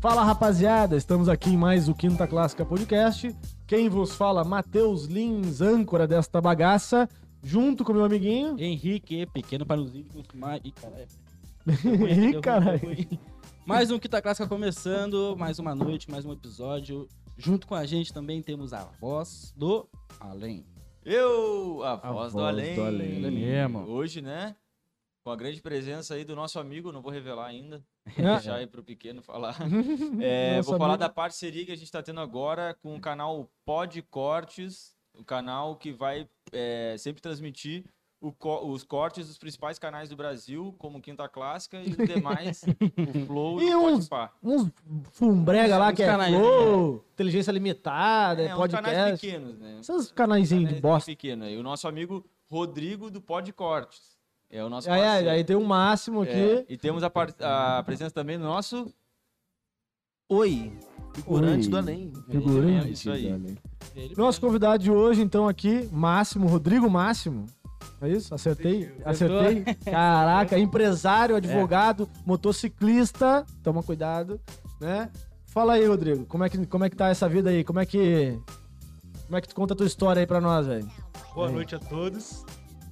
Fala rapaziada, estamos aqui em mais o Quinta Clássica Podcast. Quem vos fala, Matheus Lins, âncora desta bagaça, junto com meu amiguinho. Henrique, pequeno os índios. Mais... Ih, caralho. Ih, caralho. Mais um Quinta Clássica começando, mais uma noite, mais um episódio. Junto com a gente também temos a voz do Além. Eu, a, A voz, do além. do além. Mesmo. Hoje, né? Com a grande presença aí do nosso amigo, não vou revelar ainda. Ah. Deixar aí pro pequeno falar. É, vou falar amigo. da parceria que a gente tá tendo agora com o canal Pod Cortes, o canal que vai é, sempre transmitir co- os cortes dos principais canais do Brasil, como Quinta Clássica e os demais, o Flow E o uns-. Uns fumbrega lá Uns que é canais, flow, inteligência limitada, É, uns canais podcast. pequenos, né? Esses canaizinhos de Canais bosta. pequeno. E o nosso amigo Rodrigo do Pod Cortes. É o nosso Aí, aí, parceiro. aí tem um máximo aqui. É, e temos a, a presença também do nosso. Oi, figurante Oi. do além. Figurante. É, isso aí. Nosso convidado de hoje, então, aqui, Máximo, Rodrigo Máximo. É isso? Acertei? Acertou. Acertei? Caraca, empresário, advogado, motociclista. Toma cuidado, né? Fala aí, Rodrigo. Como é que, como é que tá essa vida aí? Como é que. Como é que tu conta a tua história aí pra nós, velho? Boa Aí. noite a todos.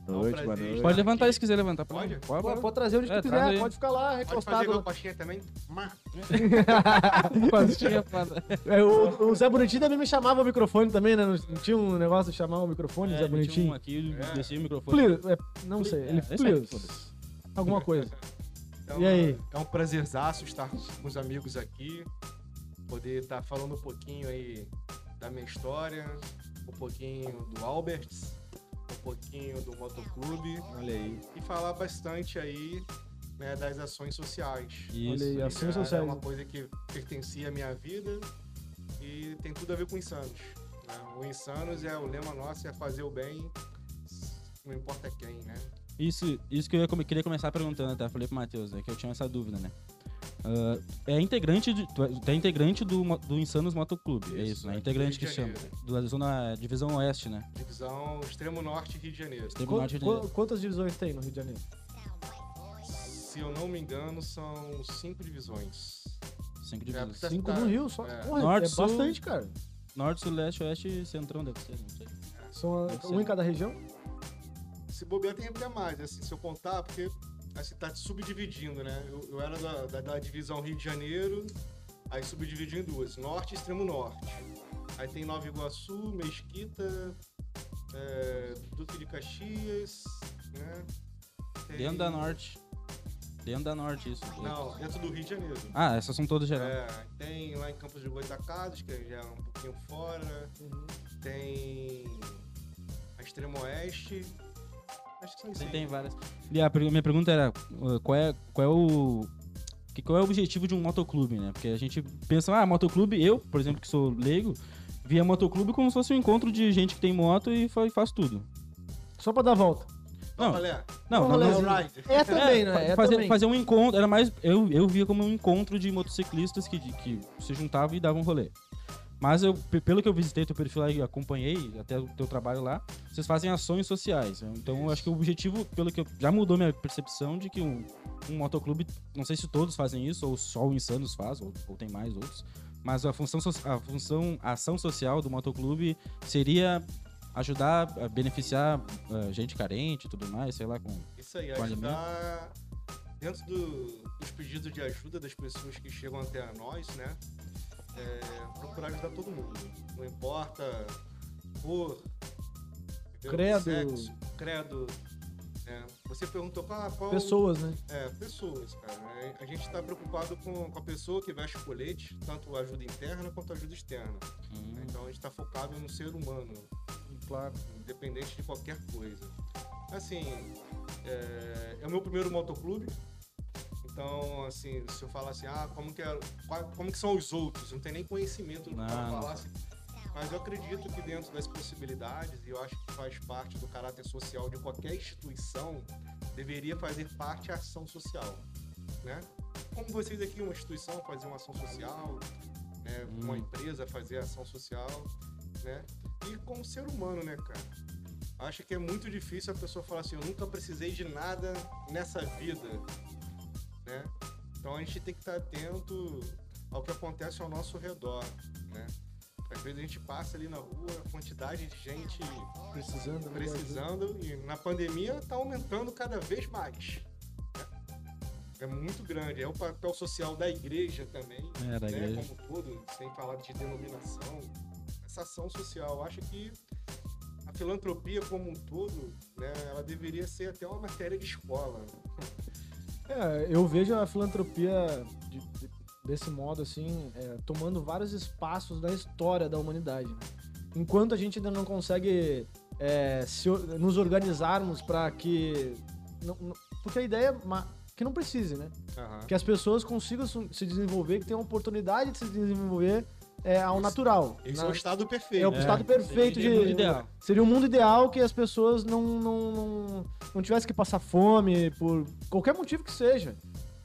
Noite, É um boa noite. Pode levantar se quiser levantar. Pode? Pode, Pô, pode trazer onde É, tu quiser, aí. pode ficar lá, Pode fazer recostado. igual coxinha também? Pastinha. É, o, o Zé Bonitinho também me chamava o microfone também, né? Não tinha um negócio de chamar o microfone, É, Zé ele tinha um Bonitinho? aqui, É. descia o microfone. Please, é, não sei, ele É, please. foda-se. Alguma coisa. É E aí? É um prazerzaço estar com os amigos aqui. Poder estar falando um pouquinho aí da minha história, um pouquinho do Alberts, um pouquinho do motoclube Olha aí. e falar bastante aí né, das ações sociais. Isso. Olha aí, ações cara, sociais. É uma coisa que pertencia à minha vida e tem tudo a ver com Insanos. né? O Insanos é o lema nosso, é fazer o bem, não importa quem, né? Isso, isso que eu ia queria começar perguntando, até falei pro Matheus, né, que eu tinha essa dúvida, né? Ah, é integrante, de, tu é, é integrante do, do Insanos Motoclube, é Isso, isso, né? é, Integrante que Rio de chama, da zona Divisão Oeste, né? Divisão Extremo Norte, Rio de Janeiro. Extremo Qu- Norte de qu- Janeiro. quantas divisões tem no Rio de Janeiro? Se eu não me engano, são cinco divisões. Cinco É, divisões. tá- Cinco tá- no Rio só? é. Porra, Norte, é Sul- bastante, cara. Norte, Sul, Leste, Oeste e Centrão deve ser, não sei. São Deve ser. um em cada região? Se bobear, tem até mais. Assim, se eu contar, porque assim, tá subdividindo, né? Eu, eu era da, da, da divisão Rio de Janeiro, aí subdividiu em duas: Norte e Extremo Norte. Aí tem Nova Iguaçu, Mesquita, é, Duque de Caxias, né? Tem- Dentro da Norte. Dentro da Norte, isso. Não, dentro do Rio de Janeiro. Ah, essas são todas geral. É, tem lá em Campos de Goitacazes, que já é um pouquinho fora. Tem a Extremo Oeste. Acho que são isso Tem, várias. E a minha pergunta era, uh, qual é, qual é o... que- Qual é o objetivo de um motoclube, né? Porque a gente pensa, ah, motoclube, eu, por exemplo, que sou leigo, via motoclube como se fosse um encontro de gente que tem moto e fa- faz tudo. Só pra dar volta. Não, Não, Não, não, não. É também, né? fa- É fazer, também. fazer um encontro, era mais. Eu, eu via como um encontro de motociclistas que, que se juntavam e davam um rolê. Mas eu, pe- pelo que eu visitei teu perfil lá e acompanhei até o teu trabalho lá, vocês fazem ações sociais. Então eu acho que o objetivo, pelo que eu, já mudou minha percepção de que um, um motoclube, não sei se todos fazem isso, ou só o Insanos faz, ou, ou tem mais outros. Mas a função, a função, a ação social do motoclube seria ajudar a beneficiar eh, gente carente e tudo mais, sei lá, com Isso aí, Com ajudar dentro do- dos pedidos de ajuda das pessoas que chegam até nós, né? É, procurar ajudar todo mundo. Não importa cor? Credo. sexo, credo. né? Você perguntou qual, qual Pessoas, né? É, pessoas, cara. É, A gente está preocupado com, com a pessoa que veste o colete, tanto ajuda interna quanto ajuda externa. Hum. Então a gente está focado no ser humano, Claro. independente de qualquer coisa. Assim, é, é o meu primeiro motoclube. Então, assim, se eu falar assim, ah, como que, é, como que são os outros? Não tem nem conhecimento do que não falar assim. Mas eu acredito que dentro das possibilidades, e eu acho que faz parte do caráter social de qualquer instituição, deveria fazer parte a ação social, né? Como vocês aqui, uma instituição fazer uma ação social, né? uma Hum. empresa fazer ação social, né? E como ser humano, né, cara? Acho que é muito difícil a pessoa falar assim, eu nunca precisei de nada nessa vida, né? Então a gente tem que estar atento ao que acontece ao nosso redor, né? Às vezes a gente passa ali na rua, a quantidade de gente Precisando, né? precisando e na pandemia está aumentando cada vez mais. né? É muito grande. É o papel social da igreja também, É, da né? igreja. como todo, sem falar de denominação. Essa ação social, eu acho que a filantropia como um todo, né, ela deveria ser até uma matéria de escola. É, eu vejo a filantropia de- de- desse modo, assim, é, tomando vários espaços na história da humanidade. né? Enquanto a gente ainda não consegue é, se nos organizarmos para que. não- não- porque a ideia é que não precise, né? Que as pessoas consigam se desenvolver, que tenham a oportunidade de se desenvolver é, ao natural. Esse Na- é o estado perfeito. é o estado perfeito seria o de. mundo ideal. Seria um mundo ideal que as pessoas não, não, não, não tivessem que passar fome por qualquer motivo que seja.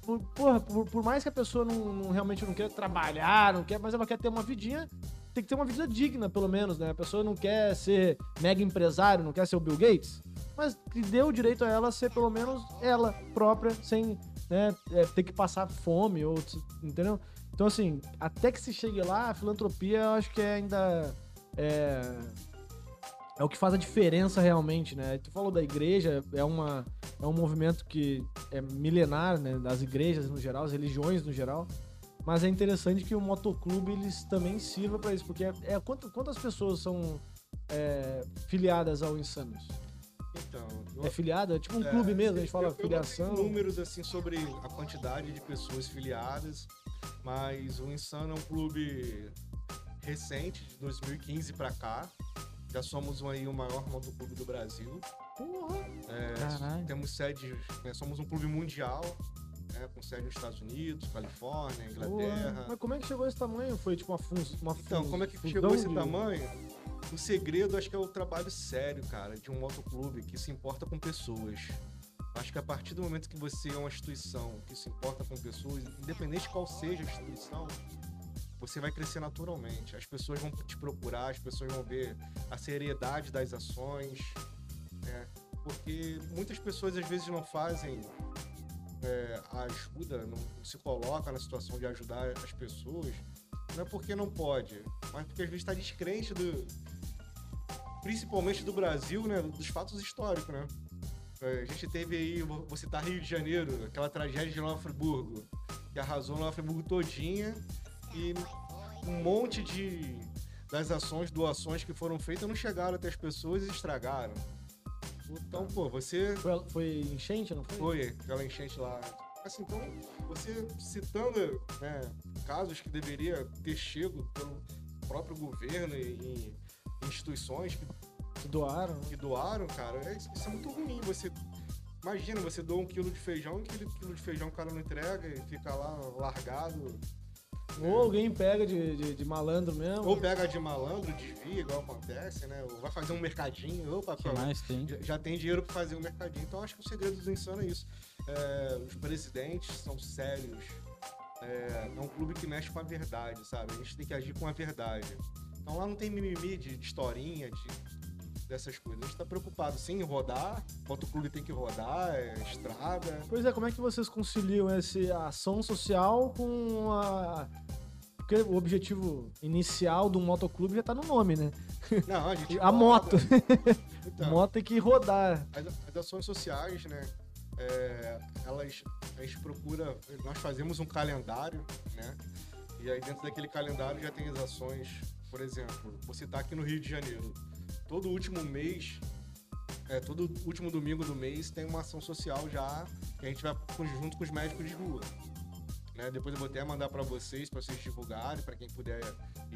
Por, porra, por, por mais que a pessoa não, não- realmente não queira trabalhar, não quer, mas ela quer ter uma vidinha, tem que ter uma vida digna, pelo menos, né? A pessoa não quer ser mega empresário, não quer ser o Bill Gates, mas que dê o direito a ela ser pelo menos ela própria, sem né, é, ter que passar fome, ou, entendeu? Então, assim, até que se chegue lá, a filantropia eu acho que é ainda. É, é o que faz a diferença realmente, né? Tu falou da igreja, é, uma, é um movimento que é milenar, né? Das igrejas no geral, as religiões no geral. Mas é interessante que o motoclube eles também sirva para isso, porque é, é quanto- quantas pessoas são é, filiadas ao Insanos? Então, eu É filiada? É tipo um É, clube mesmo, a gente fala eu- filiação. números assim sobre a quantidade de pessoas filiadas, mas o Insano é um clube recente, de 2015 para cá. Já somos um, aí o maior motoclube do Brasil. Porra! É, temos sede, né, somos um clube mundial, né, com sede nos Estados Unidos, Califórnia, Inglaterra. Porra. Mas como é que chegou esse tamanho? Foi tipo uma fun uma Então, como é que fusão chegou esse de- tamanho? O segredo, acho que é o trabalho sério, cara, de um motoclube que se importa com pessoas. Acho que a partir do momento que você é uma instituição que se importa com pessoas, independente de qual seja a instituição, você vai crescer naturalmente. As pessoas vão te procurar, as pessoas vão ver a seriedade das ações, né? Porque muitas pessoas às vezes não fazem é, a ajuda, não se coloca na situação de ajudar as pessoas, não é porque não pode, mas porque às vezes está descrente do. Principalmente do Brasil, né? Dos fatos históricos, né? É, A gente teve aí, vou vou citar Rio de Janeiro, aquela tragédia de Nova Friburgo, que arrasou Nova Friburgo todinha e um monte de das ações, doações que foram feitas não chegaram até as pessoas e estragaram. Então, pô, você Foi, foi enchente, não foi? foi aquela enchente lá. Assim, então, você citando né, casos que deveria ter chego pelo próprio governo e, e instituições que, Que doaram. né? que doaram, cara, é, isso é muito ruim. Você imagina, você doa um quilo de feijão, um quilo, quilo de feijão o cara não entrega e fica lá largado. Ou alguém pega de, de, de malandro mesmo. Ou pega de malandro, desvia, igual acontece, né? Ou vai fazer um mercadinho, opa, que mais tem? já, já tem dinheiro para fazer um mercadinho. Então acho que o segredo do Insano é isso. É, os presidentes são sérios. É, é um clube que mexe com a verdade, sabe? A gente tem que agir com a verdade. Então lá não tem mimimi de, de historinha, de dessas coisas. A gente tá preocupado sim em rodar, quanto o clube tem que rodar, é estrada. Pois é, como é que vocês conciliam esse, a ação social com a. Porque o objetivo inicial do motoclube já tá no nome, né? Não, a gente A roda. moto. Então, moto tem que rodar. as, as ações sociais, né? é, elas a gente procura, nós fazemos um calendário, né? E aí dentro daquele calendário já tem as ações, por exemplo, vou citar aqui no Rio de Janeiro. Todo último mês, é, todo último domingo do mês tem uma ação social já que a gente vai junto com os médicos de rua. Né? Depois eu vou até mandar para vocês, para vocês divulgarem, para quem puder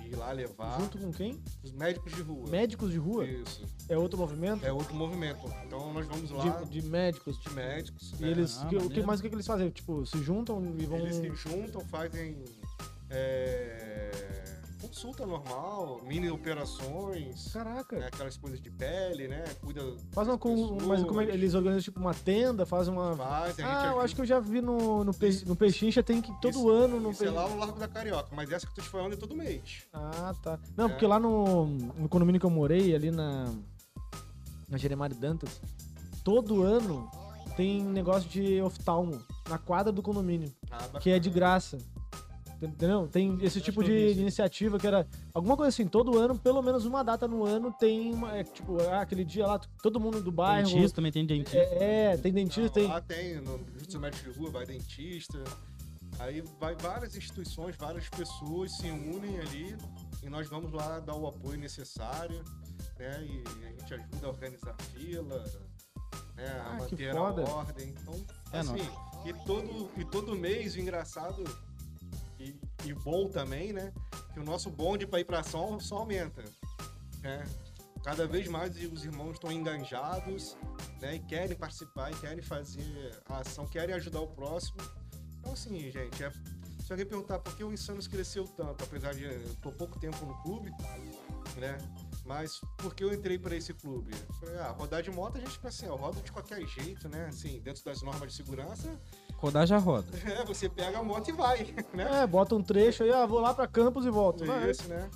ir lá levar. Junto com quem? Os médicos de rua. Médicos de rua? Isso. É outro movimento? É outro movimento. Então nós vamos lá De, de médicos. de médicos. E né? eles. Ah, que- o que mais o que, que eles fazem? Tipo, se juntam e vão. Eles se juntam, fazem é, consulta normal, mini operações, Caraca. né, aquelas coisas de pele, né? Cuida. Faz uma. Com, mas como é, eles organizam tipo uma tenda, fazem uma. Fazem, a Ah, eu acho que eu já vi no, no, Pe- no Pechincha, tem que todo Isso- ano no é lá Pechincha. no Largo da Carioca, mas essa que eu tô te falando é todo mês. Ah, tá. Não, É. porque lá no, no condomínio que eu morei, ali na. na Jeremário Dantas, todo ano tem negócio de oftalmo na quadra do condomínio, Ah, que é de graça. Entendeu? Tem esse tipo de isso. iniciativa que era alguma coisa assim, todo ano, pelo menos uma data no ano tem uma, é, tipo, ah, aquele dia lá, todo mundo do bairro. Dentista também tem dentista. É, é, tem Não, dentista, tem. Lá tem, no Jutsu Médico de Rua, vai dentista. Aí vai várias instituições, várias pessoas se unem ali e nós vamos lá dar o apoio necessário, né? E a gente ajuda a organizar a fila, né? A Ah, que manter a ordem. Então, É, não. assim, e todo, e todo mês, o engraçado e, e bom também, né? Que o nosso bonde para ir para ação só aumenta, né? Cada vez mais os irmãos estão enganjados, né? E querem participar, e querem fazer a ação, querem ajudar o próximo. Então, assim, gente, é- se alguém perguntar por que o Insanos cresceu tanto, apesar de eu tô pouco tempo no clube, né? Mas por que eu entrei para esse clube? Foi, ah, rodar de moto a gente, assim, ó, roda de qualquer jeito, né? Assim, dentro das normas de segurança, Rodar já roda. é, você pega a moto e vai, né? É, bota um trecho aí, ah, vou lá pra Campos e volto. Vai. Isso, né?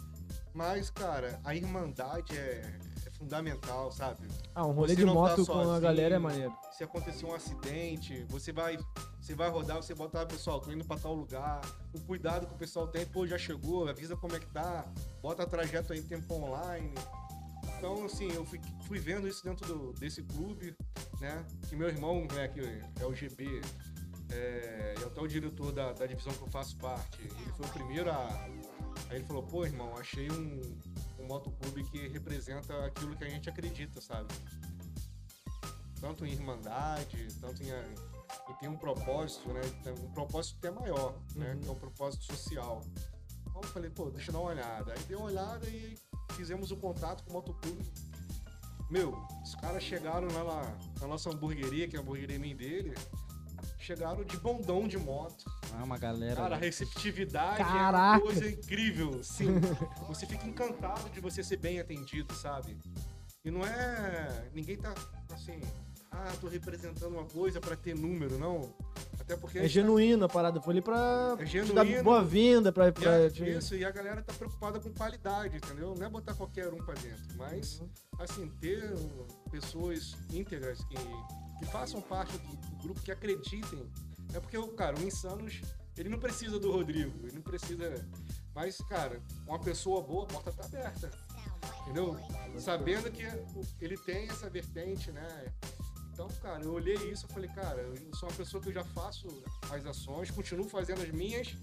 Mas, cara, a irmandade é, é fundamental, sabe? Ah, um rolê Você de tá moto com a sozinho. galera é maneiro. Se acontecer um acidente, você vai, você vai rodar, você bota, ah, pessoal, tô indo pra tal lugar. O cuidado que o pessoal tem, pô, já chegou, avisa como é que tá, bota trajeto aí em tempo online. Então, assim, eu fui, fui vendo isso dentro do- desse clube, né? Que meu irmão, né, que é o GB, é, é até o diretor da, da divisão que eu faço parte. Ele foi o primeiro a. Aí ele falou, pô, irmão, achei um, um motoclube que representa aquilo que a gente acredita, sabe? Tanto em irmandade, tanto em. E tem um propósito, né? Um propósito até maior, né? Uhum. Que é um propósito social. Então eu falei, pô, deixa eu dar uma olhada. Aí dei uma olhada e fizemos o contato com o motoclube. Meu, os caras chegaram lá na, na nossa hamburgueria, que é a hamburgueria minha dele, chegaram de bondão de moto. Ah, uma galera. Cara, a receptividade é Caraca! uma coisa incrível. Sim, você fica encantado de você ser bem atendido, sabe? E não é. Ninguém tá assim. Ah, tô representando uma coisa pra ter número, não. Até porque. a É gente tá- genuíno a parada. Foi ali pra É te dar boa-vinda, pra. Pra te- isso, e a galera tá preocupada com qualidade, entendeu? Não é botar qualquer um pra dentro, mas, assim, ter pessoas íntegras que, que façam parte do, grupo, que acreditem. É porque, cara, o Insanos, ele não precisa do Rodrigo, ele não precisa. Mas, cara, uma pessoa boa, a porta tá aberta. Entendeu? Sabendo que ele tem essa vertente, né? Então, cara, eu olhei isso e falei, cara, eu sou uma pessoa que eu já faço as ações, continuo fazendo as minhas,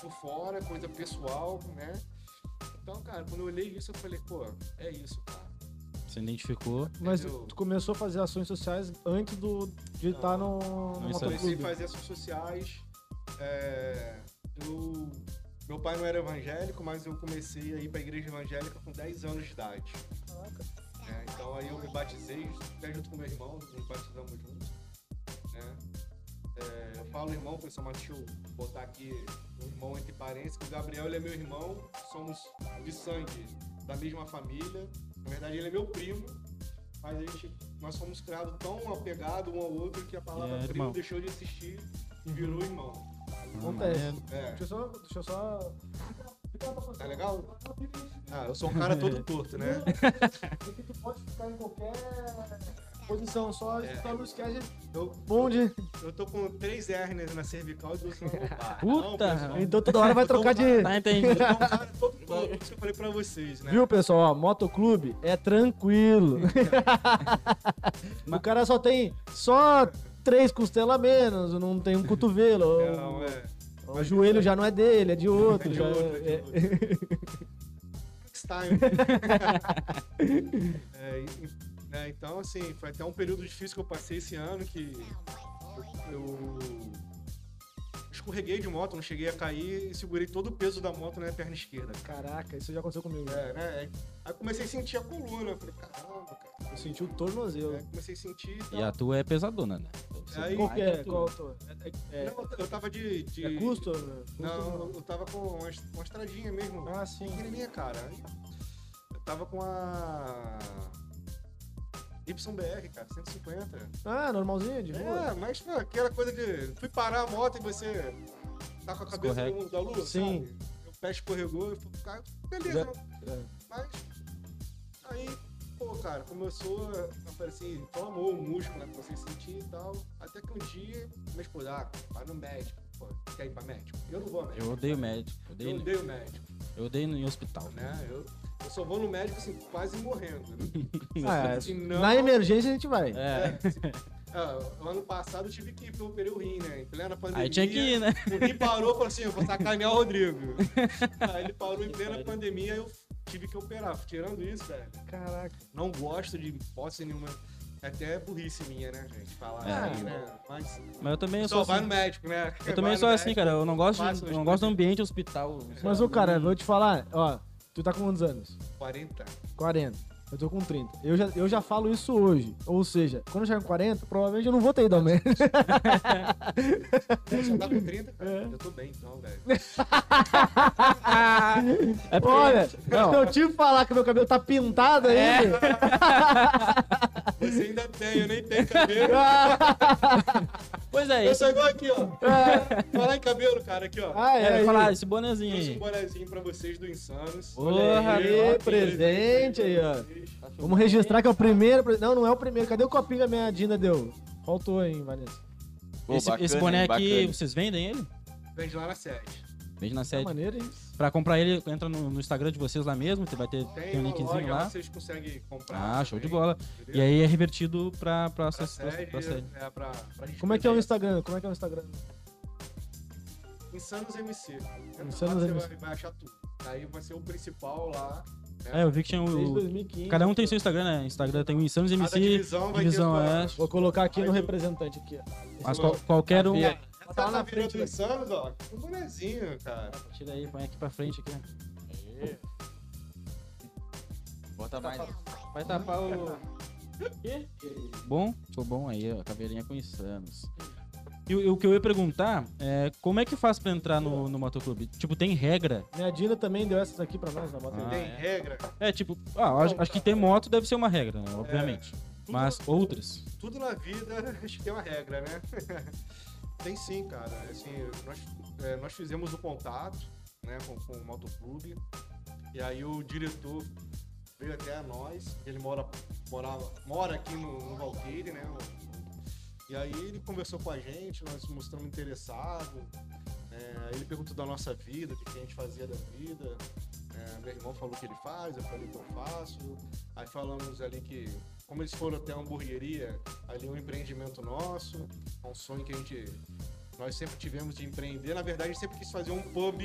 por fora, coisa pessoal, né? Então, cara, quando eu olhei isso, eu falei, pô, é isso, cara. Você identificou. Mas entendeu? tu começou a fazer ações sociais antes do, de Não. estar no, Não, aí. Comecei a fazer ações sociais. é, eu, meu pai não era evangélico, mas eu comecei a ir pra igreja evangélica com 10 anos de idade. É, então aí eu me batizei, até junto com meu irmão, nos batizamos juntos. Né? É, eu falo irmão, foi só mas deixa eu botar aqui um irmão entre parênteses, que o Gabriel ele é meu irmão, somos de sangue da mesma família. Na verdade, ele é meu primo, mas a gente, nós fomos criados tão apegados um ao outro que a palavra É, primo deixou de existir e virou irmão. Acontece. É, Deixa eu só. Deixa eu só. tá legal? Ah, eu sou um cara todo torto, né? Porque tu pode ficar em qualquer posição, só É. a gente. Eu, Bonde. eu tô com três hérnias na cervical e duas na lombar. Puta! Não, Então toda hora vai tô trocar de. Tá tô um cara todo torto, isso que eu falei pra vocês, né? Viu, pessoal? Ó, motoclube é tranquilo. o cara só tem só três costelas a menos, não tem um cotovelo. Não, é. O joelho já não é dele, é de outro. É de já outro, é de é- Time. É, né, então, assim, foi até um período difícil que eu passei esse ano que eu, escorreguei de moto, não cheguei a cair e segurei todo o peso da moto na minha perna esquerda. Caraca, isso já aconteceu comigo. É, né? Aí comecei a sentir a coluna. Eu falei, caramba, cara. Eu senti o tornozelo. Aí comecei a sentir. E a tua é pesadona, né? Aí- Qual que é? Qual tua? É, é, Não, eu tava de. de... é custo? Custo Não, eu tava com uma, uma estradinha mesmo. Ah, sim. Pequenininha, cara. Eu tava com a. YBR, cara, 150. Ah, normalzinho, de boa. É, mas pô, aquela coisa de. Fui parar a moto e você tá com a cabeça Escorrega. no, da lua, Sim. sabe? O pé escorregou e fui, cara, beleza. Já- é. Mas. Aí, pô, cara, começou, falei assim, inflamou o músculo, né, que você sentia e tal. Até que um dia, minha esposa, ah, vai no médico. Pô, quer ir pra médico? Eu não vou a médico. Eu odeio médico. Eu Eu odeio, odeio médico, eu odeio em hospital. né? Eu, eu só vou no médico, assim, quase morrendo. Né? Ah, Se não- na emergência a gente vai. É. Ah, o ano passado eu tive que ir porque eu operei o rim, né? Em plena pandemia. Aí tinha que ir, né? O rim parou e falou assim: eu vou sacanear o Rodrigo. Aí ele parou em plena pandemia eu tive que operar. Tirando isso, velho, Caraca. não gosto de hipótese nenhuma. É até burrice minha, né, gente? Falar É. assim, né? Mas Mas eu também só sou vai assim. no médico, né? Eu também Vai sou assim, médico, cara. Eu não gosto, de, não gosto do ambiente hospital. Mas, ô, cara, vou te falar, ó, tu tá com quantos anos? 40. 40. Eu tô com 30. Eu já, eu já falo isso hoje. Ou seja, quando eu chegar com 40, provavelmente eu não vou ter ido ao médico. Você tá com 30, cara? Eu tô bem, então, velho. É porque- Olha, Não. se eu te falar que meu cabelo tá pintado aí. Você ainda tem, eu nem tenho cabelo. Pois é, Eu esse, sou igual aqui, ó. Falar em cabelo, cara, aqui, ó. Ah, é, é. falar, aí. esse bonezinho Trouxe um aí. bonezinho pra vocês do Insanos. Porra, aí, ó, presente aí, ó. Vamos registrar que é o primeiro. Não, não é o primeiro. Cadê o copinho que a minha Dina deu? Faltou, hein, Vanessa? Pô, Esse, bacana, esse boné aqui, bacana. vocês vendem ele? Vende lá na sede. Vende na É sede. maneiro, hein? Pra comprar ele, entra no, no Instagram de vocês lá mesmo, você vai ter Tem, tem um linkzinho loja lá. vocês conseguem comprar. Ah, show de bola. entendeu? E aí é revertido pra, pra, pra sede, pra sede. é pra, pra gente Como é que é o. Instagram? Como é que é o Instagram? Insanos MC. Insanos lá, MC. Vai, vai achar tudo. Aí vai ser o principal lá. né? É, eu vi que tinha o. 2015. Cada um tem seu Instagram, né? Instagram tem o Insanos MC, divisão vai Divisão ter é. Vou colocar aqui Aí no tu- representante aqui. Mas qual- qualquer um. Essa tá lá na frente, do né? Insanos, ó. Um bonezinho, cara. Tira aí, põe aqui pra frente aqui. Bota mais. Vai tapar o. Bom? Ficou bom aí, ó. Caveirinha com insanos. E o, o que eu ia perguntar é como é que faz pra entrar no, no motoclube? Tipo, tem regra? Minha Dina também deu essas aqui pra nós, na aí. Ah, Tem é? regra. É, tipo, ah, acho, acho que ter moto deve ser uma regra, né? Obviamente. Tudo- Mas outras. Tudo na vida acho que tem uma regra, né? tem sim, cara. Assim, nós, é, nós fizemos o contato né, com, com o motoclube. E aí o diretor veio até a nós. Ele mora, morava, mora aqui no, no Valqueire, né? E aí ele conversou com a gente, nós mostramos interessado. É, ele perguntou da nossa vida, do que a gente fazia da vida. É, meu irmão falou o que ele faz, eu falei o que eu faço. Aí falamos ali que, como eles foram até a hamburgueria, ali é um empreendimento nosso, é um sonho que a gente. Nós sempre tivemos de empreender. Na verdade, a gente sempre quis fazer um pub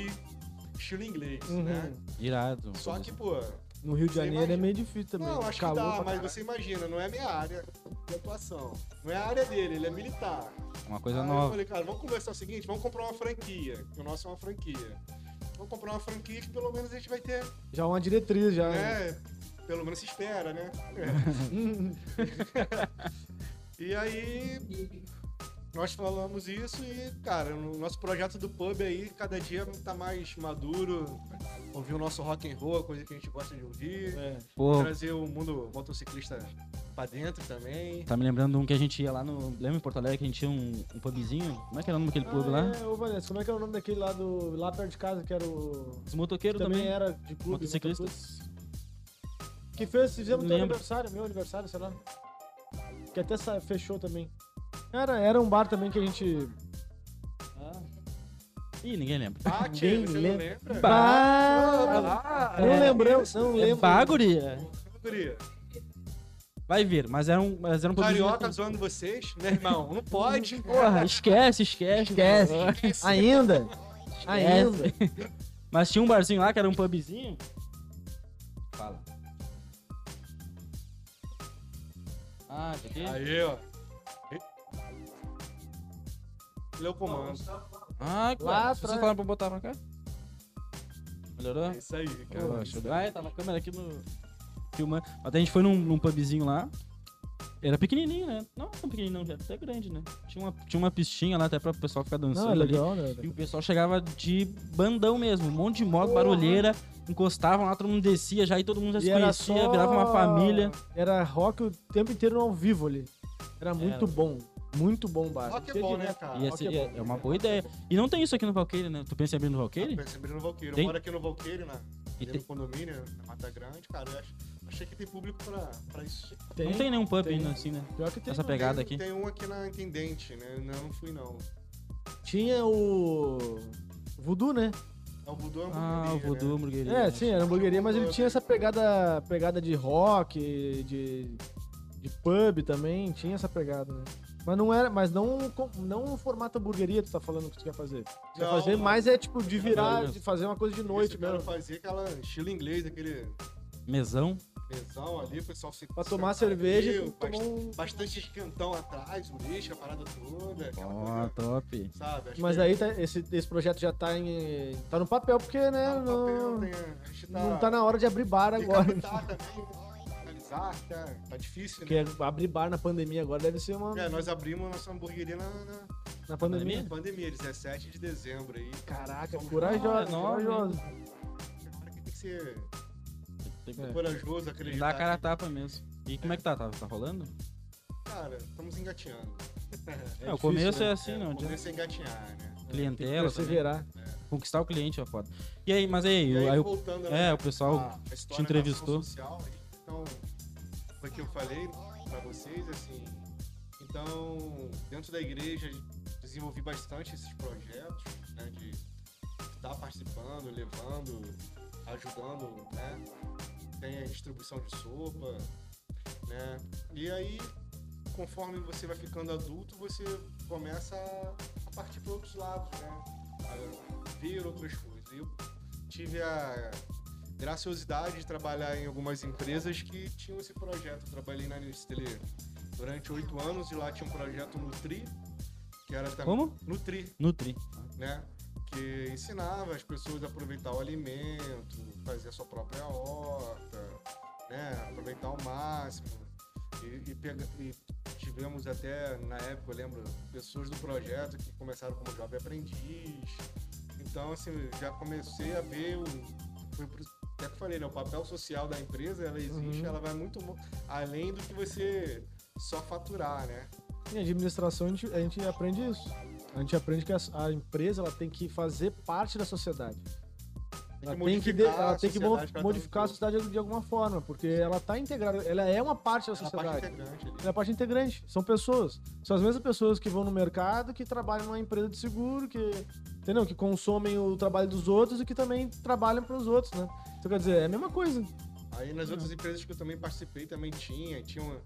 estilo inglês, Uhum. né? Irado. Só que, pô, No Rio de Janeiro é imagina- meio difícil também. não, acho que Calor dá, pra mas caralho. você imagina, não é minha área de atuação. Não é a área dele, ele é militar. Uma coisa Aí eu nova. falei, cara, vamos conversar o seguinte, vamos comprar uma franquia, que o nosso é uma franquia. Vamos comprar uma franquia que pelo menos a gente vai ter, Já uma diretriz, já. né? Pelo menos se espera, né? Hum, E aí nós falamos isso e, cara, o nosso projeto do pub aí cada dia tá mais maduro. Ouvir o nosso rock and roll, coisa que a gente gosta de ouvir. é. Pô, Trazer o mundo motociclista pra dentro também. tá me lembrando um que a gente ia lá no. Lembra em Porto Alegre que a gente tinha um, um pubzinho? Como é que era o nome daquele pub Ah, lá? É, ô Vanessa, como é que é o nome daquele lá do. lá perto de casa, que era o. Os motoqueiros também, também. era de clube. Motociclistas. Que fez, fizemos teu aniversário, meu aniversário, sei lá. Que até fechou também. Era, era um bar também que a gente. Ah. Ih, ninguém lembra. Ah, tia, Ninguém você não lembra. lembra? Bah! não é. lembramos, não É lembro. baguria. Guria, Vai ver, mas era um, mas era um. Carioca zoando vocês, meu irmão, não pode. Porra, esquece, esquece. Esquece. Ainda? Ainda. Mas tinha um barzinho lá que era um pubzinho. Ah, isso aqui? Aí, ó. Ele é o comando. Ah, claro. Vocês falaram pra botar pra cá? Melhorou? É isso aí, cara. Pô, show de- Ah, é, tava a câmera aqui no. Filmando. Até a gente foi num, num pubzinho lá. Era pequenininho, né? Não tão pequenininho, não, já era até grande, né? Tinha uma, tinha uma pistinha lá até pra o pessoal ficar dançando Não, é ali. legal, né? E o pessoal chegava de bandão mesmo, um monte de moto, barulheira, encostavam lá, todo mundo descia já e todo mundo já se E conhecia, só- virava uma família. Era rock o tempo inteiro ao vivo ali. Era muito Era. bom. Muito bom o bar. Rock é bom, né, cara? Ia rock ser- é é, bom. é uma boa ideia. E não tem isso aqui no Valqueire, né? Tu pensa em abrir no Valqueire? Pensa abrir no Valqueiro. Tem? Eu moro aqui no Valqueiro, na, E ali tem- no condomínio, na Mata Grande, cara. Eu acho, Achei que tem público pra, pra isso. Não tem nenhum pub tem. ainda assim, né? Pior que tem. Essa pegada tem, aqui. Tem um aqui na Intendente, né? Não, não fui não. Tinha o. Voodoo, né? É o Voodoo Ah, o Hamburgueria, Voodoo né? Hamburgueria. É, sim, era hamburgueria, mas ele Pub. tinha essa pegada, pegada de rock, de, de pub também, tinha essa pegada, né? Mas não era, mas não, não formato hamburgueria tu tá falando que tu quer fazer. Tu quer Não, fazer não. mais é tipo de virar, de fazer uma coisa de noite mesmo. fazia aquela estilo inglês, aquele Mesão. Mesão ali, o pessoal se Pra tomar cerveja ali, tomar bast- um... Bastante esquentão atrás, o lixo, a parada toda. Ó, coisa, top. sabe? Mas que aí tá- esse, esse projeto já tá em. tá no papel, porque, né? tá no papel, não, tem a gente tá, não tá na hora de abrir bar tem que agora. também, né? analisar, tá, tá difícil, Porque né? abrir bar na pandemia agora deve ser uma. É, nós abrimos a nossa hamburgueria na, na- na pandemia. na pandemia, 17 de dezembro aí. Caraca, corajoso, enorme, corajoso. Agora que tem que ser Tem que É. corajoso, Dá acreditar. a cara a tapa mesmo. E como é que tá? Tá, tá rolando? Cara, estamos engatinhando. É, o difícil, começo né? é assim, é, não o começo é engatinhar, né? Que Clientela perseverar. Conquistar o cliente é foda. E aí, mas aí, E aí, aí o- voltando é, a- o pessoal a- a história te entrevistou. Social, aí, então, foi o que eu falei pra vocês, assim. Então, dentro da igreja, desenvolvi bastante esses projetos, né? De estar participando, levando, ajudando, né? Tem a distribuição de sopa, né? E aí, conforme você vai ficando adulto, você começa a, partir para outros lados, né? A ver outras coisas. Eu tive a graciosidade de trabalhar em algumas empresas que tinham esse projeto. Eu trabalhei na Nestlé durante oito anos e lá tinha um projeto Nutri, que era também... Como? Nutri, Nutri. né? Que ensinava as pessoas a aproveitar o alimento, fazer a sua própria horta, né? Aproveitar ao máximo. E, e pega- e tivemos até, na época, eu lembro, pessoas do projeto que começaram como jovem aprendiz. Então, assim, já comecei a ver o. Foi até que falei, né? O papel social da empresa, ela existe, Uhum. ela vai muito além do que você só faturar, né? Em administração a gente, a gente aprende isso. A gente aprende que a, a empresa ela tem que fazer parte da sociedade. Ela tem que, ela a tem que mo- sociedade que ela modificar a sociedade de alguma forma, porque ela está integrada, ela é uma parte da todo. É uma parte sociedade. integrante. Ela é parte integrante. São pessoas. São as mesmas pessoas que vão no mercado, que trabalham numa empresa de seguro, que, entendeu? que consomem o trabalho dos outros e que também trabalham para os outros, né? Então, quer dizer, é a mesma coisa. Aí nas outras empresas que eu também participei também tinha, tinha uma,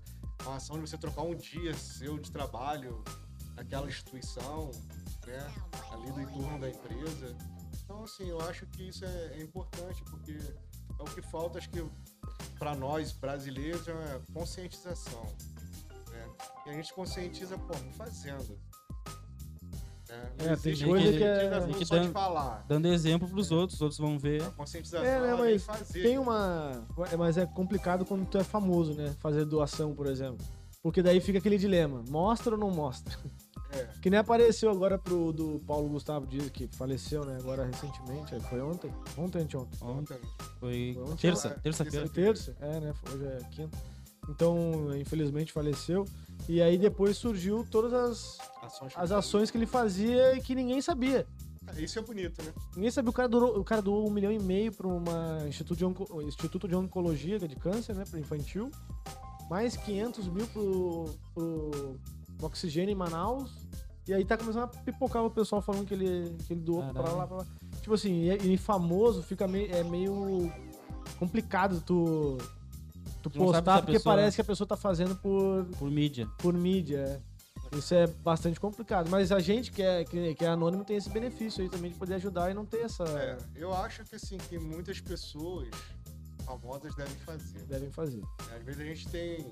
uma ação de você trocar um dia seu de trabalho naquela instituição, né? Ali do entorno da empresa. Então, assim, eu acho que isso é, é importante, porque é o que falta, acho que, para nós brasileiros, é conscientização. Né? E a gente conscientiza como? Fazendo. Né? Não É, tem coisa que é- conscientização tem que só de dan- falar. Dando exemplo pros outros, os outros vão ver. A conscientização É, né, mas fazer. Tem uma. é, Mas é complicado quando tu é famoso, né? Fazer doação, por exemplo. Porque daí fica aquele dilema: mostra ou não mostra? É. Que nem apareceu agora pro do Paulo Gustavo Dias, que faleceu, né? Agora recentemente. Foi ontem? Ontem, anteontem. Ontem, Ontem. foi Foi ontem, terça, lá, terça-feira. Foi terça? É, né? Hoje é quinta. Então, infelizmente, faleceu. E aí depois surgiu todas as, Ações as ações que ele fazia e que ninguém sabia. Isso é bonito, né? Ninguém sabia. O cara, doou, o cara doou um milhão e meio para uma instituto de, onco- Instituto de Oncologia é de Câncer, né? Para infantil. Mais 500 mil pro, pro oxigênio em Manaus. E aí tá começando a pipocar o pessoal falando que ele, que ele doou pra lá, pra lá. Tipo assim, e, e famoso fica meio, é meio complicado tu, tu não postar porque pessoa- parece que a pessoa tá fazendo por, Por mídia. por mídia. é. Isso é bastante complicado. Mas a gente que é, que, que é anônimo tem esse benefício aí também de poder ajudar e não ter essa. É, eu acho que assim, que muitas pessoas famosas devem fazer. Devem fazer. Às vezes a gente tem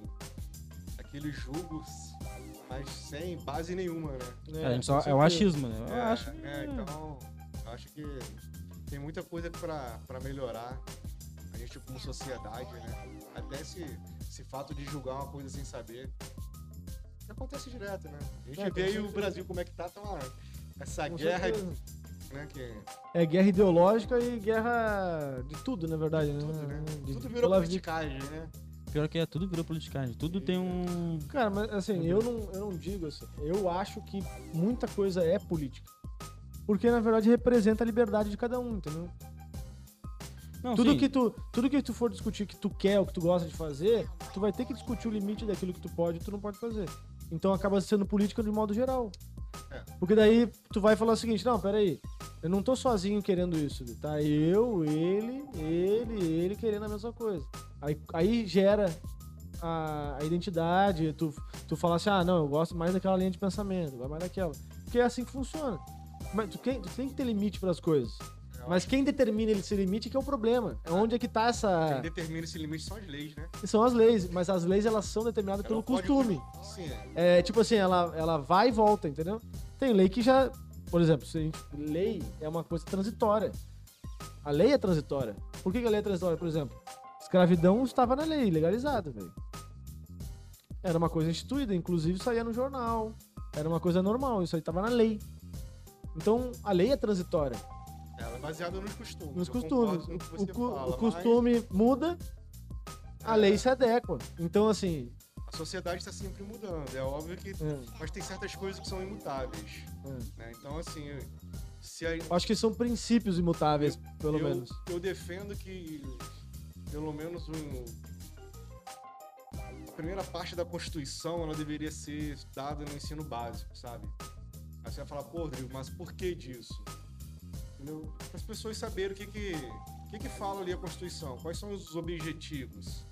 aqueles julgos, mas sem base nenhuma, né? É, a gente só, é o certeza. achismo, né? Eu é, acho. é, então, eu acho que tem muita coisa pra, pra melhorar a gente como sociedade, né? Até esse, esse fato de julgar uma coisa sem saber. Acontece direto, né? A gente É, vê aí o. Brasil como é que tá, tá uma, essa Com guerra, né? Que É guerra ideológica e guerra de tudo, na verdade, tudo, né? né? De- Tudo virou politicagem, né? Pior que é, tudo virou politicagem. Tudo tem um. Cara, mas assim, eu não, eu não digo assim. Eu acho que muita coisa é política. Porque, na verdade, representa a liberdade de cada um, entendeu? Não, tudo sim. que tu, tudo que tu for discutir que tu quer, o que tu gosta de fazer, tu vai ter que discutir o limite daquilo que tu pode e tu não pode fazer. Então acaba sendo política de modo geral. É. Porque daí tu vai falar o seguinte, não, peraí, eu não tô sozinho querendo isso, tá? Eu, ele, ele, ele querendo a mesma coisa. Aí, aí gera a, a identidade, tu, tu fala assim, ah, não, eu gosto mais daquela linha de pensamento, vai mais daquela. Porque é assim que funciona. Mas tu, tem- tu tem que ter limite para as coisas. Mas quem determina esse limite que é o problema. É onde é que tá Quem essa. determina esse limite são as leis, né? São as leis, mas as leis elas são determinadas Ela pelo pode- costume. Sim, é. É tipo assim, ela, ela vai e volta, entendeu? Tem lei que já. Por exemplo, se lei é uma coisa transitória. A lei é transitória. Por que, que a lei é transitória? Por exemplo, escravidão estava na lei, legalizada, velho. Era uma coisa instituída, inclusive saía no jornal. Era uma coisa normal, isso aí estava na lei. Então, a lei é transitória. Ela é baseada nos costumes. Nos costumes. com O, o fala, o mas costume muda, a É. lei se adequa. Então, assim. A sociedade está sempre mudando. É óbvio que. é, Mas tem certas coisas que são imutáveis. é. né? Então, assim, se a, Eu Acho que são princípios imutáveis, pelo eu, menos. Eu defendo que pelo menos um, a primeira parte da Constituição ela deveria ser dada no ensino básico, sabe? Aí você vai falar, pô, Rodrigo, mas por que disso? Entendeu? Para as pessoas saberem o que que, o que que fala ali a Constituição, quais são os objetivos,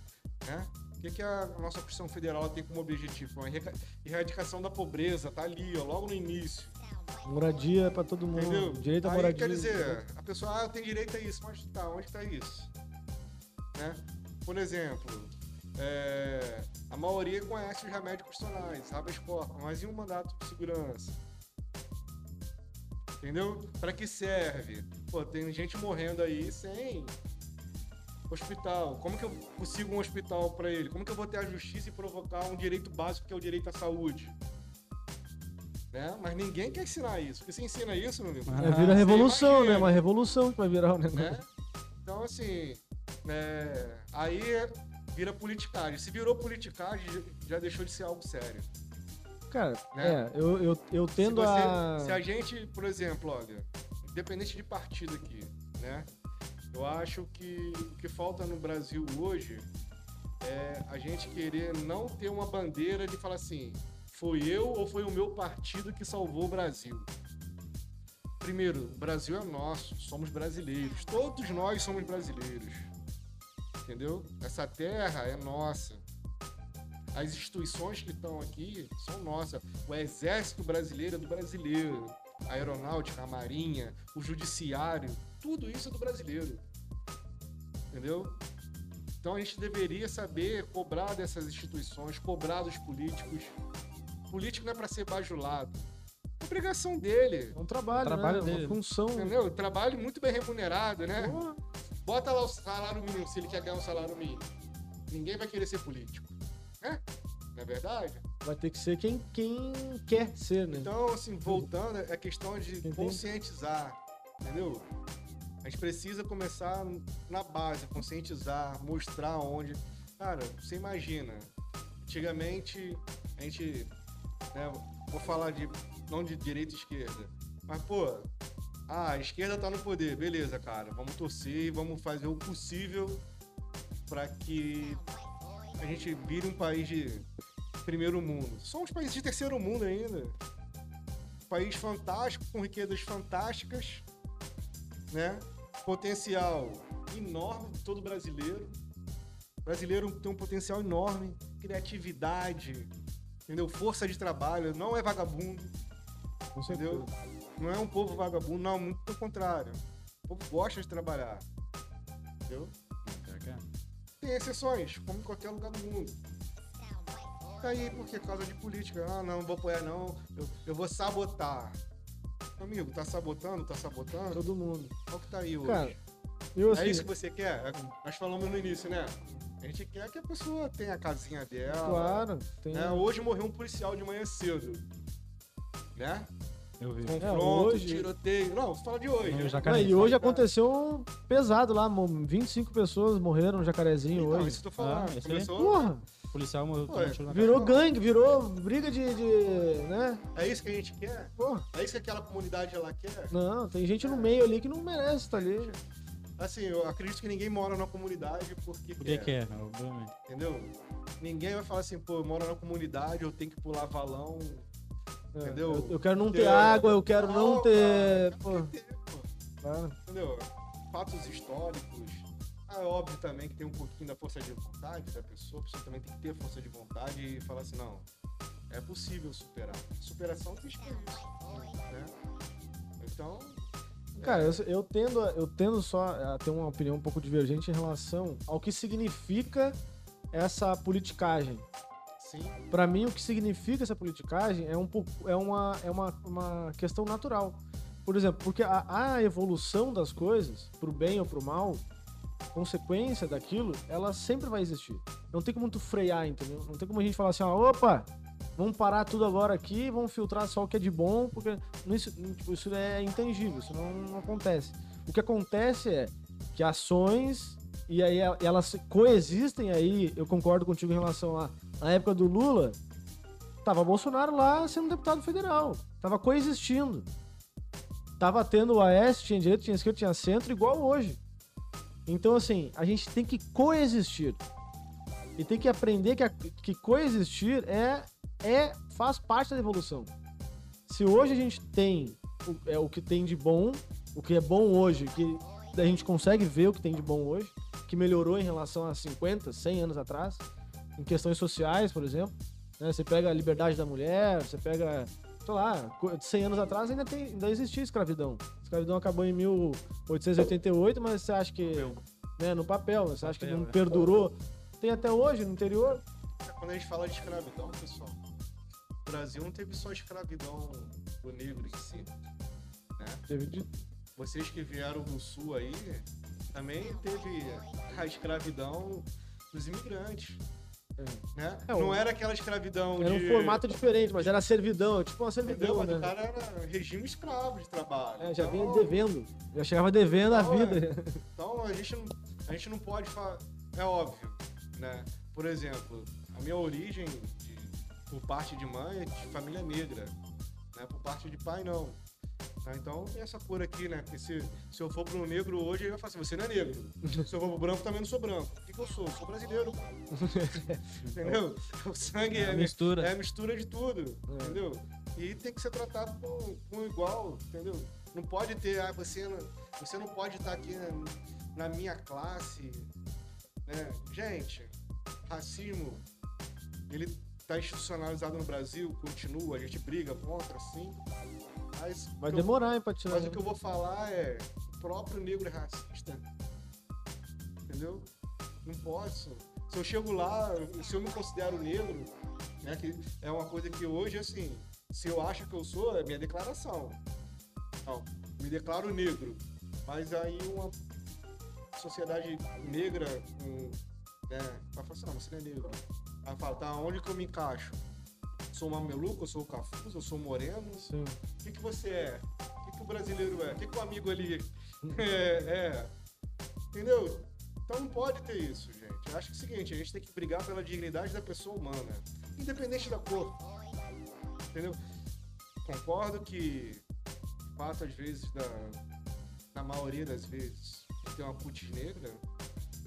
né? O que, que a nossa Constituição Federal tem como objetivo? A erradica- erradicação da pobreza, tá ali, ó, logo no início. Moradia pra todo mundo. Entendeu? Direito à Aí, moradia. quer dizer, a pessoa, ah, eu tenho direito a isso, mas tá, onde tá isso? Né? Por exemplo, é, a maioria conhece os remédios constitucionais, habeas corpus, mas e um mandato de segurança? Entendeu? Pra que serve? Pô, tem gente morrendo aí sem hospital. Como que eu consigo um hospital pra ele? Como que eu vou ter a justiça e provocar um direito básico que é o direito à saúde? Né? Mas ninguém quer ensinar isso. Porque se ensina isso, meu amigo, Ah, É, vira revolução, né? Uma revolução que vai virar o negócio. né? Então, assim, é, aí vira politicagem. Se virou politicagem, já deixou de ser algo sério. Cara, Né? é, eu, eu, eu tendo se, você- a. se a gente, por exemplo, olha, independente de partido aqui, né? Eu acho que o que falta no Brasil hoje é a gente querer não ter uma bandeira de falar assim, foi eu ou foi o meu partido que salvou o Brasil. Primeiro, o Brasil é nosso, somos brasileiros. Todos nós somos brasileiros. Entendeu? Essa terra é nossa. As instituições que estão aqui são nossas. O exército brasileiro é do brasileiro. A aeronáutica, a marinha, o judiciário, tudo isso é do brasileiro. Entendeu? Então a gente deveria saber cobrar dessas instituições, cobrar dos políticos. político não é para ser bajulado. É obrigação dele. É um trabalho, Trabalho né? dele. Uma função. Entendeu? Trabalho muito bem remunerado, né? Porra. Bota lá o salário mínimo se ele quer ganhar um salário mínimo. Ninguém vai querer ser político. Né? Não é verdade? Vai ter que ser quem, quem quer ser, né? Então, assim, voltando, é questão de Entendi. conscientizar, entendeu? A gente precisa começar na base, conscientizar, mostrar onde. Cara, você imagina, antigamente a gente. né, vou falar de. não de direita e esquerda. Mas, pô, ah, a esquerda tá no poder, beleza, cara. Vamos torcer e vamos fazer o possível para que a gente vire um país de primeiro mundo. Somos países de terceiro mundo ainda. País fantástico, com riquezas fantásticas, né? Potencial enorme de todo brasileiro. O brasileiro tem um potencial enorme, criatividade, entendeu? Força de trabalho, não é vagabundo, Com certeza. entendeu? Não é um povo vagabundo, não, muito pelo contrário. O povo gosta de trabalhar, entendeu? Tem exceções, como em qualquer lugar do mundo. Tá aí porque causa de política. Ah, não, não vou apoiar não, eu, eu vou sabotar. Amigo, tá sabotando, tá sabotando? Todo mundo. Qual que tá aí hoje? Cara, eu assim. é isso que você quer? É, Nós falamos no início, né? A gente quer que a pessoa tenha a casinha dela. Claro, tem. Né? Hoje morreu um policial de manhã cedo. Né? Eu vi. Confronto, hoje- tiroteio. Não, você fala de hoje. Não, Jacarezinho. e hoje aconteceu um pesado lá, mo- 25 pessoas morreram no Jacarezinho Então, hoje. isso que eu tô falando. Ah? Começou... Porra, O policial morreu Pô, tomou um tiro na virou gangue, virou briga de, de, né? É isso que a gente quer? Porra, É isso que aquela comunidade ela quer? não, tem gente no meio ali que não merece estar ali. Assim, eu acredito que ninguém mora numa comunidade porque Porque quer, quer, obviamente. entendeu? Ninguém vai falar assim, pô, eu moro na comunidade, eu tenho que pular valão, É, entendeu? Eu, eu quero não ter É. água, eu quero não Não, ter. cara, Pô, que ter, pô. claro. entendeu? Fatos históricos. Ah, é óbvio também que tem um pouquinho da força de vontade da pessoa, a pessoa também tem que ter força de vontade e falar assim, não, é possível superar. Superação tem que né? Então, Cara, eu, eu tendo, a- eu tendo só a ter uma opinião um pouco divergente em relação ao que significa essa politicagem. sim, Pra mim, o que significa essa politicagem é um pouco, é uma, é uma, uma questão natural. Por exemplo, porque a, a evolução das coisas, pro bem ou pro mal, consequência daquilo, ela sempre vai existir. Não tem como tu frear, entendeu? Não tem como a gente falar assim, opa, vamos parar tudo agora aqui, vamos filtrar só o que é de bom, porque não- isso, tipo, isso é intangível, isso não, não acontece. O que acontece é que ações e aí el- elas coexistem aí, eu concordo contigo em relação a na época do Lula, tava Bolsonaro lá sendo deputado federal, tava coexistindo. Tava tendo o AS, tinha direita, tinha esquerda, tinha centro, igual hoje. Então, assim, a gente tem que coexistir. E tem que aprender que, a- que coexistir é, é faz parte da evolução. Se hoje a gente tem o, é, o que tem de bom, o que é bom hoje, que a gente consegue ver o que tem de bom hoje, que melhorou em relação a 50, 100 anos atrás, em questões sociais, por exemplo. né? Você pega a liberdade da mulher, você pega, sei lá, co- 100 anos atrás ainda, tem, ainda existia escravidão. A escravidão acabou em 1888, mas você acha que. Né, no papel, você acha que Papel, não é. perdurou? Tem até hoje no interior. quando a gente fala de escravidão, pessoal, o Brasil não teve só escravidão do negro em si. Teve de- Vocês que vieram do sul aí, também teve a escravidão dos imigrantes. Né? É, não era aquela escravidão Era um de... formato diferente, mas era servidão, tipo uma Entendeu? servidão, Mas o né? cara era regime escravo de trabalho. É, já vinha Então- devendo. Já chegava devendo a Não, vida. Então a gente não, a gente não pode falar. É óbvio, né? Por exemplo, a minha origem de- por parte de mãe é de família negra, né? Por parte de pai não. Tá? Então tem essa cor aqui, né? Porque se, se eu for um negro hoje, ele vai falar assim, você não é negro. Se eu for pro branco, também não sou branco. O que, que eu sou? Eu sou brasileiro. Entendeu? O sangue é, mistura. é a mistura de tudo, entendeu? E tem que ser tratado com, com igual, entendeu? Não pode ter, ah, você não, você não pode estar aqui na, na minha classe, né? Gente, racismo, ele tá institucionalizado no Brasil, continua, a gente briga contra, sim. Mas Vai eu- demorar, hein, pra tirar. mas o que eu vou falar é o próprio negro é racista. Entendeu? Não posso. Se eu chego lá, se eu me considero negro, né, que é uma coisa que hoje, assim, se eu acho que eu sou, é minha declaração. Não, me declaro negro. Mas aí uma sociedade negra, com, né, vai falar assim, não, você não é negro. Aí fala, tá, onde que eu me encaixo? Sou mameluco, eu sou cafuso, eu sou moreno, Sim. o que, que você é? O que, que o brasileiro é? O que, que o amigo ali é, é? Entendeu? Então não pode ter isso, gente. Eu acho que é o seguinte, a gente tem que brigar pela dignidade da pessoa humana, independente da cor. Entendeu? Concordo que fato, às vezes, da, na maioria das vezes, ter uma putz negra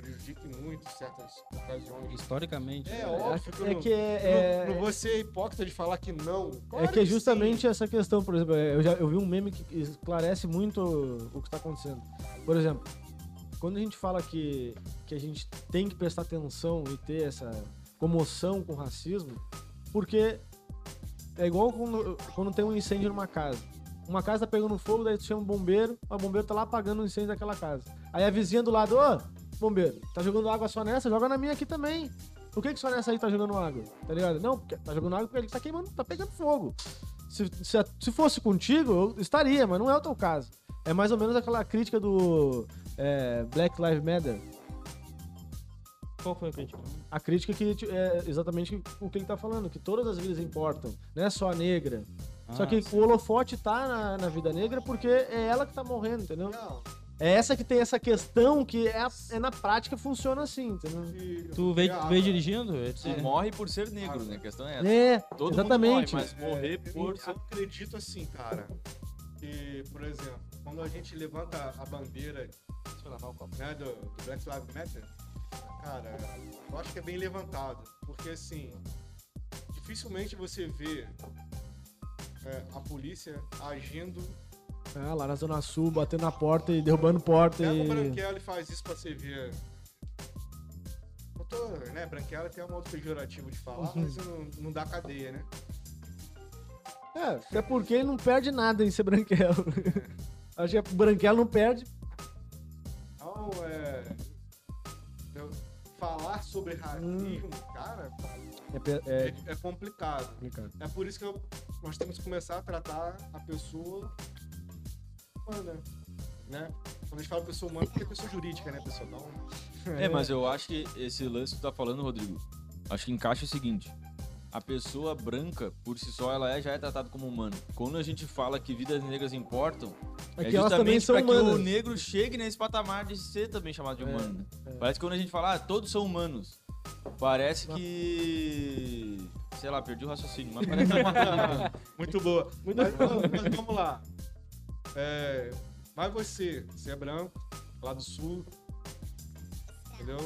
prejudique muito em certas ocasiões. Historicamente. É né? óbvio que eu É não, que é, não, não vou ser hipócrita de falar que não. Claro É que é sim. justamente essa questão, por exemplo, eu, já, eu vi um meme que esclarece muito o que está acontecendo. Por exemplo, quando a gente fala que, que a gente tem que prestar atenção e ter essa comoção com o racismo, porque é igual quando, quando tem um incêndio numa casa. Uma casa tá pegando fogo, daí tu chama um bombeiro, o bombeiro tá lá apagando o incêndio daquela casa. Aí a vizinha do lado, ô, bombeiro, tá jogando água só nessa? Joga na minha aqui também. Por que, que só nessa aí tá jogando água? Tá ligado? Não, porque tá jogando água porque ele tá queimando, tá pegando fogo. Se, se, se fosse contigo, eu estaria, mas não é o teu caso. É mais ou menos aquela crítica do é, Black Lives Matter. Qual foi a crítica? A crítica que é exatamente o que ele tá falando, que todas as vidas importam, não é só a negra. Só Ah, que sim. o holofote tá na, na vida negra porque é ela que tá morrendo, entendeu? Não, É essa que tem essa questão que é, é na prática funciona assim, entendeu? e- Tu veio, veio tá. dirigindo? É, E morre por ser negro, né? A questão é essa. É, Todo exatamente. mundo morre, mas morrer É, por eu acredito assim, cara. que, por exemplo, quando a gente levanta a bandeira Deixa eu lavar o copo. né, do, do Black Lives Matter, cara, eu acho que é bem levantado. Porque assim, dificilmente você vê é, a polícia agindo. É, lá na Zona Sul, batendo na porta e derrubando porta Pega o e... Branquela e faz isso pra ver. Eu tô, né, Branquela tem um modo pejorativo de falar, Uhum. mas não, não dá cadeia, né? É, até porque ele não perde nada em ser branquelo. Acho que o branquelo não perde. Então, é. eu- falar sobre racismo, cara, É, é, é é complicado. complicado. É por isso que eu- nós temos que começar a tratar a pessoa humana, né? Quando a gente fala pessoa humana, porque é pessoa jurídica, né, pessoal? Então, É, mas eu acho que esse lance que tu tá falando, Rodrigo, acho que encaixa o seguinte. A pessoa branca, por si só, ela é, já é tratada como humana. Quando a gente fala que vidas negras importam, É é, que justamente pra que o negro chegue nesse patamar de ser também chamado de humano. né? é. Parece que quando a gente fala, ah, todos são humanos, parece que... Sei lá, perdi o raciocínio, mas parece uma... muito boa. Mas, mas vamos lá. É, vai você, você é branco, lá do sul, entendeu?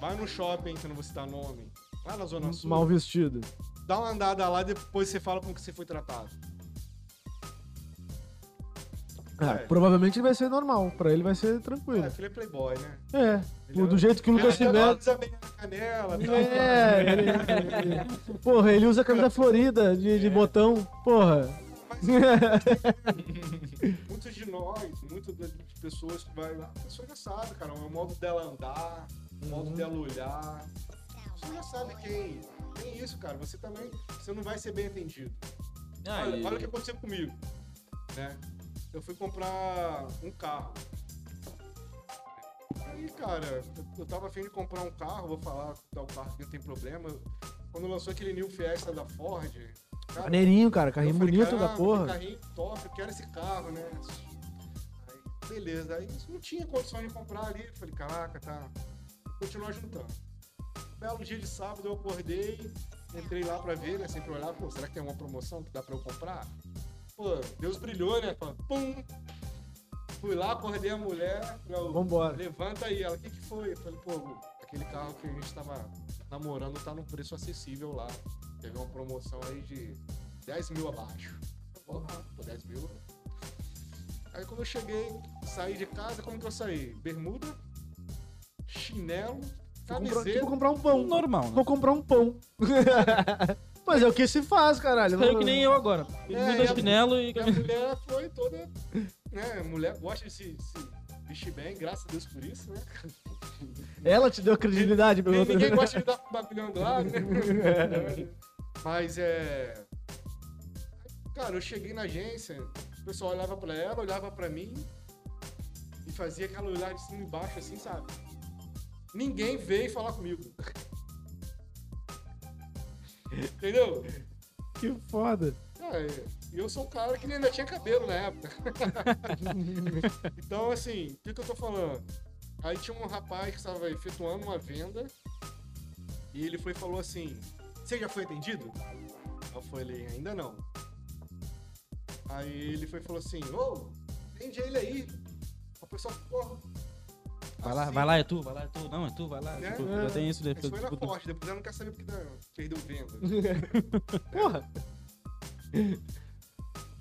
Vai no shopping, que eu não vou citar nome, lá na Zona Sul. Mal vestido. Dá uma andada lá, depois você fala como que você foi tratado. Ah, É. Provavelmente ele vai ser normal. Pra ele vai ser É, tranquilo. filho é playboy, né? É. Ele é- do jeito que o Lucas Ele tiver. usa canela, tá? É, ele, ele- Porra, ele usa camisa florida de, de botão. Porra. muitos de nós, muitas das pessoas que vai lá, a pessoa já sabe, cara, o modo dela andar, o modo dela olhar. Você já sabe quem. Tem isso, cara. Você também. Você não vai ser bem atendido. Ah, olha, e- olha o que aconteceu comigo. Né? Eu fui comprar um carro. Aí, cara, eu- eu tava afim de comprar um carro, vou falar tal carro que não tem problema. Quando lançou aquele New Fiesta da Ford, cara, Maneirinho, cara. Carrinho falei, bonito "Caramba, da porra. Carrinho top, eu quero esse carro, né? Aí, beleza, aí não tinha condição de comprar ali. Falei, caraca, tá. Vou continuar juntando. Belo dia de sábado eu acordei, entrei lá pra ver, né? Sempre olhar, pô, será que tem uma promoção que dá pra eu comprar? Pô, Deus brilhou, né? Pum! Fui lá, acordei a mulher, falei, "Ô, Vambora. levanta aí. Ela, o que que foi? Eu falei, pô, aquele carro que a gente tava namorando tá num preço acessível lá. Teve uma promoção aí de 10 mil abaixo. Porra, pô, 10 mil. Aí quando eu cheguei, saí de casa, como que eu saí? Bermuda, chinelo, Vou comprar, camiseta. tipo comprar um pão. Normal, né? Vou comprar um pão. Mas é o que se faz, caralho. Caiu que nem eu agora. É, muda e a- chinelo e... A mulher foi toda. Né, mulher gosta de se, se vestir bem, graças a Deus por isso, né? Ela te deu credibilidade, Ninguém, pelo ninguém gosta de dar bagulhando lá, né? Mas é. Cara, eu cheguei na agência, o pessoal olhava pra ela, olhava pra mim e fazia aquela olhar de cima e embaixo, assim, sabe? Ninguém veio falar comigo. Entendeu? Que foda. Ah, E eu sou um cara que ainda tinha cabelo na época. então, assim, o que, que eu tô falando? Aí tinha um rapaz que estava efetuando uma venda e ele foi e falou assim: Você já foi atendido? Eu falei: Ainda não. Aí ele foi falou assim: Ô, atende ele aí. O pessoal ficou. Vai lá, assim. vai lá, é tu, vai lá, é tu. Não, é tu, vai lá. Né? Tipo, já tem isso. Isso Depois, foi na Forte, depois ela não quer saber porque dá- perdeu venda. Porra.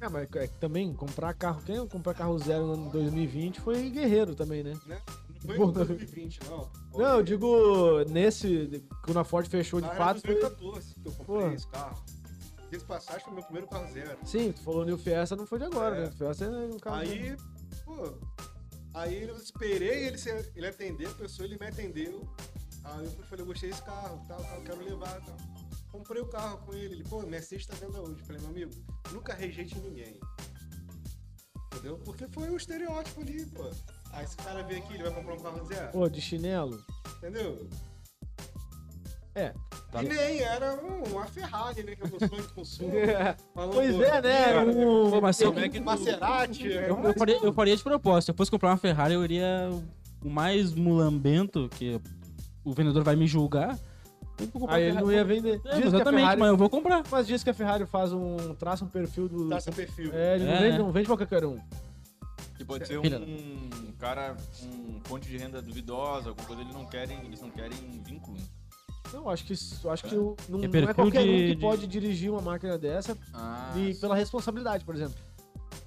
É, mas é também comprar carro, quem comprar carro zero no ano 2020 foi guerreiro também, né? né? Não foi em 2020, não. Não, eu digo nesse, quando a Ford fechou de Ah, era fato, foi... 2014 que eu comprei Porra. esse carro. Esse passagem foi meu primeiro carro zero. Sim, tu falou New Fiesta, não foi de agora, É. né? Fiesta é um carro zero. Aí, pô, aí eu esperei ele, ser, ele atender a pessoa, ele me atendeu. Aí eu falei, eu gostei desse carro, tal, tal, quero levar, tal. Comprei o carro com ele, ele, pô, minha sexta venda hoje. Falei, meu amigo, nunca rejeite ninguém. Entendeu? Porque foi um estereótipo ali, pô. Aí esse cara veio aqui, ele vai comprar um carro zero, Pô, de chinelo. entendeu? É. Tá. E nem era um- uma Ferrari, né? Que é o sonho de consumo. Uma pois é, né? Um... Pô, mas um como é que Maserati. Eu, eu, faria, eu faria de propósito. Se eu fosse comprar uma Ferrari, eu iria o mais mulambento, que o vendedor vai me julgar. Eu Aí ele não ia vender. É, Diz exatamente, Ferrari- mas eu vou comprar. Mas diz que a Ferrari faz um. traça um perfil do. Traça perfil. É, ele não, É, vende, né? não vende pra qualquer um. Que pode ser Filha um cara com fonte de renda duvidosa, alguma coisa, eles não querem, eles não querem vínculo. Não, acho que, acho que o- não, É não é qualquer um de- que de- pode dirigir uma máquina dessa Ah, e pela responsabilidade, por exemplo.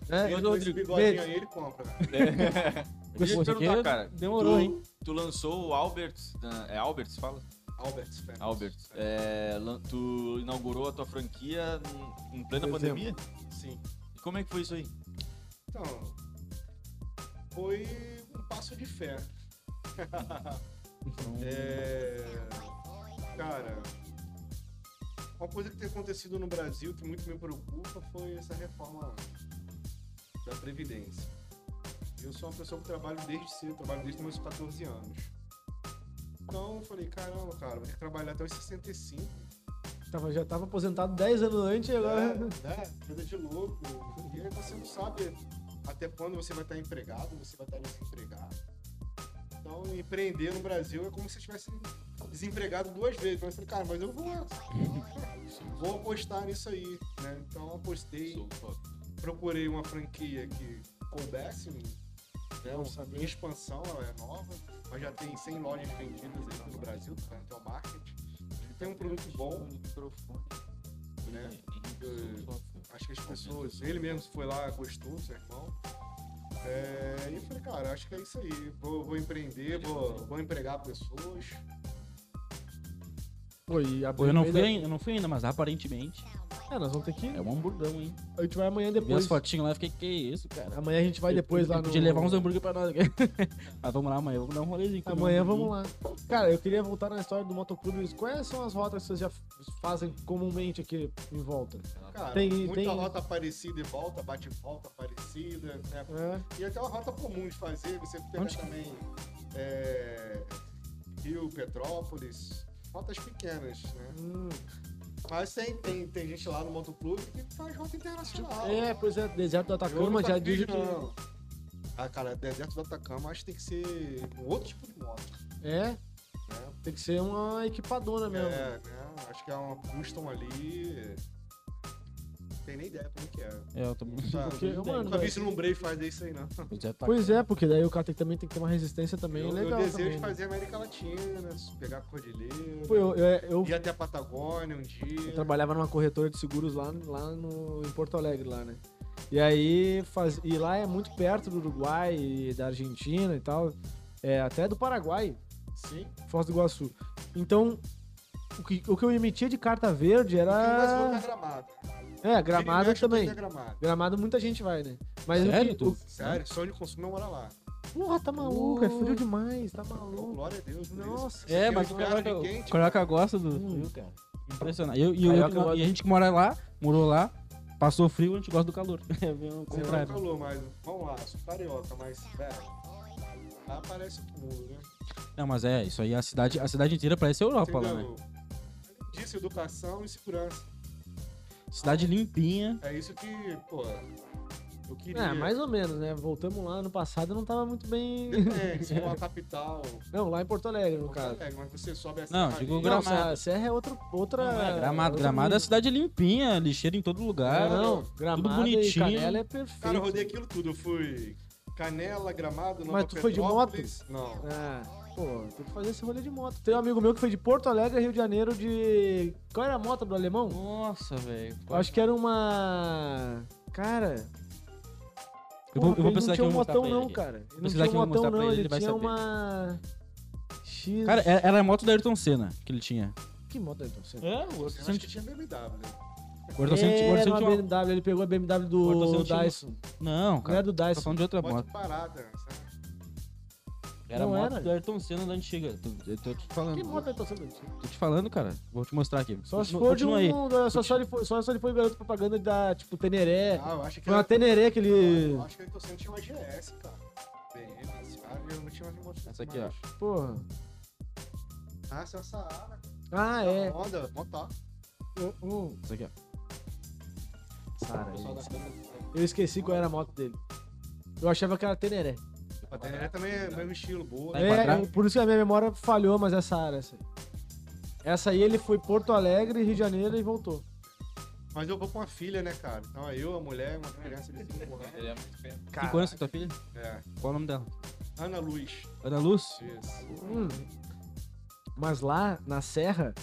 É, com esse Rodrigo, bigodinho aí, ele compra. né? Deixa eu te perguntar, cara. Demorou, tu, hein? Tu lançou o Albert, é Albert, fala? Albert Spence. Albert. É, tu inaugurou a tua franquia em plena Dezembro. pandemia? Sim. E como é que foi isso aí? Então, foi um passo de fé. É, cara, uma coisa que tem acontecido no Brasil que muito me preocupa foi essa reforma da Previdência. Eu sou uma pessoa que trabalho desde cedo, trabalho desde meus 14 anos. Então eu falei, caramba, cara, vou ter que trabalhar até os 65. tava, já tava aposentado 10 anos antes e agora. É, né? Coisa de louco. E aí você não sabe até quando você vai estar empregado, você vai estar desempregado. Então, empreender no Brasil é como se você estivesse desempregado duas vezes. Mas eu falei, cara, mas eu vou. Vou apostar nisso aí. Né? Então, apostei, procurei uma franquia que coubesse né, em expansão, ela é nova, mas já tem 100 lojas vendidas aí no Brasil, tá? Então, marketing. Tem um produto bom, né? Eu- acho que as pessoas, ele mesmo foi lá, gostou, seu irmão. É, e eu falei, cara, acho que é isso aí. Vou, vou empreender, vou, vou empregar pessoas. Pô, e a Pô, eu não fui ainda. eu não fui ainda, mas aparentemente É, nós vamos ter que. é um hamburgão, hein? A gente vai amanhã Vi as depois. fotinhas lá e fiquei, que isso, cara? Amanhã a gente vai depois Eu- lá eu no. Podia levar uns hambúrguer pra nós. mas vamos lá amanhã, vamos dar um rolezinho. comer um Amanhã vamos lá. Cara, eu queria voltar na história do motoclube. Quais são as rotas que vocês já fazem comumente aqui em volta? Cara, Tem- muita tem- rota parecida e volta, bate e volta parecida. Né? É. E até uma rota comum de fazer, você pega Onde que- também é, Rio, Petrópolis, rotas pequenas, né? Hum. Mas tem, tem, tem gente lá no motoclube que faz rota internacional. É, pois é, deserto do Atacama já diz que. não. Ah, cara, deserto do Atacama acho que tem que ser um outro tipo de moto. É, Né? tem que ser uma equipadona mesmo. É, né? Acho que é uma custom ali. Tem nem ideia como que é. É, eu tô Sabe? Porque, Nunca mano, vi se Brave fazer isso aí, não. Pois é, tá. Pois é, porque daí o cara tem, também tem que ter uma resistência também eu, legal. eu desejo também, né? fazer América Latina, pegar a Cordilheira, Pô, eu, eu, eu- ir até a Patagônia um dia. eu trabalhava numa corretora de seguros lá, lá no, em Porto Alegre, lá, né? E aí, faz, e lá é muito perto do Uruguai e da Argentina e tal. É, até do Paraguai, Sim. Foz do Iguaçu. Então, o que, o que eu emitia de carta verde O que eu mais vou era. Gramado. É, Gramado também. a Gramado. Gramado muita gente vai, né? Mas o Sério, que- tu? o- Sério, sonho de consumo é morar lá. Porra, tá maluco, é frio demais, tá Oh, maluco. glória a Deus. Nossa. É, aqui mas o Carioca gosta do Hum. frio, cara. Impressionante. Eu, e eu, eu- e a gente que mora lá, morou lá, passou frio, a gente gosta do calor. É o contrário. falou, mas vamos lá, sou carioca, mas, velho, lá parece mundo, né? Não, mas é, isso aí, a cidade, a cidade inteira parece Europa lá, né? Entendeu? Disso, educação e segurança. Cidade limpinha. É isso que, pô, eu queria. É, mais ou menos, né? Voltamos lá no passado não tava muito bem. Depende, se for uma capital, Não, lá em Porto Alegre, no Porto caso. Alegre, mas você sobe a Não, digo ali, Gramado. Não, Serra é outro, outra. Não, é, gramado, outro gramado é a cidade limpinha, lixeira em todo lugar. Não, não, gramado bonitinho. e Canela é perfeito. Cara, eu rodei aquilo tudo. Eu fui Canela, Gramado, Nova Mas tu foi de moto? Não. Ah, pô, tem que fazer esse rolê de moto. Tem um amigo meu que foi de Porto Alegre, Rio de Janeiro, de. Qual era a moto do alemão? Nossa, velho. Eu acho que era uma. Cara. Eu vou, eu vou ele precisar não aqui tinha um motão, não, aqui. cara. Ele não tinha aqui um eu vou motão, mostrar pra não. ele, Ele, ele vai tinha saber. uma. X. Cara, era era a moto do Ayrton Senna que ele tinha. Que moto é então? Você? É, o acho que tinha BMW. O Ayrton Senna tinha- Ayrton Senna uma BMW, ele pegou a BMW Ayrton do Senna Dyson. Não, Não é cara. do Dyson. falando de outra Moto moto. parada, sabe? Era a Não moto era? do Ayrton Senna da antiga. Tô- Eu tô te falando. Que moto é então? Você não- Tô te falando, cara. Vou te mostrar aqui. Só se for de continua aí. um. da- Só, só, ele foi, só se ele foi garoto propaganda da, tipo, Teneré. Ah, eu acho que Foi uma era- Teneré que ele. Eu acho que ele tô sendo tinha uma GS, cara. BM, cara, eu não tinha uma moto Essa aqui, ó. mais. Porra. Ah, essa é uma Saara. Ah, é. Honda, motor. Um- um. Essa aqui, ó. Da câmera. Eu esqueci qual era a moto dele. Eu achava que era Teneré. A Teneré também é o mesmo estilo, boa. É, por isso que a minha memória falhou, mas é essa aí. Essa aí ele foi Porto Alegre, Rio de Janeiro e voltou. Mas eu vou com a filha, né, cara? Então eu, a mulher, uma criança de 5 anos. Ele é muito feio. Cinco anos tua filha? É. Qual o nome dela? Ana Luz. Ana Luz? Isso. Hum. Mas lá na Serra,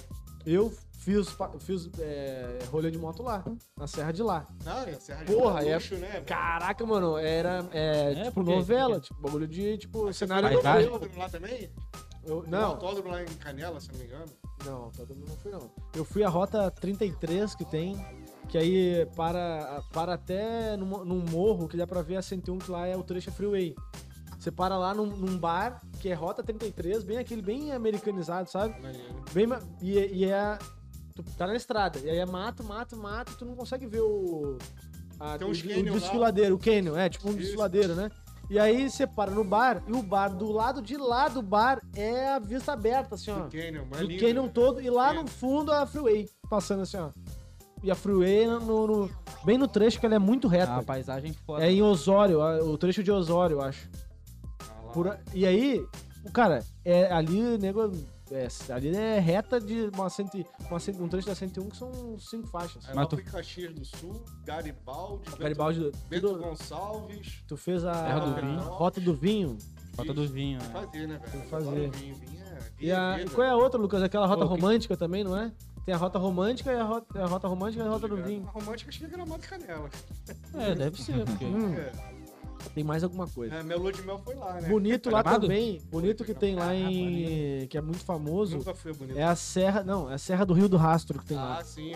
eu fiz, fiz é, rolê de moto lá, na Serra de lá. Ah, é Serra de Porra, é- né? Caraca, mano, era é, É, tipo por quê? novela, tipo bagulho de tipo cenário foi do na filme. autódromo lá também? Eu- No Não, autódromo lá em Canela, se não me engano. não, mundo não fui não. Eu fui a rota 33 que tem, que aí para, para até num, num morro que dá pra ver a 101 que lá é o trecho freeway. Você para lá num, num bar que é rota 33, bem aquele bem americanizado, sabe? Bem, e, é- e é. Tu tá na estrada, e aí é mato, mato, mato, tu não consegue ver o. a- Tem o, uns o desfiladeiro, o canyon, é, tipo um Isso. desfiladeiro, né? E aí você para no bar, e o bar, do lado de lá do bar, é a vista aberta, assim, ó. Do Canyon, mas Do lindo, canyon né? todo, e lá É. no fundo a freeway, passando assim, ó. E a freeway no, no- no- bem no trecho que ela é muito Ah, reta. a paisagem foda. é em Osório, o trecho de Osório, eu acho. Ah. Por e aí, o cara, é, ali, nego, é, ali é reta de uma cento, uma cento- um trecho da 101 que são cinco faixas. Aí Mas tu- foi Caxias do Sul, Garibaldi, Bento- Garibaldi, Bento tudo- Gonçalves. tu fez a, Terra do a vinho. rota do vinho. Rota do vinho, Tem que né? fazer, né, velho? Tem que fazer. Vinho, vinho é E, a, e qual é a outra, Lucas? Aquela rota Pô, que- romântica também, não é? Tem a rota romântica e a rota, a rota romântica e a rota do vinho. A romântica acho que é Gramado e Canela. É, deve ser, porque... Hum, É. tem mais alguma coisa. É, meu lua de mel foi lá, né? Bonito lá Gramado? também. Bonito que tem lá em. que é muito famoso. Nunca foi bonito. É a Serra. Não, é a Serra do Rio do Rastro que tem lá. Ah, sim.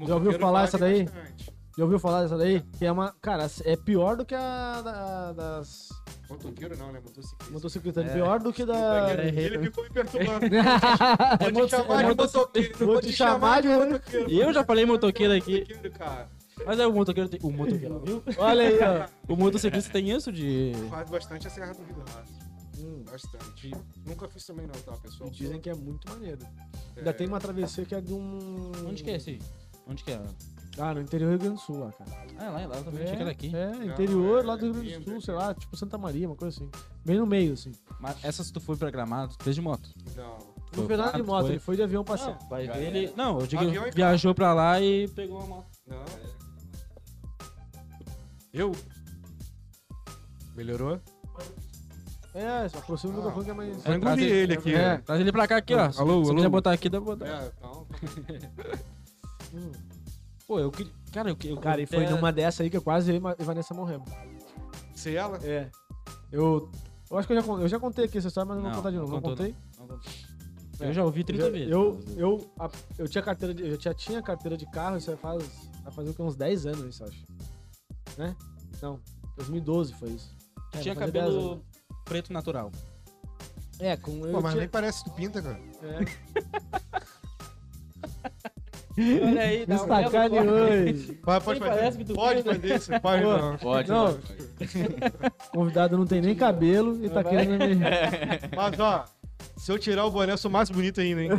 Os Já ouviu falar essa daí? bastante. Já ouviu falar dessa daí? Que é uma. Cara, é pior do que a da- das. Motoqueiro não, né? Motociclista. Motocicleta. É. É. pior do que da. Ele ficou me perturbando. Vou te chamar de motoqueiro. Vou te chamar de motoqueiro. E eu já falei motoqueiro aqui. Motoqueiro, cara. Mas é o motoqueiro tem... O motoqueiro, viu? Olha aí, ó. O motociclista tem isso de... Faz bastante a Serra do Rio do Rastro. Hum, Bastante. Nunca fiz também não, tá, pessoal? e dizem que é muito maneiro. É, Ainda tem uma travessia que é de um. Onde que é esse? Onde que é? Ah, no interior do Rio Grande do Sul, lá, cara. Ah, lá, lá eu também achei que era aqui. É, interior é, lá do Rio é Grande do Sul, é sei lá, tipo Santa Maria, uma coisa assim. Bem no meio, assim. Mas essa se tu foi pra Gramado, tu fez de moto. Não. Não Foi fez nada de moto, foi? ele foi de avião passear. Não, ele... Não, eu digo, Avião viajou pra lá e pegou a moto. Não. Eu? Melhorou? É, só aproxima o Ah. microfone que é mais. Vou É, trazer- ele aqui. É. Traz ele pra cá aqui, ó. Se- Alô, Se alô. quiser botar aqui, dá pra botar. É, então. Hum. Pô, eu queria... Cara, eu, eu Cara, e foi até- numa dessa aí que eu quase eu e Ma- e Vanessa morremos. Se ela? É. Eu. Eu acho que eu já, con- eu já contei aqui essa história, mas não, vou Não, contar de não novo. Não contou, contei? Eu já ouvi 30 eu, vezes. Eu, eu, a- eu tinha carteira de. Eu já tinha carteira de carro, isso faz. Vai fazer o quê? uns 10 anos, isso, eu acho. Né? Não. 2012 foi isso. É, tinha vai fazer 10 cabelo preto natural. É, com. Eu Pô, mas tinha, nem parece que tu pinta, cara. é, Olha aí, me sacaneou hoje. Pode, pode fazer. Pode fazer isso? Pode Pô. não. Pode, Não. pode, pode. Convidado não tem nem cabelo e tá Vai. querendo me. Mas, ó, se eu tirar o boné, eu sou mais bonito ainda, hein?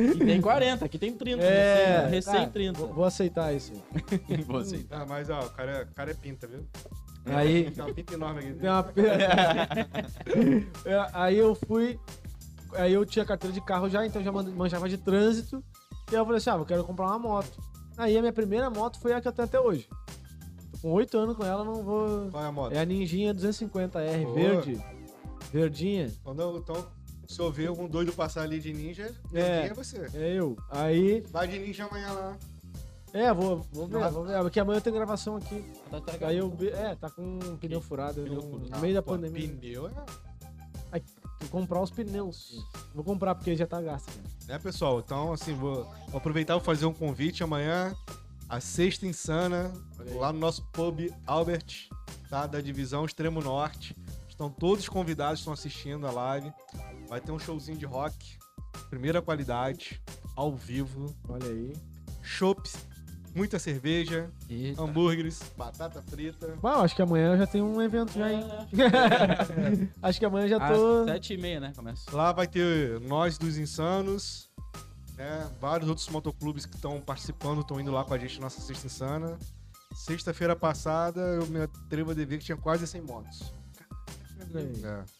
E tem 40, aqui tem 30. É, recém, tá, recém 30. Vou, vou aceitar isso. aí. Você. Ah, mas, ó, o cara, o cara é pinta, viu? Aí. Tem uma pinta enorme aqui. Tem uma pe- É, aí eu fui. Aí eu tinha carteira de carro já, então já man- manjava de trânsito. E aí eu falei assim: ah, eu quero comprar uma moto. Aí a minha primeira moto foi a que eu tenho até hoje. Tô com oito anos com ela, não vou. Qual é a moto? É a Ninjinha 250R, Boa. verde. Verdinha. Quando, então, se eu ver algum doido passar ali de ninja, É. é, é você. É eu. Aí. Vai de ninja amanhã lá. É, vou, vou ver, vou ver. Porque amanhã eu tenho gravação aqui. Tá, tá, Aí eu. É, tá com um pneu furado Pneu no, no meio da Pô, pandemia. Pneu é. Vou comprar os pneus. Vou comprar porque já tá gasto. Cara. Né, pessoal? Então, assim, vou, vou aproveitar e vou fazer um convite amanhã, a Sexta Insana, aí. lá no nosso pub Albert, tá? Da divisão Extremo Norte. Estão todos convidados, estão assistindo a live. Vai ter um showzinho de rock, primeira qualidade, ao vivo, Olha aí. chopps, muita cerveja, Eita. hambúrgueres, batata frita. Bom, acho que amanhã eu já tenho um evento já, hein? acho que amanhã eu já tô. Às 7 e meia, né? Começa. Lá vai ter nós dos Insanos, né? Vários outros motoclubes que estão participando, estão indo lá com a gente na nossa Sexta Insana. Sexta-feira passada, eu me atrevo a dever que tinha quase 100 motos. É.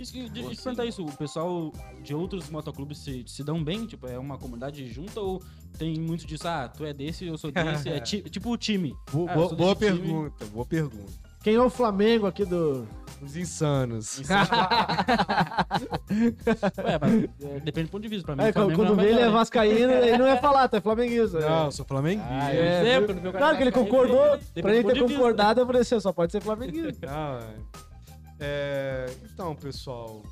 Isso, de, de Você. perguntar isso, o pessoal de outros motoclubes se, se dão bem? Tipo, é uma comunidade junta ou tem muito disso? Ah, tu é desse, eu sou desse. é ti- tipo o time. Boa, Ah, eu boa time. pergunta, boa pergunta. Quem é o Flamengo aqui do. Os insanos. Ué, mas, é, depende do ponto de vista. Pra mim, É, quando não vê ele é vascaíno, ele não ia falar, tu é flamenguista. Não, eu sou flamenguista. Ah, É, eu Claro que ele concordou. depende Pra ele ter concordado, eu falei assim, só pode ser flamenguista. Não, é. Então, pessoal,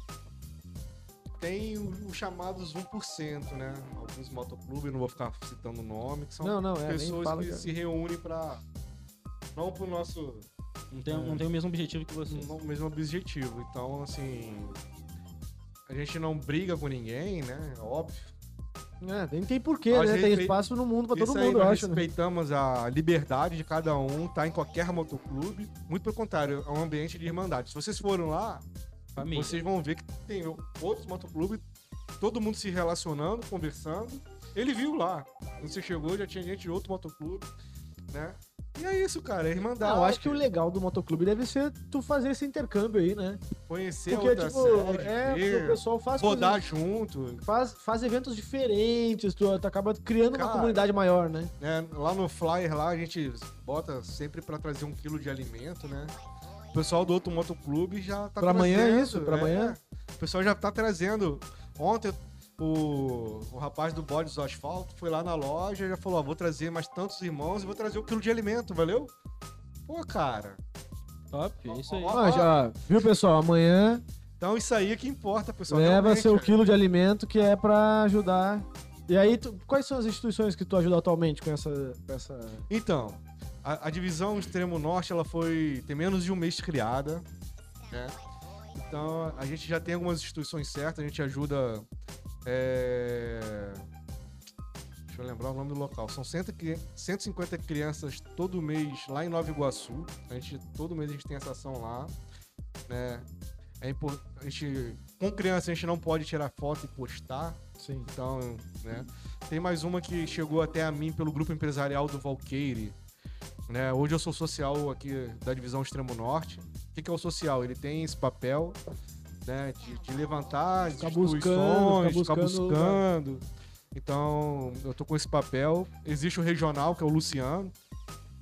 tem os chamados 1%, né? Alguns motoclubes, não vou ficar citando o nome, que são Não, não, é, pessoas fala, que cara. se reúnem para não pro nosso Não tem, não tem o mesmo objetivo que você. não, mesmo objetivo. Então, assim, a gente não briga com ninguém, né? Óbvio. É, nem tem porquê, Nós né? Tem respe- espaço no mundo pra Isso todo aí, mundo, eu nós acho. né? respeitamos a liberdade de cada um, tá em qualquer motoclube. Muito pelo contrário, é um ambiente de irmandade. Se vocês foram lá, Família. vocês vão ver que tem outros motoclubes, todo mundo se relacionando, conversando. Ele viu lá. Quando você chegou, já tinha gente de outro motoclube, né? E é isso, cara, é irmandade. Ah, eu acho que o legal do motoclube deve ser tu fazer esse intercâmbio aí, né? Conhecer Porque, outra tipo, sede, é, ver, o pessoal faz rodar coisas- junto. faz, faz eventos diferentes, tu, tu acaba criando uma Cara, comunidade maior, né? né? Lá no flyer lá a gente bota sempre pra trazer um quilo de alimento, né? O pessoal do outro motoclube já tá Pra amanhã é trazendo, isso? Pra é. amanhã? O pessoal já tá trazendo. Ontem o, o rapaz do bode do asfalto foi lá na loja e já falou: ó, vou trazer mais tantos irmãos e vou trazer um quilo de alimento, valeu? Pô, cara. Top, é isso aí. Ó, Ah, já, viu, pessoal? Amanhã Então isso aí é que importa, pessoal. leva seu é. quilo de alimento que é pra ajudar. E aí, tu- quais são as instituições que tu ajuda atualmente com essa. Com essa... Então, a, a divisão Extremo Norte, ela foi. tem menos de um mês criada, né? Então, a gente já tem algumas instituições certas, a gente ajuda. É, Deixa eu lembrar o nome do local. São 100 cri- 150 crianças todo mês lá em Nova Iguaçu. A gente, todo mês a gente tem essa ação lá. Né? É impor- a gente, com criança a gente não pode tirar foto e postar. Sim. Então, né? Tem mais uma que chegou até a mim pelo grupo empresarial do Valqueire. Né? Hoje eu sou social aqui da divisão Extremo Norte. O que é o social? Ele tem esse papel né, de, de levantar Ficar instituições, buscando, ficar ficar buscando- buscando. Então, eu tô com esse papel. Existe o regional, que é o Luciano.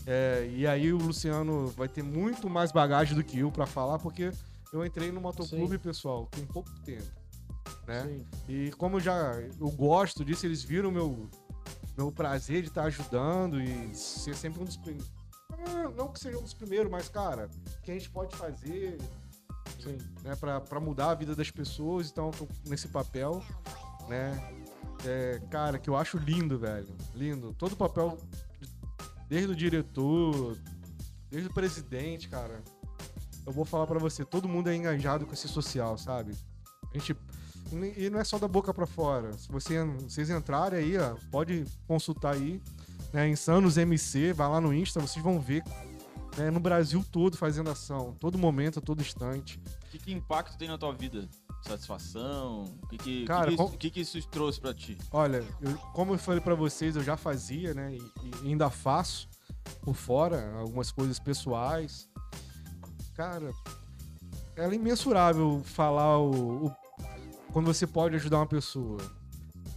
É, e aí o Luciano vai ter muito mais bagagem do que eu pra falar, porque eu entrei no motoclube, pessoal, tem pouco tempo. Né? Sim. E como eu já eu gosto disso, eles viram meu meu prazer de estar ajudando e ser sempre um dos primeiros. Não que seja um dos primeiros, mas, cara, o que a gente pode fazer Sim. né, pra mudar a vida das pessoas, então tô nesse papel, né? É, cara, que eu acho lindo, velho. Lindo. Todo papel, desde o diretor, desde o presidente, cara. Eu vou falar pra você, todo mundo é engajado com esse social, sabe? A gente. E não é só da boca pra fora. Se você, vocês entrarem aí, ó, pode consultar aí, né? Insanos MC, vai lá no Insta, vocês vão ver. Né, no Brasil todo fazendo ação, todo momento, todo instante. O que, que impacto tem na tua vida? Satisfação? O que, que, Cara, que, que, com- isso, o que, isso trouxe pra ti? Olha, eu- como eu falei pra vocês, eu já fazia, né? E, e ainda faço por fora algumas coisas pessoais. Cara, é imensurável falar o, o- quando você pode ajudar uma pessoa,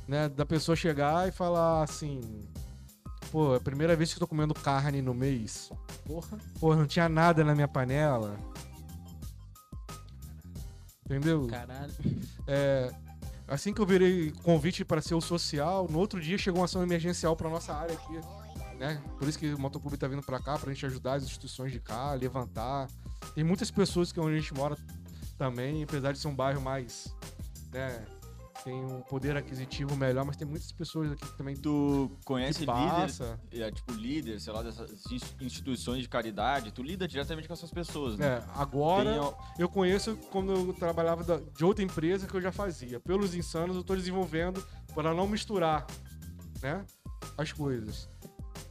né? Da pessoa chegar e falar assim, pô, é a primeira vez que eu tô comendo carne no mês. Porra. Pô, não tinha nada na minha panela. Entendeu? Caralho. É, assim que eu virei convite para ser o social, no outro dia chegou uma ação emergencial para nossa área aqui, né? Por isso que o motoclube tá vindo para cá pra gente ajudar as instituições de cá, levantar. Tem muitas pessoas que onde a gente mora também, apesar de ser um bairro mais, né, tem um poder aquisitivo melhor, mas tem muitas pessoas aqui que também Tu conhece que líder, passa. é, tipo líder, sei lá, dessas ins- instituições de caridade, tu lida diretamente com essas pessoas, né? É, agora Tem, eu conheço quando eu trabalhava da- de outra empresa que eu já fazia. Pelos insanos eu tô desenvolvendo para não misturar, né, as coisas.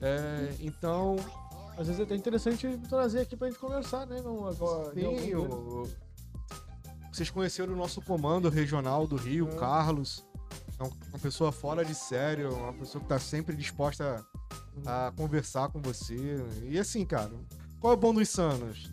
É, então, Às vezes é até interessante trazer aqui pra gente conversar, né? Não, agora, sim, momento. Vocês conheceram o nosso comando regional do Rio, É. Carlos. É um- uma pessoa fora de sério, uma pessoa que tá sempre disposta a conversar com você. E assim, cara, qual é o bom dos insanos?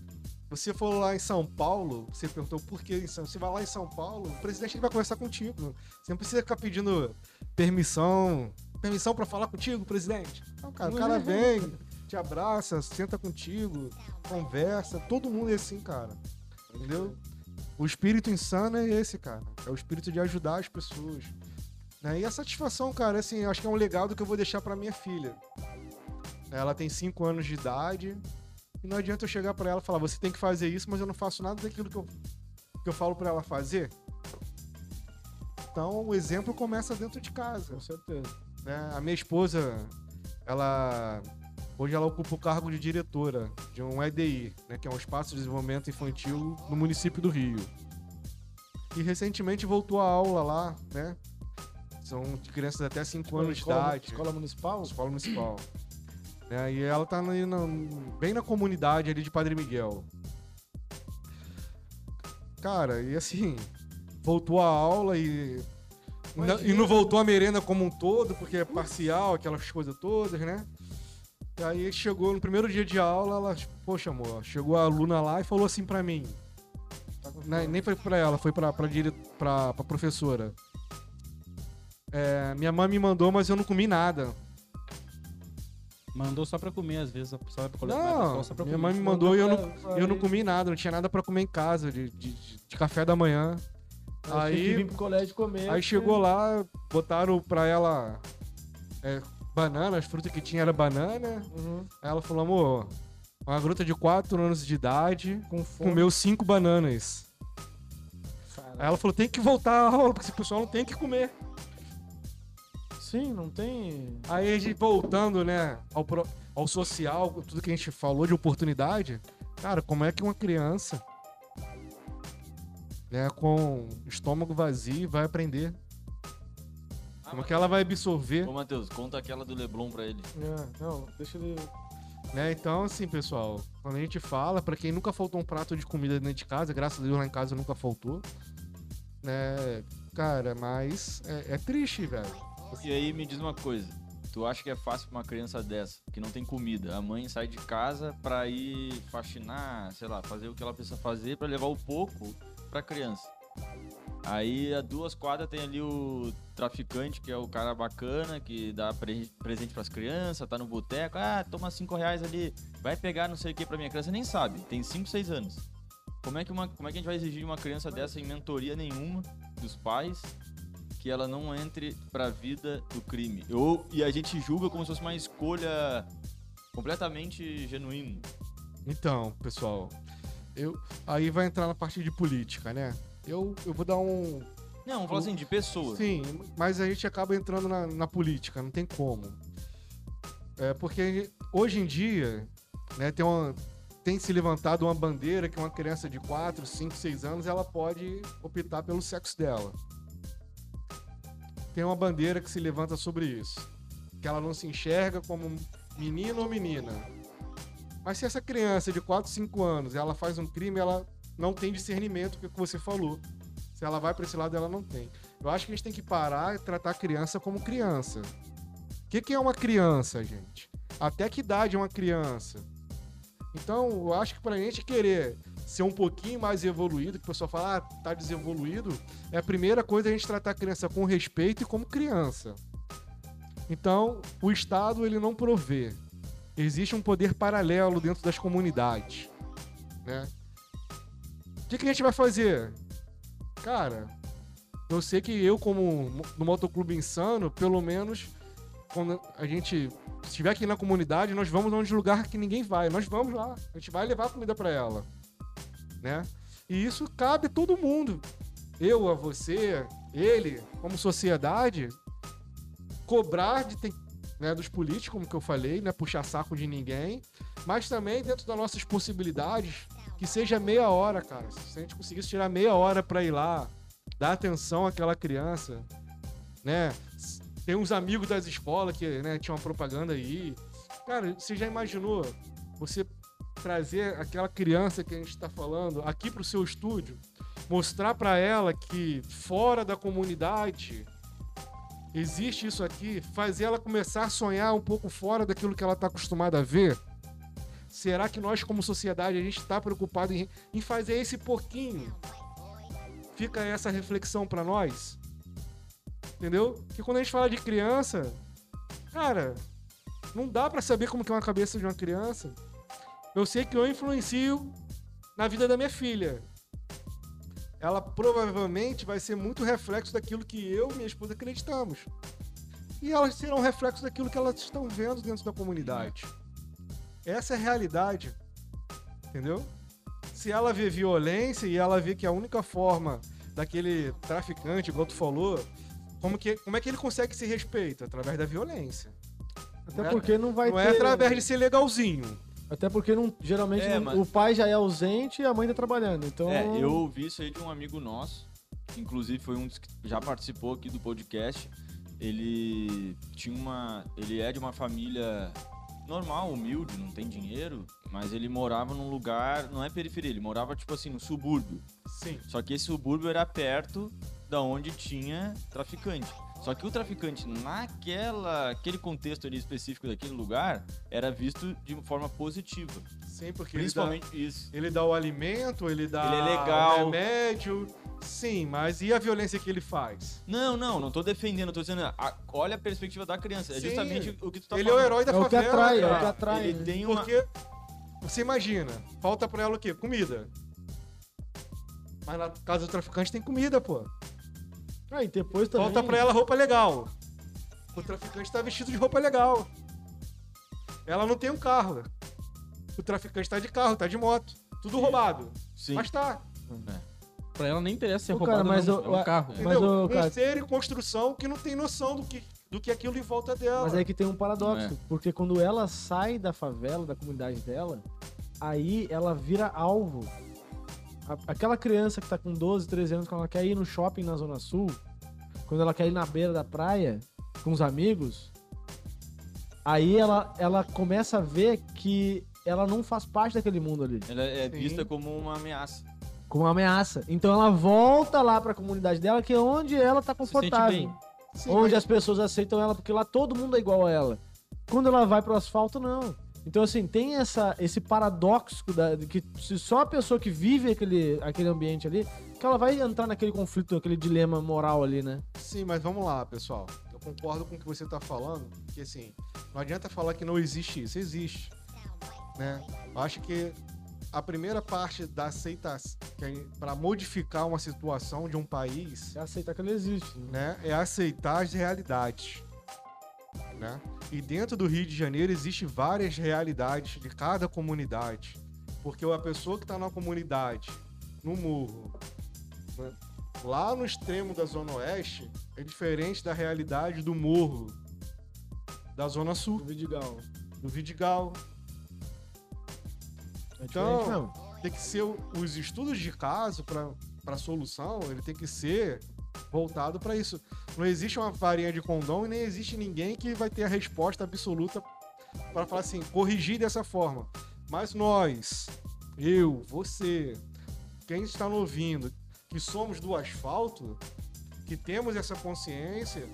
Você for lá em São Paulo, você perguntou por que em São Você vai lá em São Paulo, o presidente vai conversar contigo. Você não precisa ficar pedindo permissão. Permissão pra falar contigo, presidente? Não, cara, o cara vem, te abraça, senta contigo, conversa. Todo mundo é assim, cara. Entendeu? O espírito insano é esse, cara. É o espírito de ajudar as pessoas. Né? E a satisfação, cara, assim, eu acho que é um legado que eu vou deixar pra minha filha. Ela tem 5 anos de idade. E não adianta eu chegar pra ela e falar, você tem que fazer isso, mas eu não faço nada daquilo que eu, que eu falo pra ela fazer. Então o exemplo começa dentro de casa. Com certeza. né? A minha esposa, ela hoje ela ocupa o cargo de diretora de um EDI, né, que é um espaço de desenvolvimento infantil no município do Rio. E recentemente voltou a aula lá, né? São de crianças até 5 anos de escola, idade. Escola municipal? Escola municipal. Né, E ela tá na- bem na comunidade ali de Padre Miguel. Cara, e assim, voltou a aula e. não- e não voltou a merenda como um todo, porque é parcial, aquelas coisas todas, né? E aí chegou no primeiro dia de aula, ela, poxa, amor, chegou a aluna lá e falou assim pra mim. Né, nem foi pra ela, foi pra, pra, dire... pra, pra professora. É, minha mãe me mandou, mas eu não comi nada. Mandou só pra comer, às vezes, só pra coletar Não, só pra minha comer. mãe me mandou e eu não, pra- eu não comi nada, não tinha nada pra comer em casa, de, de, de- de café da manhã. Que Aí, pro colégio comer. aí chegou lá, botaram pra ela é, banana, as frutas que tinha era banana. Uhum. Aí ela falou, amor, uma garota de 4 anos de idade Com comeu cinco bananas. Cara. Aí ela falou, tem que voltar à aula, porque esse pessoal não tem que comer. Sim, não tem. Aí a gente voltando, né, ao, pro- ao social, tudo que a gente falou de oportunidade, cara, como é que uma criança, né, com estômago vazio vai aprender? Como é que ela vai absorver? Ô, Matheus, conta aquela do Leblon pra ele. É, não, deixa ele. Né? Então, assim, pessoal, quando a gente fala, pra quem nunca faltou um prato de comida dentro de casa, graças a Deus lá em casa nunca faltou, né, cara, mas é, é triste, velho. E aí me diz uma coisa. Tu acha que é fácil pra uma criança dessa, que não tem comida? A mãe sai de casa pra ir faxinar, sei lá, fazer o que ela precisa fazer pra levar o pouco pra criança. Aí a duas quadras tem ali o traficante, que é o cara bacana, que dá pre- presente pras crianças, tá no boteco, ah, toma cinco reais ali, vai pegar não sei o que pra minha criança, nem sabe, tem cinco, seis anos. Como é, que uma, como é que a gente vai exigir de uma criança dessa em mentoria nenhuma dos pais que ela não entre pra vida do crime? Ou, e a gente julga como se fosse uma escolha completamente genuína. Então, pessoal, eu aí vai entrar na parte de política, né? Eu, eu vou dar um, Não, vamos falar assim, de pessoa. Sim, mas a gente acaba entrando na, na política, não tem como. É porque hoje em dia, né, tem, uma, tem se levantado uma bandeira que uma criança de 4, 5, 6 anos ela pode optar pelo sexo dela. Tem uma bandeira que se levanta sobre isso. Que ela não se enxerga como menino ou menina. Mas se essa criança de 4, 5 anos ela faz um crime, ela não tem discernimento, que é o que você falou. Se ela vai para esse lado, ela não tem. Eu acho que a gente tem que parar e tratar a criança como criança. O que, que é uma criança, gente? Até que idade é uma criança? Então, eu acho que pra gente querer ser um pouquinho mais evoluído, que o pessoal fala, ah, tá desenvoluído, é a primeira coisa a gente tratar a criança com respeito e como criança. Então, o Estado, ele não provê. Existe um poder paralelo dentro das comunidades, né? O que, que a gente vai fazer? Cara, eu sei que eu, como mo- no motoclube insano, pelo menos quando a gente estiver aqui na comunidade, nós vamos onde lugar que ninguém vai. Nós vamos lá. A gente vai levar comida pra ela. Né? E isso cabe a todo mundo. Eu, a você, ele, como sociedade, cobrar de ter- né, dos políticos, como que eu falei, né, puxar saco de ninguém, mas também dentro das nossas possibilidades, que seja meia hora, cara. Se a gente conseguisse tirar meia hora pra ir lá, dar atenção àquela criança, né? Tem uns amigos das escolas que, né, tinha uma propaganda aí. Cara, você já imaginou você trazer aquela criança que a gente tá falando aqui pro seu estúdio, mostrar pra ela que fora da comunidade existe isso aqui, fazer ela começar a sonhar um pouco fora daquilo que ela tá acostumada a ver? Será que nós, como sociedade, a gente está preocupado em, em fazer esse pouquinho? Fica essa reflexão para nós. Entendeu? Porque quando a gente fala de criança, cara, não dá para saber como que é uma cabeça de uma criança. Eu sei que eu influencio na vida da minha filha. Ela provavelmente vai ser muito reflexo daquilo que eu e minha esposa acreditamos. E elas serão reflexo daquilo que elas estão vendo dentro da comunidade. Essa é a realidade. Entendeu? Se ela vê violência e ela vê que a única forma daquele traficante, igual tu falou, como, que, como é que ele consegue se respeito? Através da violência. Até Não é- porque não vai não ter. é através de ser legalzinho. Até porque não, geralmente É, não- mas- o pai já é ausente e a mãe tá trabalhando. Então. É, eu ouvi isso aí de um amigo nosso, que inclusive foi um dos que já participou aqui do podcast. Ele tinha uma. Ele é de uma família normal, humilde, não tem dinheiro, mas ele morava num lugar, não é periferia, ele morava tipo assim, no subúrbio. Sim. Só que esse subúrbio era perto da onde tinha traficante. Só que o traficante, naquela aquele contexto ali específico daquele lugar, era visto de forma positiva. Sim, porque ele dá, Principalmente isso. ele dá o alimento, ele dá Ele é legal. o remédio. Sim, mas e a violência que ele faz? Não, não, não tô defendendo, tô dizendo, a- olha a perspectiva da criança. É Sim, justamente o que tu tá ele é o falando. herói da É o que favela. atrai, é o que atrai. Ele tem uma. Porque você imagina, falta pra ela o quê? Comida. Mas na casa do traficante tem comida, pô. Ah, e depois também. Falta pra ela roupa legal. O traficante tá vestido de roupa legal. Ela não tem um carro. O traficante tá de carro, tá de moto. Tudo roubado. Sim. Mas tá. Pra ela nem interessa ser Ô, roubado cara, mas não, eu- é um carro. Mas, Entendeu? ô, um cara- ser em construção que não tem noção do que, do que aquilo em volta dela. Mas é que tem um paradoxo, É. porque quando ela sai da favela, da comunidade dela, aí ela vira alvo. Aquela criança que tá com 12, 13 anos, quando ela quer ir no shopping na Zona Sul, quando ela quer ir na beira da praia com os amigos, aí ela, ela começa a ver que ela não faz parte daquele mundo ali, Ela é Sim. vista como uma ameaça. como uma ameaça. Então ela volta lá pra comunidade dela, que é onde ela tá sente confortável. bem. Sim, onde mas- as pessoas aceitam ela, porque lá todo mundo é igual a ela. Quando ela vai pro asfalto, não. Então, assim, tem essa, esse paradoxo da, de que se só a pessoa que vive aquele, aquele ambiente ali, que ela vai entrar naquele conflito, naquele dilema moral ali, né? Sim, mas vamos lá, pessoal. Eu concordo com o que você tá falando, que assim, não adianta falar que não existe isso, existe. Né? Eu acho que a primeira parte da aceitação, para modificar uma situação de um país, É aceitar que ela existe. né? né, é aceitar as realidades. Né? E dentro do Rio de Janeiro existe várias realidades de cada comunidade. Porque a pessoa que está na comunidade, no morro, né, lá no extremo da Zona Oeste, é diferente da realidade do morro da Zona Sul, O Vidigal. do Vidigal. É Então. Tem que ser os estudos de caso para a solução, ele tem que ser voltado para isso. Não existe uma varinha de condom e nem existe ninguém que vai ter a resposta absoluta para falar assim, corrigir dessa forma. Mas nós, eu, você, quem está nos ouvindo, que somos do asfalto, que temos essa consciência,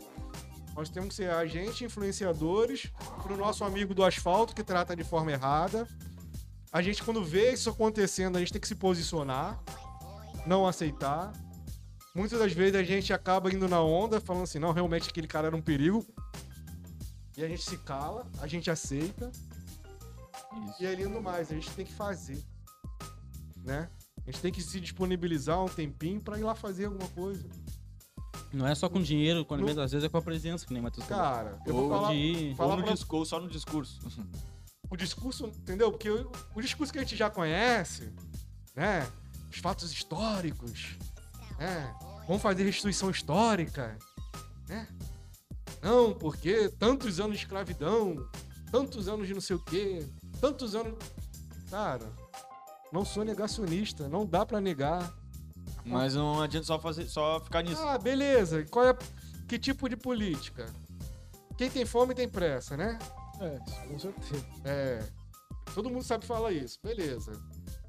nós temos que ser agentes influenciadores para o nosso amigo do asfalto que trata de forma errada. A gente, quando vê isso acontecendo, a gente tem que se posicionar, não aceitar. Muitas das vezes a gente acaba indo na onda, falando assim, não, realmente aquele cara era um perigo. E a gente se cala, a gente aceita. E aí indo mais, a gente tem que fazer. Né? A gente tem que se disponibilizar um tempinho pra ir lá fazer alguma coisa. Não é só com dinheiro, com alimento, às vezes é com a presença, que nem o Matheus. Cara, eu Ou vou falar de ir. Ou Fala no pra- discurso, só no discurso. o discurso, entendeu? Porque o, o discurso que a gente já conhece, né? Os fatos históricos, né? Vamos fazer restituição histórica, né? Não, porque tantos anos de escravidão, tantos anos de não sei o quê, tantos anos. Cara, não sou negacionista, não dá pra negar. Mas não adianta só, fazer, só ficar nisso. Ah, beleza. Qual é que tipo de política? Quem tem fome tem pressa, né? É, com certeza. É. Todo mundo sabe falar isso, beleza.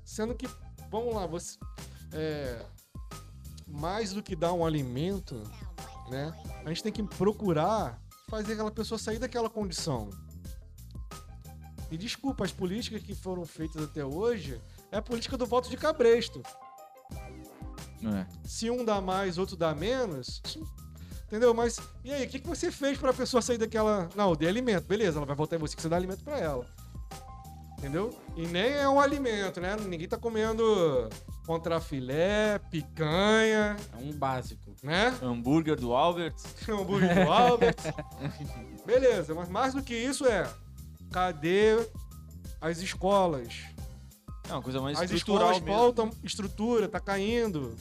Sendo que, vamos lá, você. É, mais do que dar um alimento, né? A gente tem que procurar fazer aquela pessoa sair daquela condição. Me desculpa, as políticas que foram feitas até hoje é a política do voto de cabresto. É. Se um dá mais, outro dá menos. isso- Entendeu? Mas e aí, o que, que você fez pra pessoa sair daquela. Não, eu dei alimento. Beleza, ela vai votar em você que você dá alimento pra ela. Entendeu? E nem é um alimento, né? Ninguém tá comendo contrafilé, picanha, É um básico. né? Hambúrguer do Albert. hambúrguer do Albert. Beleza, mas mais do que isso é. Cadê as escolas? É uma coisa mais As estrutural escolas mesmo. faltam estrutura, tá caindo.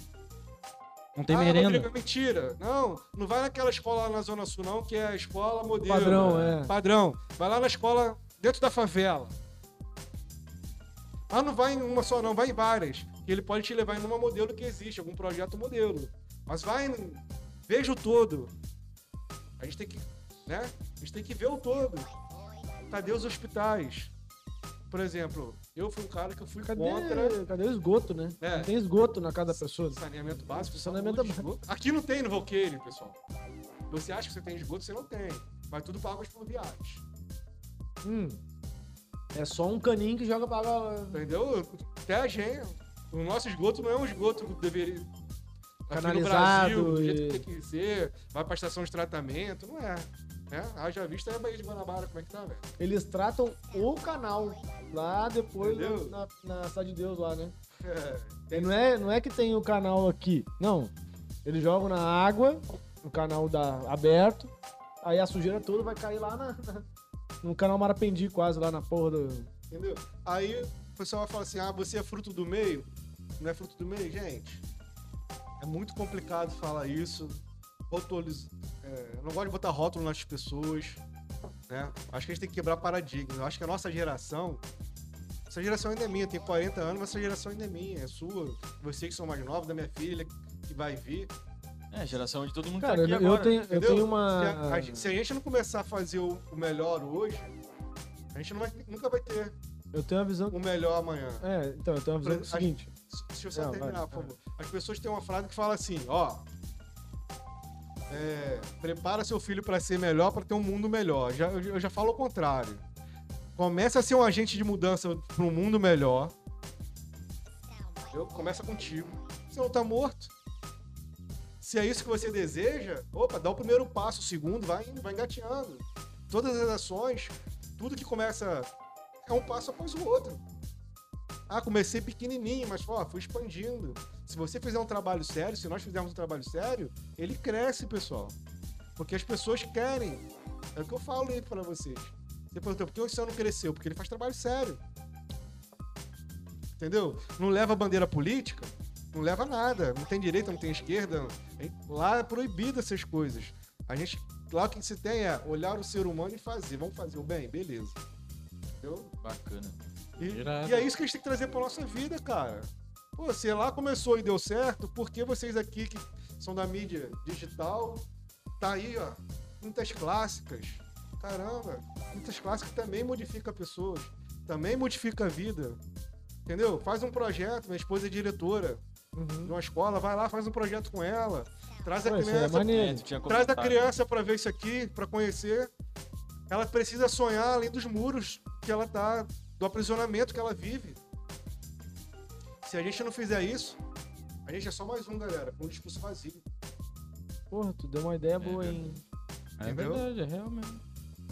Não tem ah, merenda. Rodrigo, mentira. Não, não vai naquela escola lá na Zona Sul, não, que é a escola modelo. Padrão, é. Padrão. Vai lá na escola dentro da favela. Ah, não vai em uma só, não, vai em várias. Que ele pode te levar em uma modelo que existe, algum projeto modelo. Mas vai, em- veja o todo. A gente tem que, né? A gente tem que ver o todo. Cadê os hospitais? Por exemplo, eu fui um cara que eu fui Cadê, contra cadê o esgoto, né? É. Não tem esgoto na casa da pessoa. Saneamento básico, Saneamento básico. Aqui não tem no Volqueire, pessoal. Você acha que você tem esgoto, você não tem. Vai tudo para águas fluviais. Hum. É só um caninho que joga água. Entendeu? Até a gente. O nosso esgoto não é um esgoto que deveria. Aqui no Canalizado Brasil, do jeito e- que tem que ser, vai pra estação de tratamento, não é. Né? Haja vista é a Baía de Guanabara, como é que tá, velho? Eles tratam o canal lá depois na, na Cidade de Deus lá, né? É, E não é, não é que tem o canal aqui. Não. Eles jogam na água, no canal da, aberto, aí a sujeira toda vai cair lá na, no canal Marapendi, quase lá na porra do. Entendeu? Aí o pessoal vai falar assim: ah, você é fruto do meio? Não é fruto do meio? Gente, é muito complicado falar isso. Rotoliz... É, eu não gosto de botar rótulo nas pessoas. Né? Acho que a gente tem que quebrar paradigmas. Eu acho que a nossa geração. Essa geração ainda é minha, eu tenho 40 anos, mas essa geração ainda é minha, é sua. Vocês que são mais novos, da minha filha, que vai vir. É, geração de todo mundo Cara, tá aqui eu, agora. tenho, eu tenho Se uma. a, a gente- se a gente não começar a fazer o, o melhor hoje, a gente não vai- nunca vai ter Eu tenho uma visão. o melhor amanhã. É, então, eu tenho uma visão do As- seguinte. Deixa eu só Não, terminar, vai, por favor. As pessoas têm uma frase que fala assim, ó. É, prepara seu filho para ser melhor, para ter um mundo melhor. Já, eu, eu já falo o contrário. Começa a ser um agente de mudança para um mundo melhor. Eu começa contigo. Você não tá morto. Se é isso que você deseja, opa, dá o primeiro passo, o segundo, vai vai engateando. Todas as ações, tudo que começa é um passo após o outro. Ah, comecei pequenininho, mas ó, fui expandindo. Se você fizer um trabalho sério, se nós fizermos um trabalho sério, ele cresce, pessoal. Porque as pessoas querem. É o que eu falo aí pra vocês. Você perguntou, por que o senhor não cresceu? Porque ele faz trabalho sério. Entendeu? Não leva bandeira política, não leva nada. Não tem direita, não tem esquerda. Lá é proibido essas coisas. A gente, lá o que se tem é olhar o ser humano e fazer. Vamos fazer o bem? Beleza. Entendeu? Bacana. E, e é isso que a gente tem que trazer pra nossa vida, cara. Pô, se lá começou e deu certo, por que vocês aqui que são da mídia digital, tá aí, ó, muitas clássicas. Caramba, muitas clássicas também modifica pessoas, também modifica a vida. Entendeu? Faz um projeto, minha esposa é diretora Uhum. de uma escola, vai lá, faz um projeto com ela. Traz a Pô, é criança, É, Traz a criança pra ver isso aqui, pra conhecer. Ela precisa sonhar além dos muros que ela tá, do aprisionamento que ela vive. Se a gente não fizer isso, a gente é só mais um, galera, com um discurso vazio. Porra, tu deu uma ideia boa, hein? É Entendeu? verdade, é realmente.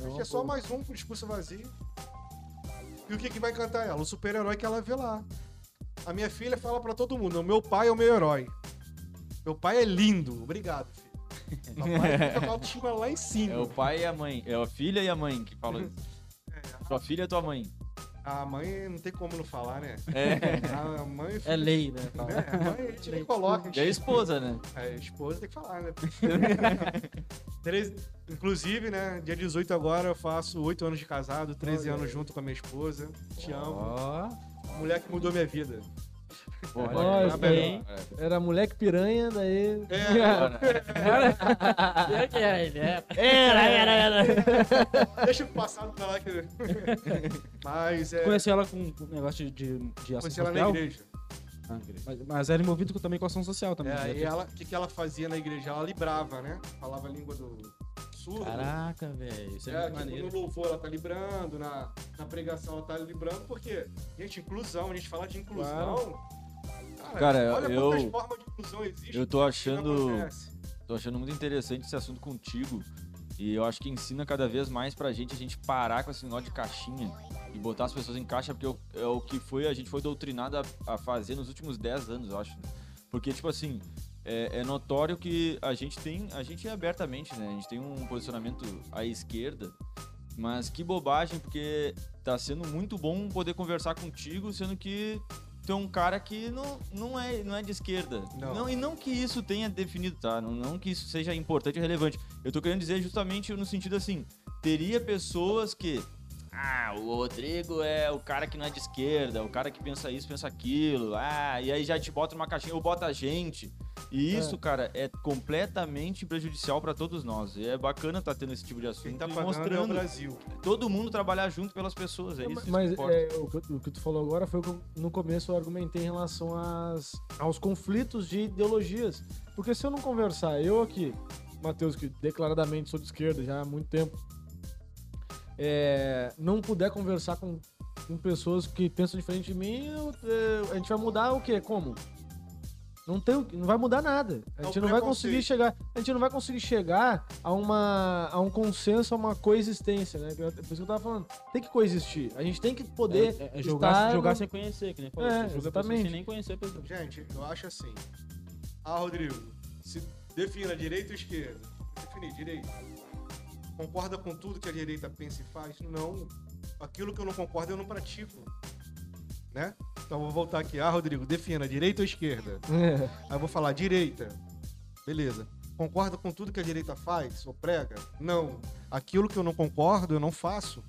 A gente é só mais um com discurso vazio. E o que, que vai encantar ela? O super-herói que ela vê lá. A minha filha fala pra todo mundo: o meu pai é o meu herói. Meu pai é lindo. Obrigado, filho. Papai fica com a autoestima lá em cima. É o pai e a mãe. É a filha e a mãe que falam isso. É. Sua filha é tua mãe. A mãe não tem como não falar, né? É. A mãe. É lei, né? né? A mãe a gente nem coloca. E a esposa, né? A esposa tem que falar, né? Inclusive, né? Dia 18 agora eu faço 8 anos de casado, 13 Olha anos junto com a minha esposa. Te amo. Mulher que mudou minha vida. Pô, Olha, isso aí. É. Era moleque piranha, daí. É, é que é ele, é. Era, era, era. deixa o passado pra lá. Que... Mas é. Conheci ela com com negócio de, de ação Conheci ela na social. igreja. Ah, igreja. Mas, mas era envolvido com- também com ação social também. É, né? e ela, o que, que ela fazia na igreja? Ela librava, né? Falava a língua do. absurdo. Caraca, velho. Isso é, É, muito tipo, maneiro. no louvor ela tá librando, na, na pregação ela tá librando, porque, gente, inclusão, a gente fala de inclusão. Cara, olha eu- quantas formas de inclusão existem. Eu tô achando. Tô achando muito interessante esse assunto contigo. E eu acho que ensina cada vez mais pra gente a gente parar com esse negócio de caixinha e botar as pessoas em caixa, porque é o que foi, a gente foi doutrinado a, a fazer nos últimos 10 anos, eu acho. né? Porque, tipo assim, é, é notório que a gente tem, a gente é abertamente, né? A gente tem um posicionamento à esquerda, mas que bobagem, porque tá sendo muito bom poder conversar contigo, sendo que tu é um cara que não, não, é, não é de esquerda. Não. e não que isso tenha definido, tá? Não, não que isso seja importante e relevante. Eu tô querendo dizer justamente no sentido assim, teria pessoas que ah, o Rodrigo é o cara que não é de esquerda, o cara que pensa isso, pensa aquilo. Ah, e aí já te bota numa caixinha ou bota a gente. E isso, cara, é completamente prejudicial pra todos nós. E é bacana tá tendo esse tipo de assunto Quem tá e pagando é o mostrando Brasil. todo mundo trabalhar junto pelas pessoas. É isso que Mas importa. é, o, que, o que tu falou agora foi o que eu- no começo eu argumentei em relação às, aos conflitos de ideologias. Porque se eu não conversar, eu aqui, Matheus, que declaradamente sou de esquerda já há muito tempo, é, não puder conversar com, com pessoas que pensam diferente de mim, eu- é, a gente vai mudar o quê? Como? Não, tem, não vai mudar nada. A É gente não vai conseguir chegar. A gente não vai conseguir chegar a, uma, a um consenso, a uma coexistência, né? Por isso que eu tava falando. Tem que coexistir. A gente tem que poder. É, é jogar, estar jogar no- sem conhecer, que nem falou. É, exatamente. Sem nem conhecer a pessoa. Gente, eu acho assim. Ah, Rodrigo, se defina direita ou esquerda. Definir direita. Concorda com tudo que a direita pensa e faz? Não. Aquilo que eu não concordo, eu não pratico. Né? Então eu vou voltar aqui. Ah, Rodrigo, defina direita ou esquerda. É. Aí eu vou falar direita. Beleza. Concorda com tudo que a direita faz ou prega? Não. Aquilo que eu não concordo, eu não faço.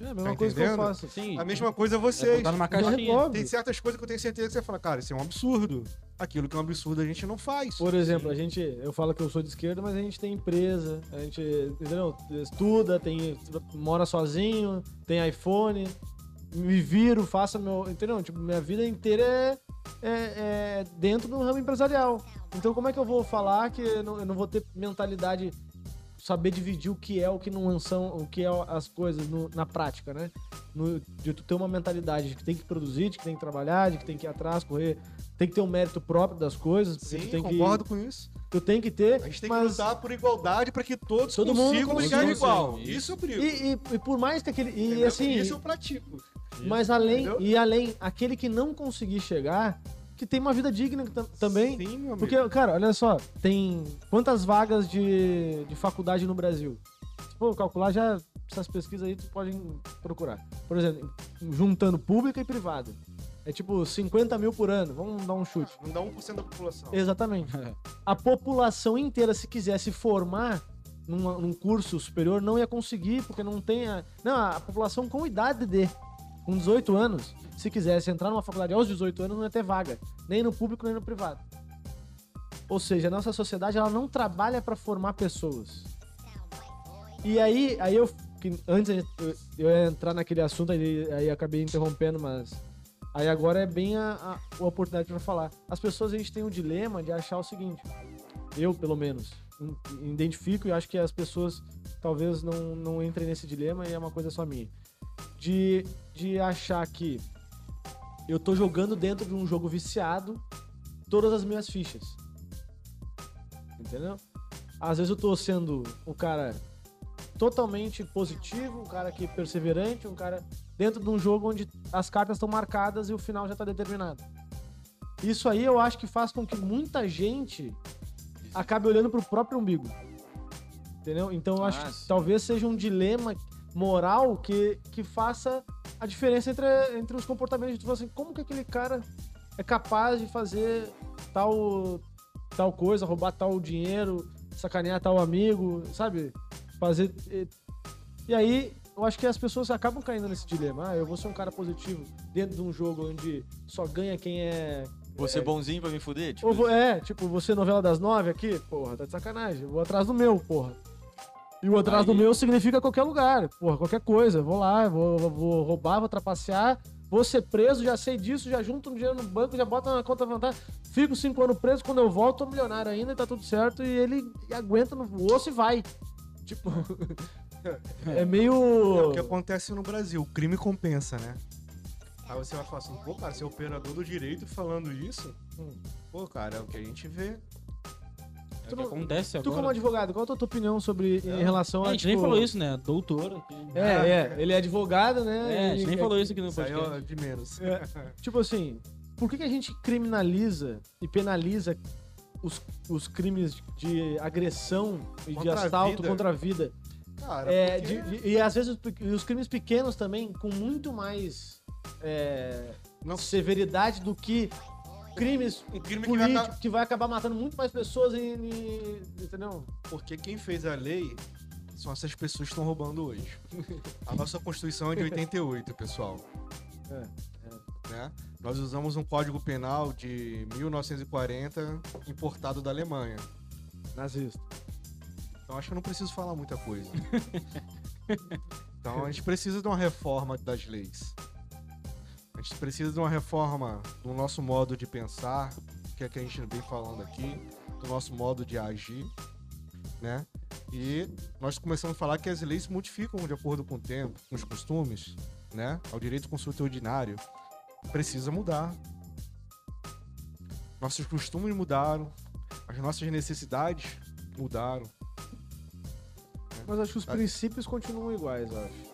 É a mesma Tá coisa que eu faço. Sim. A mesma coisa É vocês. botar numa caixinha. Tem certas coisas que eu tenho certeza que você fala, cara, isso é um absurdo. Aquilo que é um absurdo a gente não faz. Por exemplo, a gente, eu falo que eu sou de esquerda, mas a gente tem empresa, a gente, entendeu? Estuda, tem, mora sozinho, tem iPhone, me viro, faço meu, entendeu? Tipo, minha vida inteira é, é, é dentro do ramo empresarial. Então, como é que eu vou falar que eu não, eu não vou ter mentalidade, saber dividir o que é, o que não são, o que é as coisas no- na prática, né? No- de tu ter uma mentalidade de que tem que produzir, de que tem que trabalhar, de que tem que ir atrás, correr, tem que ter um mérito próprio das coisas, Sim, tem que concordo com isso. Tu tem que ter. A gente tem que mas... lutar por igualdade para que todos Todo mundo consigam consiga. brigar igual. Isso. Isso eu brigo. E, e- e por mais que aquele. E entendeu? assim. Isso eu pratico. Mas além. Entendeu? E além, aquele que não conseguir chegar, que tem uma vida digna tam- também. Sim, meu amigo. Porque, cara, olha só, tem quantas vagas de, de faculdade no Brasil? Se for calcular, já essas pesquisas aí tu pode procurar. Por exemplo, juntando pública e privada. É tipo 50 mil por ano, vamos dar um chute. Não dá 1% da população. Exatamente. A população inteira, se quisesse formar numa- num curso superior, não ia conseguir, porque não tem a... Não, a população com idade de... Com 18 anos, se quisesse entrar numa faculdade aos 18 anos, não ia ter vaga. Nem no público, nem no privado. Ou seja, a nossa sociedade, ela não trabalha para formar pessoas. E aí, aí eu... antes eu, ia entrar naquele assunto, aí, aí acabei interrompendo, mas... Aí agora é bem a, a, a oportunidade para falar. As pessoas, a gente tem o dilema de achar o seguinte. Eu, pelo menos, identifico e acho que as pessoas talvez não, não entrem nesse dilema e é uma coisa só minha. De, de achar que eu tô jogando dentro de um jogo viciado todas as minhas fichas. Entendeu? Às vezes eu tô sendo um cara totalmente positivo, um cara que é perseverante, um cara dentro de um jogo onde as cartas estão marcadas e o final já tá determinado. Isso aí eu acho que faz com que muita gente acabe olhando pro próprio umbigo. Entendeu? Então eu acho Ah, que talvez seja um dilema moral que, que faça a diferença entre, entre os comportamentos. Tu fala assim, como que aquele cara é capaz de fazer tal, tal coisa, roubar tal dinheiro, sacanear tal amigo, sabe? Fazer. E, e aí, eu acho que as pessoas acabam caindo nesse dilema. Ah, eu vou ser um cara positivo dentro de um jogo onde só ganha quem é. Você bonzinho pra me fuder? Tipo, Ou vou- é, tipo, você novela das nove aqui, porra, tá de sacanagem. Eu vou atrás do meu, porra. E o atrás do Aí- meu significa qualquer lugar, porra, qualquer coisa. Vou lá, vou, vou, roubar, vou trapacear, vou ser preso, já sei disso, já junto um dinheiro no banco, já bota na conta vantagem, fico cinco anos preso, quando eu volto, tô milionário ainda e tá tudo certo, e ele aguenta no osso e vai. Tipo, é É meio... o que acontece no Brasil, o crime compensa, né? Aí você vai falar assim, pô, cara, você é operador do direito falando isso? Hum. Pô, cara, é o que a gente vê. É que acontece Tu agora. como advogado, qual a tua tua opinião sobre, em relação É, a, a gente nem tipo- falou isso, né? Doutor. É, é, ele é advogado, né? É, a gente e- nem falou isso aqui no podcast. é de menos. É, tipo assim, por que, que a gente criminaliza e penaliza os, os crimes de agressão e de Contra a assalto vida. contra a vida? Cara, É, porque- de- de- e às vezes os os crimes pequenos também, com muito mais é, Não- severidade do que crimes um crime que vai políticos que vai acabar matando muito mais pessoas e, e- entendeu? Porque quem fez a lei são essas pessoas que estão roubando hoje. A nossa Constituição é de 88, pessoal. É, Né? Nós usamos um código penal de 1940 importado da Alemanha. Nazista. Então acho que eu não preciso falar muita coisa. Então a gente precisa de uma reforma das leis. A gente precisa de uma reforma do nosso modo de pensar, que é que a gente vem falando aqui, do nosso modo de agir, né? E nós começamos a falar que as leis se modificam de acordo com o tempo, com os costumes, né? Ao direito consulta ordinário. Precisa mudar. Nossos costumes mudaram, as nossas necessidades mudaram. Mas acho que os Ah. princípios continuam iguais, acho.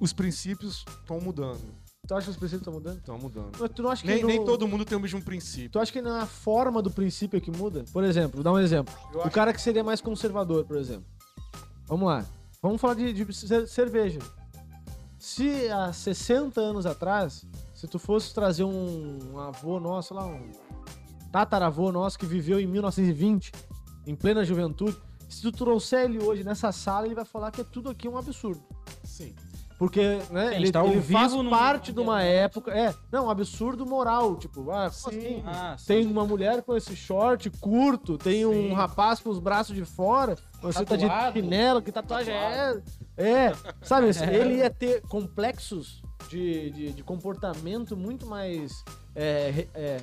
Os princípios estão mudando. Tu acha que os princípios estão mudando? Estão mudando. Mas tu não acha que Nem, no- nem todo mundo tem o mesmo princípio. Tu acha que é a forma do princípio que muda? Por exemplo, vou dar um exemplo. Eu O cara que seria mais conservador, por exemplo. Vamos lá. Vamos falar de, de cer- cerveja. Se há 60 anos atrás, se tu fosse trazer um, um avô nosso lá, um tataravô nosso que viveu em 1920, em plena juventude, se tu trouxer ele hoje nessa sala, ele vai falar que é tudo aqui um absurdo. Sim. Porque, né, gente ele, tá ele faz parte de uma época. É, não, um absurdo moral. Tipo, ah, Sim. assim? Ah, sim. Tem uma mulher com esse short curto, tem um Sim. rapaz com os braços de fora, você tá de Tatuado. chinelo, que tatuagem é? É, sabe, ele ia ter complexos de, de, de comportamento muito mais é, é,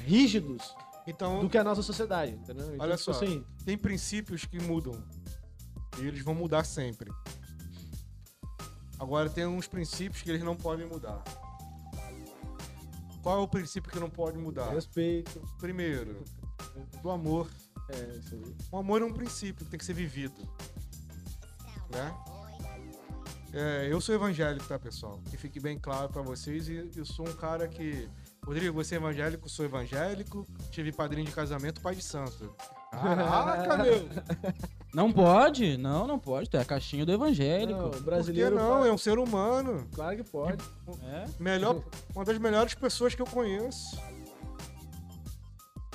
rígidos Então, do que a nossa sociedade, entendeu? Então, Olha tipo só. assim, tem princípios que mudam. E eles vão mudar sempre. Agora, tem uns princípios que eles não podem mudar. Qual é o princípio que não pode mudar? respeito, Primeiro, do amor. é isso aí. O amor é um princípio que tem que ser vivido. Né? É, eu sou evangélico, tá, pessoal? Que fique bem claro pra vocês. E eu sou um cara que. Rodrigo, você é evangélico? Sou evangélico. Tive padrinho de casamento, pai de santo. Caraca, meu! Não pode? Não, não pode. Tu é a caixinha do evangélico. Não, Por que brasileiro, não? pode- É um ser humano. claro que pode. É? Melhor, uma das melhores pessoas que eu conheço.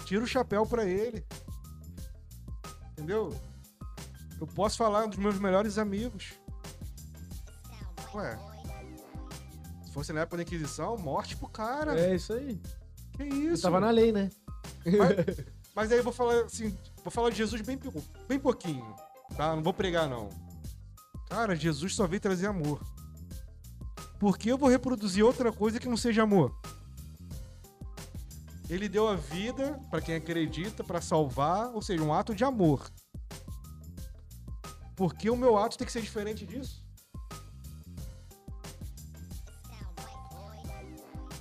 Tira o chapéu pra ele. Entendeu? Eu posso falar um dos meus melhores amigos. Ué. Se fosse na época da Inquisição, morte pro cara. É isso aí. Que Isso. isso? Tava na lei, né? Mas, mas aí eu vou falar assim, vou falar de Jesus bem, bem pouquinho, tá? Não vou pregar não. Cara, Jesus só veio trazer amor. Por que eu vou reproduzir outra coisa que não seja amor? Ele deu a vida para quem acredita, para salvar, ou seja, um ato de amor. Por que o meu ato tem que ser diferente disso?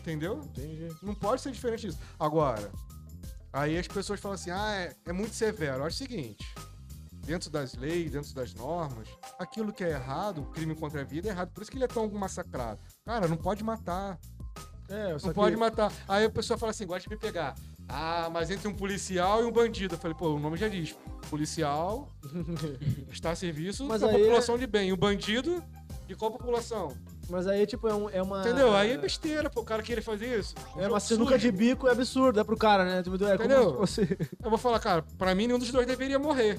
Entendeu? Entendi. Não pode ser diferente disso. Agora, aí as pessoas falam assim: ah, é, é muito severo. Olha o seguinte: dentro das leis, dentro das normas, aquilo que é errado, o crime contra a vida é errado. Por isso que ele é tão massacrado. Cara, não pode matar. É, só Não que- pode matar. Aí a pessoa fala assim: gosta de me pegar. Ah, mas entre um policial e um bandido. Eu falei, pô, o nome já diz. Policial está a serviço Mas da aí é- população de bem. O bandido, de qual população? Mas aí, tipo, é, um- é uma. Entendeu? Aí é besteira, pô, o cara querer fazer isso. Um É uma sinuca de bico é absurdo, é pro cara, né? Tipo, é Entendeu? fosse... Eu vou falar, cara, pra mim nenhum dos dois deveria morrer.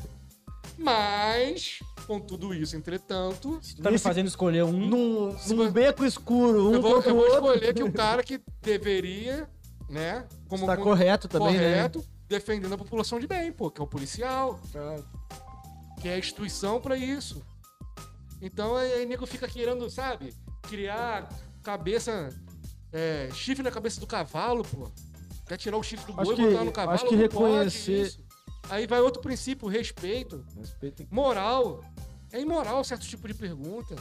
Mas, com tudo isso, entretanto, Tu tá me fazendo escolher um. num, num beco escuro, um eu vou, contra eu o vou outro. escolher que o cara que deveria, né, como Está como correto também, correto, defendendo a população de bem, pô, que é o policial, né? que é a instituição pra isso. Então aí, aí nego fica querendo, sabe, criar cabeça é, chifre na cabeça do cavalo, pô. Quer tirar o chifre do Acho boi e botar no cavalo? acho que reconhecer-. Aí vai outro princípio, respeito. Respeito. Moral. É imoral certo tipo de pergunta.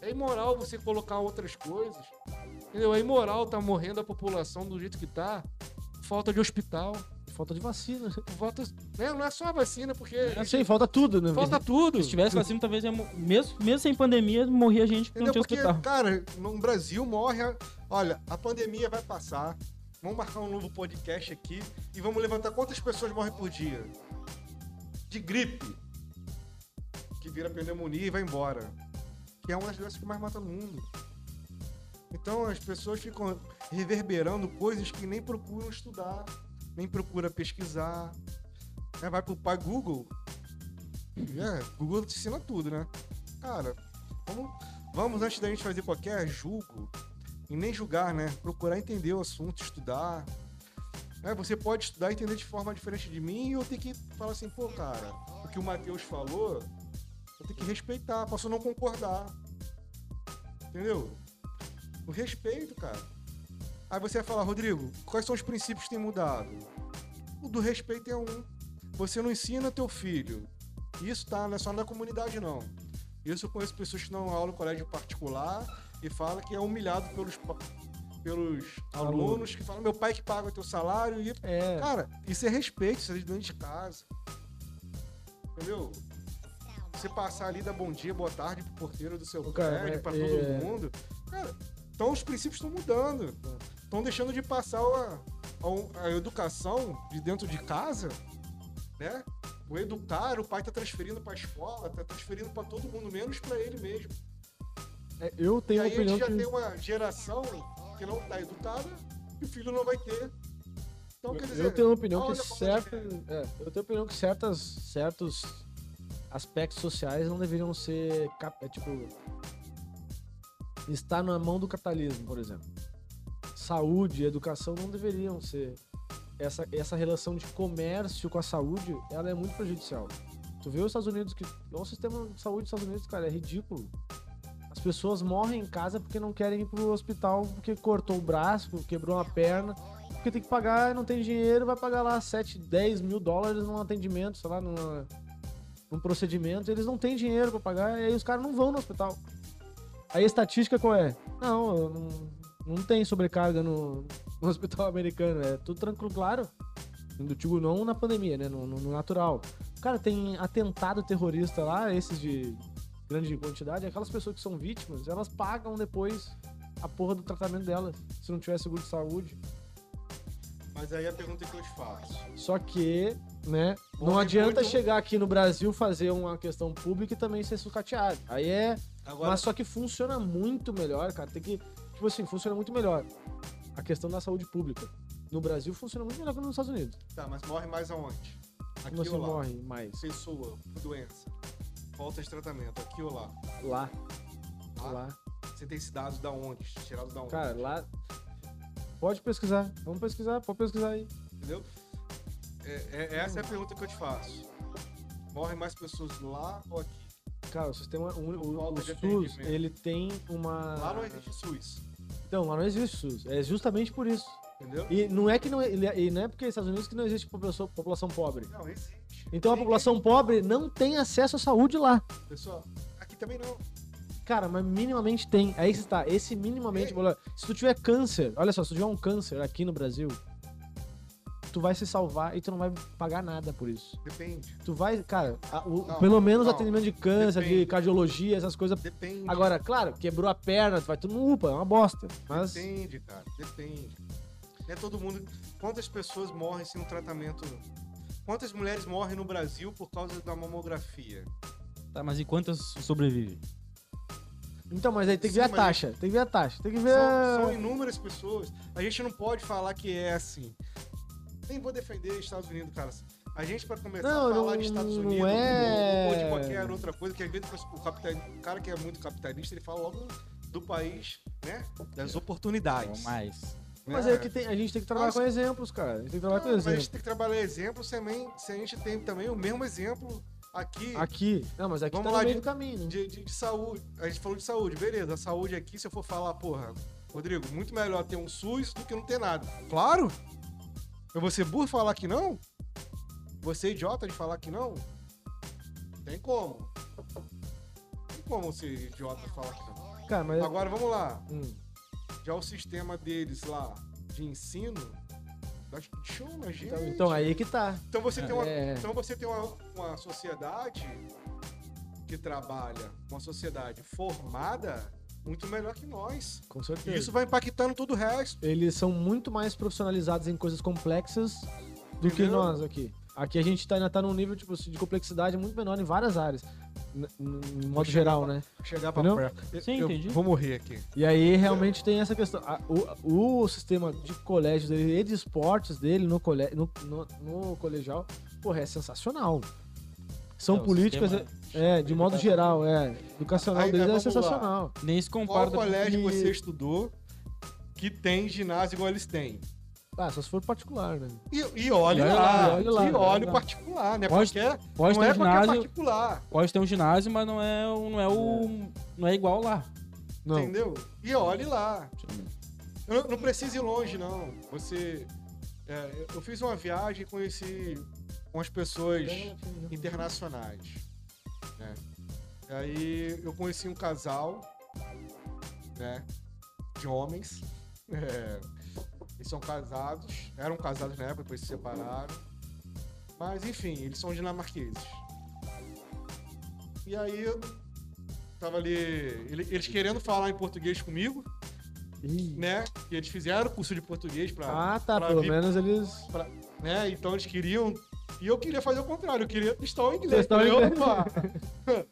É imoral você colocar outras coisas. Entendeu? É imoral tá morrendo a população do jeito que tá. Falta de hospital. Falta de vacina. Falta. Né? Não é só a vacina, porque. É, sim, falta tudo, né? Falta tudo. Se tivesse vacina, talvez, mesmo, mesmo sem pandemia, morria gente que não Entendeu? tinha Porque, hospital. cara, no Brasil morre. a- Olha, a pandemia vai passar. Vamos marcar um novo podcast aqui e vamos levantar quantas pessoas morrem por dia. De gripe. Que vira pneumonia e vai embora. Que é uma das doenças que mais mata no mundo. Então as pessoas ficam reverberando coisas que nem procuram estudar, nem procuram pesquisar. né? Vai pro pai Google. É, Google te ensina tudo, né? Cara, vamos, vamos antes da gente fazer qualquer julgo, e nem julgar, né? Procurar entender o assunto, estudar. É, você pode estudar e entender de forma diferente de mim e eu tenho que falar assim, pô, cara, o que o Matheus falou, eu tenho que respeitar, posso não concordar. Entendeu? O respeito, cara. Aí você vai falar, Rodrigo, quais são os princípios que têm mudado? O do respeito é um. Você não ensina teu filho. Isso tá, não é só na comunidade, não. Isso eu conheço pessoas que dão aula no colégio particular e fala que é humilhado pelos, pelos alunos que falam, meu pai que paga o teu salário e. É. Cara, isso é respeito, isso é de dentro de casa. Entendeu? Você passar ali, dar bom dia, boa tarde pro porteiro do seu Ô, cara, prédio, mas, pra é- todo mundo. Cara, então os princípios estão mudando. Estão deixando de passar a, a, a educação de dentro de casa, né? O educar, o pai tá transferindo pra escola, tá transferindo pra todo mundo, menos pra ele mesmo. É, eu E tenho a aí a opinião gente já que. tem uma geração que não tá educada e o filho não vai ter. Então, quer dizer, eu tenho uma opinião que a diferente. é, eu tenho a opinião que certas, certos aspectos sociais não deveriam ser é, tipo estar na mão do capitalismo, por exemplo. Saúde, e educação não deveriam ser essa essa relação de comércio com a saúde, ela é muito prejudicial. Tu vê os Estados Unidos que o sistema de saúde dos Estados Unidos, cara, é ridículo. As pessoas morrem em casa porque não querem ir pro hospital porque cortou o braço, quebrou uma perna porque tem que pagar, não tem dinheiro, vai pagar lá 7, 10 mil dólares num atendimento, sei lá, num procedimento, eles não têm dinheiro pra pagar, e aí os caras não vão no hospital. Aí a estatística qual é? Não, eu não, não tem sobrecarga no, no hospital americano, é tudo tranquilo, claro. Eu digo não na pandemia, né, no, no- no natural. Cara, tem atentado terrorista lá, esses de grande quantidade, aquelas pessoas que são vítimas, elas pagam depois a porra do tratamento delas, se não tiver seguro de saúde. Mas aí a pergunta que eu te faço. Só que, né, não Morre adianta muito. chegar aqui no Brasil fazer uma questão pública e também ser sucateado. Aí é. Agora, Mas só que funciona muito melhor, cara. Tem que. Tipo assim, funciona muito melhor. A questão da saúde pública. No Brasil funciona muito melhor que nos Estados Unidos. tá, mas morre mais aonde? Aqui Como assim ou lá? morre mais? Pessoa, doença, falta de tratamento, aqui ou lá? Lá. Lá? Lá. Você tem esse dado da onde? Tirado da onde? Cara, lá. Pode pesquisar. Vamos pesquisar, pode pesquisar aí. Entendeu? É- é- essa é a pergunta que eu te faço. Morrem mais pessoas lá ou aqui? Cara, o sistema. O, o, o SUS, ele tem uma. Lá não existe SUS. Então, lá não existe SUS. É justamente por isso. Entendeu? E não é que não, ele- e não é porque nos Estados Unidos que não existe população, população pobre. Não, existe. Então a população pobre não tem acesso à saúde lá. Pessoal, aqui também não. Cara, mas minimamente tem. Aí está. Esse minimamente. Se tu tiver câncer, olha só, se tu tiver um câncer aqui no Brasil, tu vai se salvar e tu não vai pagar nada por isso. Depende. Tu vai, cara, a- o- Não, pelo menos não. atendimento de câncer, de Depende. cardiologia, essas coisas. Depende. Agora, claro, quebrou a perna, tu vai tudo no UPA, é uma bosta. Mas. Depende, cara. Depende. Não é todo mundo. Quantas pessoas morrem sem um tratamento. Quantas mulheres morrem no Brasil por causa da mamografia? Tá, mas e quantas sobrevivem? Então, mas aí tem que Sim, ver a taxa. Tem que ver a taxa. Tem que ver. São, são inúmeras pessoas. A gente não pode falar que é assim. Nem vou defender Estados Unidos, cara. A gente, pra começar Não, a falar não- de Estados não Unidos é- ou, de qualquer outra coisa, que às vezes o, capital, o cara que é muito capitalista, ele fala logo do país, né? Das oportunidades. mais. Mas né? é que tem- a gente tem que trabalhar Mas- com exemplos, cara. A gente tem que trabalhar Não, com mas a exemplos. gente tem que trabalhar exemplos também, se a gente tem também o mesmo exemplo aqui Aqui. Não, mas aqui Vamos tá lá, no meio de- do caminho. de, de- de saúde. A gente falou de saúde, beleza. A saúde aqui, se eu for falar, porra, Rodrigo, muito melhor ter um SUS do que não ter nada. Claro! Eu vou ser burro falar que não? Você é idiota de falar que não? Tem como. Tem como ser idiota e falar que não. Cara, mas. Agora vamos lá. Hum. Já o sistema deles lá de ensino show na gente. Então, então aí que tá. Então você tem uma, É. então você tem uma, uma sociedade que trabalha, uma sociedade formada muito melhor que nós. Com E certeza. isso vai impactando todo o resto. Eles são muito mais profissionalizados em coisas complexas do que Entendeu? nós aqui. Aqui a gente tá, ainda tá num nível tipo, de complexidade muito menor em várias áreas. N- n- Em modo geral, pra- né? Chegar pra perto. Sim, eu entendi. Vou morrer aqui. E aí realmente tem essa questão. A- o, o sistema de colégio dele e de esportes dele no, cole, no, no, no colegial, porra, é sensacional. São É, o políticas, sistema é, de modo geral, é. Educacional Aí, deles é vamos lá. sensacional. Nem se Qual compara. colégio e- você estudou que tem ginásio igual eles têm? Ah, só se for particular, né? E, e olhe olha lá, lá, e olha lá. particular, né? Pode- Qualquer, Pode não ter é um qualquer ginásio, particular, pode ter um ginásio, mas não é, o- não é o. Não é igual lá. Não. entendeu? E olhe lá. Eu não, não preciso ir longe, não. Você. é, eu- eu fiz uma viagem e conheci umas pessoas internacionais. Né? Aí eu conheci um casal, né? De homens. É, eles são casados. Eram casados na época, depois se separaram. Mas enfim, eles são dinamarqueses. E aí eu tava ali. ele- Eles querendo falar em português comigo, Ih. né? E eles fizeram curso de português pra, Ah, tá. pra Pelo vir- menos eles. pra- né? Então eles queriam. E eu queria fazer o contrário, eu queria testar o inglês. Testar o inglês. opa!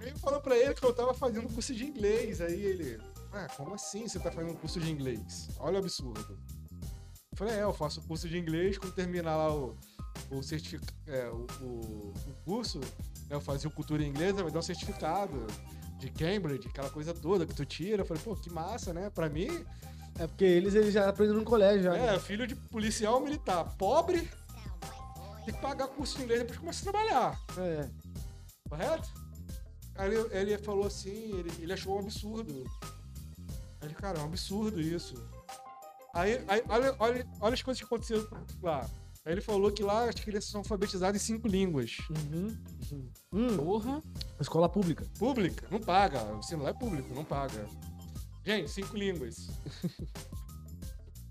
Aí eu falou pra ele que eu tava fazendo curso de inglês. Aí ele. Ah, como assim você tá fazendo curso de inglês? Olha o absurdo. Eu falei, é, eu faço curso de inglês, quando terminar lá o, o certificado. É, o, o, o curso, né, eu fazia o cultura inglesa, vai dar um certificado de Cambridge, aquela coisa toda que tu tira. Eu falei, pô, que massa, né? Pra mim, É porque eles, eles já aprenderam no colégio, já. né? é, filho de policial militar, pobre, tem que pagar curso de inglês depois começa a trabalhar, É. correto? Aí ele, ele falou assim, ele, ele achou um absurdo. Aí ele, cara, é um absurdo isso. Aí, aí olha, olha, olha as coisas que aconteceram lá. Aí ele falou que lá as crianças são alfabetizadas em cinco línguas. Uhum. Hum, Porra. escola pública. Pública, não paga. O ensino lá é público, não paga. Gente, cinco línguas.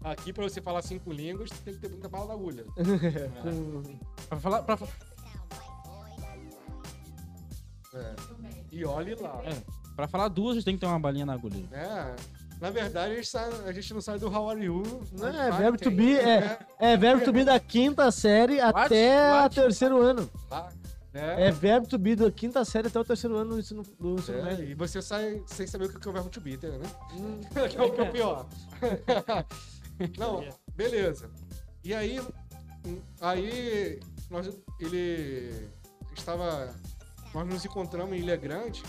Aqui, pra você falar cinco línguas, tem que ter muita bala na agulha. Com- Pra falar. Pra, É. E olhe lá. é, pra falar duas, a gente tem que ter uma balinha na agulha. É. Na verdade, a gente, sai- a gente não sai do How are you. Não, mas é verbo to be, é, né? é verbo to be da quinta série até What? o terceiro ano. Né? É verbo to be da quinta série até o terceiro ano do ensino, do ensino É, médio. e você sai sem saber o que é o verbo to be, né? Hum. que é o que é o pior. Não, beleza. E aí, hum, aí nós, ele estava, nós nos encontramos em Ilha Grande.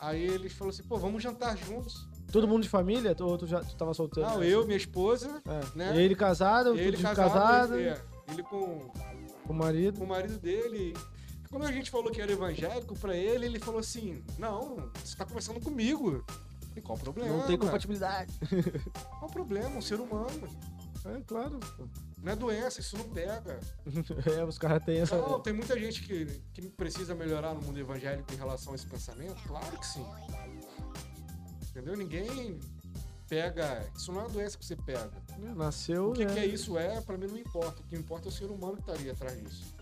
Aí ele falou assim, pô, vamos jantar juntos. Todo mundo de família? Ou tu já tu tava solteiro? Não, eu, minha esposa, É. né? Ele casado, ele tu casado, casado, ele, é, ele com, com o marido. com o marido dele. Quando a gente falou que era evangélico pra ele, ele falou assim: Não, você tá conversando comigo. E qual o problema? Não tem compatibilidade. Qual o problema? Um ser humano. É, claro. Não é doença, isso não pega. É, os caras têm essa. Não, tem muita gente que, que precisa melhorar no mundo evangélico em relação a esse pensamento. Claro que sim. Entendeu? Ninguém pega. Isso não é uma doença que você pega. Nasceu. O que, né? que é isso é, pra mim não importa. O que importa é o ser humano que estaria atrás disso.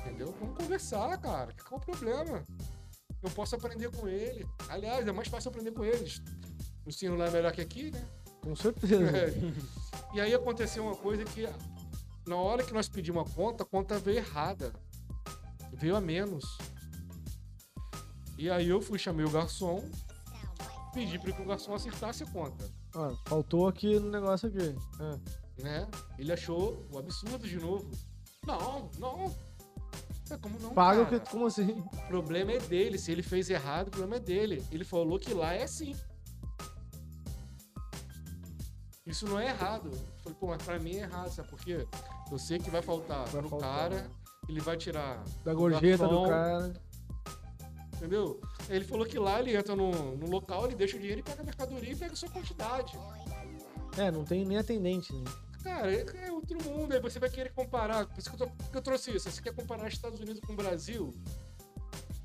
Entendeu? Vamos conversar, cara. Qual é o problema? Eu posso aprender com ele. Aliás, é mais fácil aprender com eles. O ensino lá é melhor que aqui, né? Com certeza. É. E aí aconteceu uma coisa que na hora que nós pedimos a conta, a conta veio errada. Veio a menos. E aí eu fui, chamei o garçom, pedi para que o garçom acertasse a conta. Ó, faltou aqui no negócio aqui. É. né? Ele achou o absurdo de novo. Não, não. É como não, Paga o que. Como assim? O problema é dele. Se ele fez errado, o problema é dele. Ele falou que lá é assim. Isso não é errado. Eu falei, pô, mas pra mim é errado, sabe por quê? Eu sei que vai faltar Vai pro faltar, cara, ele vai tirar Da gorjeta do garçom, cara. Entendeu? Ele falou que lá ele entra no, no local, ele deixa o dinheiro e pega a mercadoria e pega a sua quantidade. É, não tem nem atendente, né? Cara, é, é outro mundo. Aí você vai querer comparar. Por isso que eu, tô- que eu trouxe isso. Você quer comparar Estados Unidos com o Brasil?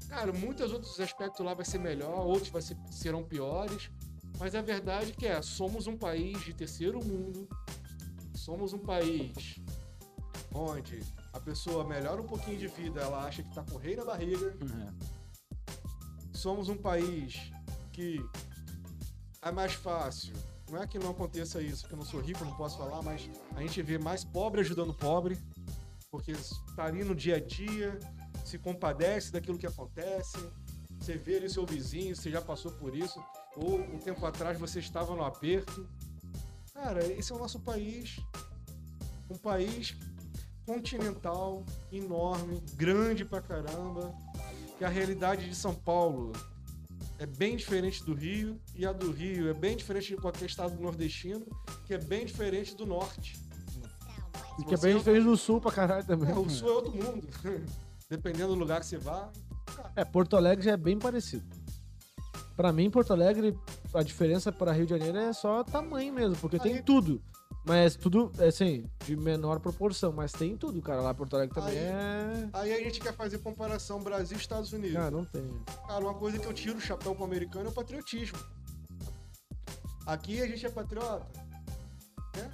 Cara, muitos outros aspectos lá vai ser melhor, outros vai ser- serão piores. Mas a verdade que é, somos um país de terceiro mundo. Somos um país onde a pessoa melhora um pouquinho de vida, ela acha que tá com rei na barriga. Somos um país que é mais fácil. Não é que não aconteça isso, porque eu não sou rico, não posso falar, mas a gente vê mais pobre ajudando pobre, porque está ali no dia a dia, se compadece daquilo que acontece. Você vê ali seu vizinho, você já passou por isso, ou um tempo atrás você estava no aperto. Cara, esse é o nosso país. Um país continental, enorme, grande pra caramba. Que a realidade de São Paulo é bem diferente do Rio, e a do Rio é bem diferente de qualquer estado nordestino, que é bem diferente do norte. E que é bem diferente do sul pra caralho também. É, o sul é outro mundo. Dependendo do lugar que você vá. É, Porto Alegre já é bem parecido. Pra mim, Porto Alegre, a diferença para Rio de Janeiro é só tamanho mesmo, porque tem Aí- tudo. Mas tudo, assim, de menor proporção, mas tem tudo, cara. Lá Porto Alegre também Aí- é. Aí a gente quer fazer comparação Brasil e Estados Unidos. Cara, não tem. Cara, uma coisa que eu tiro o chapéu com o americano é o patriotismo. Aqui a gente é patriota, né?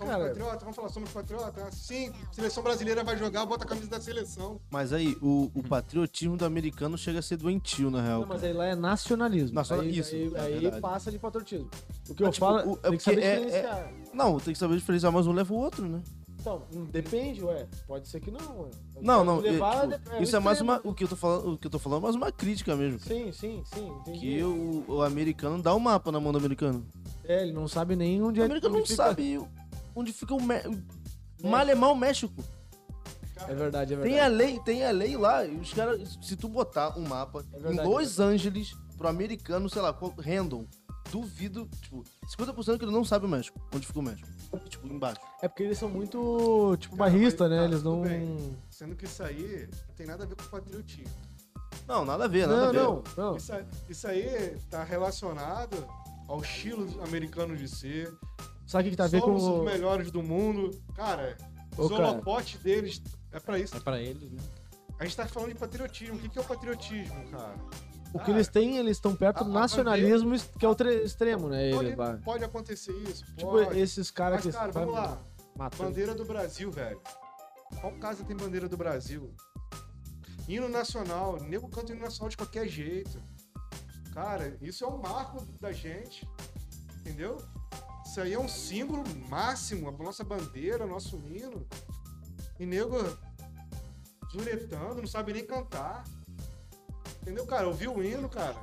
Somos Cara- patriota, vamos falar, somos patriota? Sim, seleção brasileira vai jogar, bota a camisa da seleção. Mas aí, o, o patriotismo do americano chega a ser doentio, na real. Não, mas aí lá é nacionalismo. Nacional- aí, isso, aí, é aí passa de patriotismo. O que Mas, eu tipo, falo o- é tem que saber é- é- diferenciar. Não, tem que saber diferenciar, mas um leva o outro, né? Então, depende, ué. Pode ser que não, ué. Não, Pode não, levar, é, tipo, é o isso é mais uma. O que eu tô falando, o que eu tô falando é mais uma crítica mesmo. Sim, sim, sim. Entendi. Que o, o americano dá o mapa na mão do americano. É, ele não sabe nem onde O é americano onde não fica- sabe onde fica o. Me... Malemão México. É verdade, é verdade. Tem a lei, tem a lei lá. Os caras, se tu botar um mapa É em verdade, Los Angeles pro americano, sei lá, random, duvido, tipo, 50% que ele não sabe o México, onde fica o México. Tipo, embaixo. É porque eles são muito, tipo, Cara, barrista, mas né? tá, Eles não... bem. Sendo que isso aí não tem nada a ver com patriotismo. Não, nada a ver, nada Não, a ver. não, não. Isso, aí- isso aí tá relacionado ao estilo americano de ser. Sabe o que, que tá a ver com... Somos os o- melhores do mundo. Cara, Ô, os deles é pra isso. É pra eles, né? A gente tá falando de patriotismo. O que que é o patriotismo, cara? O que eles têm, eles estão perto do nacionalismo, que é o tre- extremo, né? Pode, Ele, pode acontecer isso? Tipo, Pode. esses caras que... cara, vamos lá. matando. Bandeira do Brasil, velho. Qual casa tem bandeira do Brasil? Hino nacional. Nego canta hino nacional de qualquer jeito. Cara, isso é um marco da gente. Entendeu? Isso aí é um símbolo máximo. A nossa bandeira, nosso hino. E nego zuretando, não sabe nem cantar. Entendeu, cara? Ouviu o hino, cara?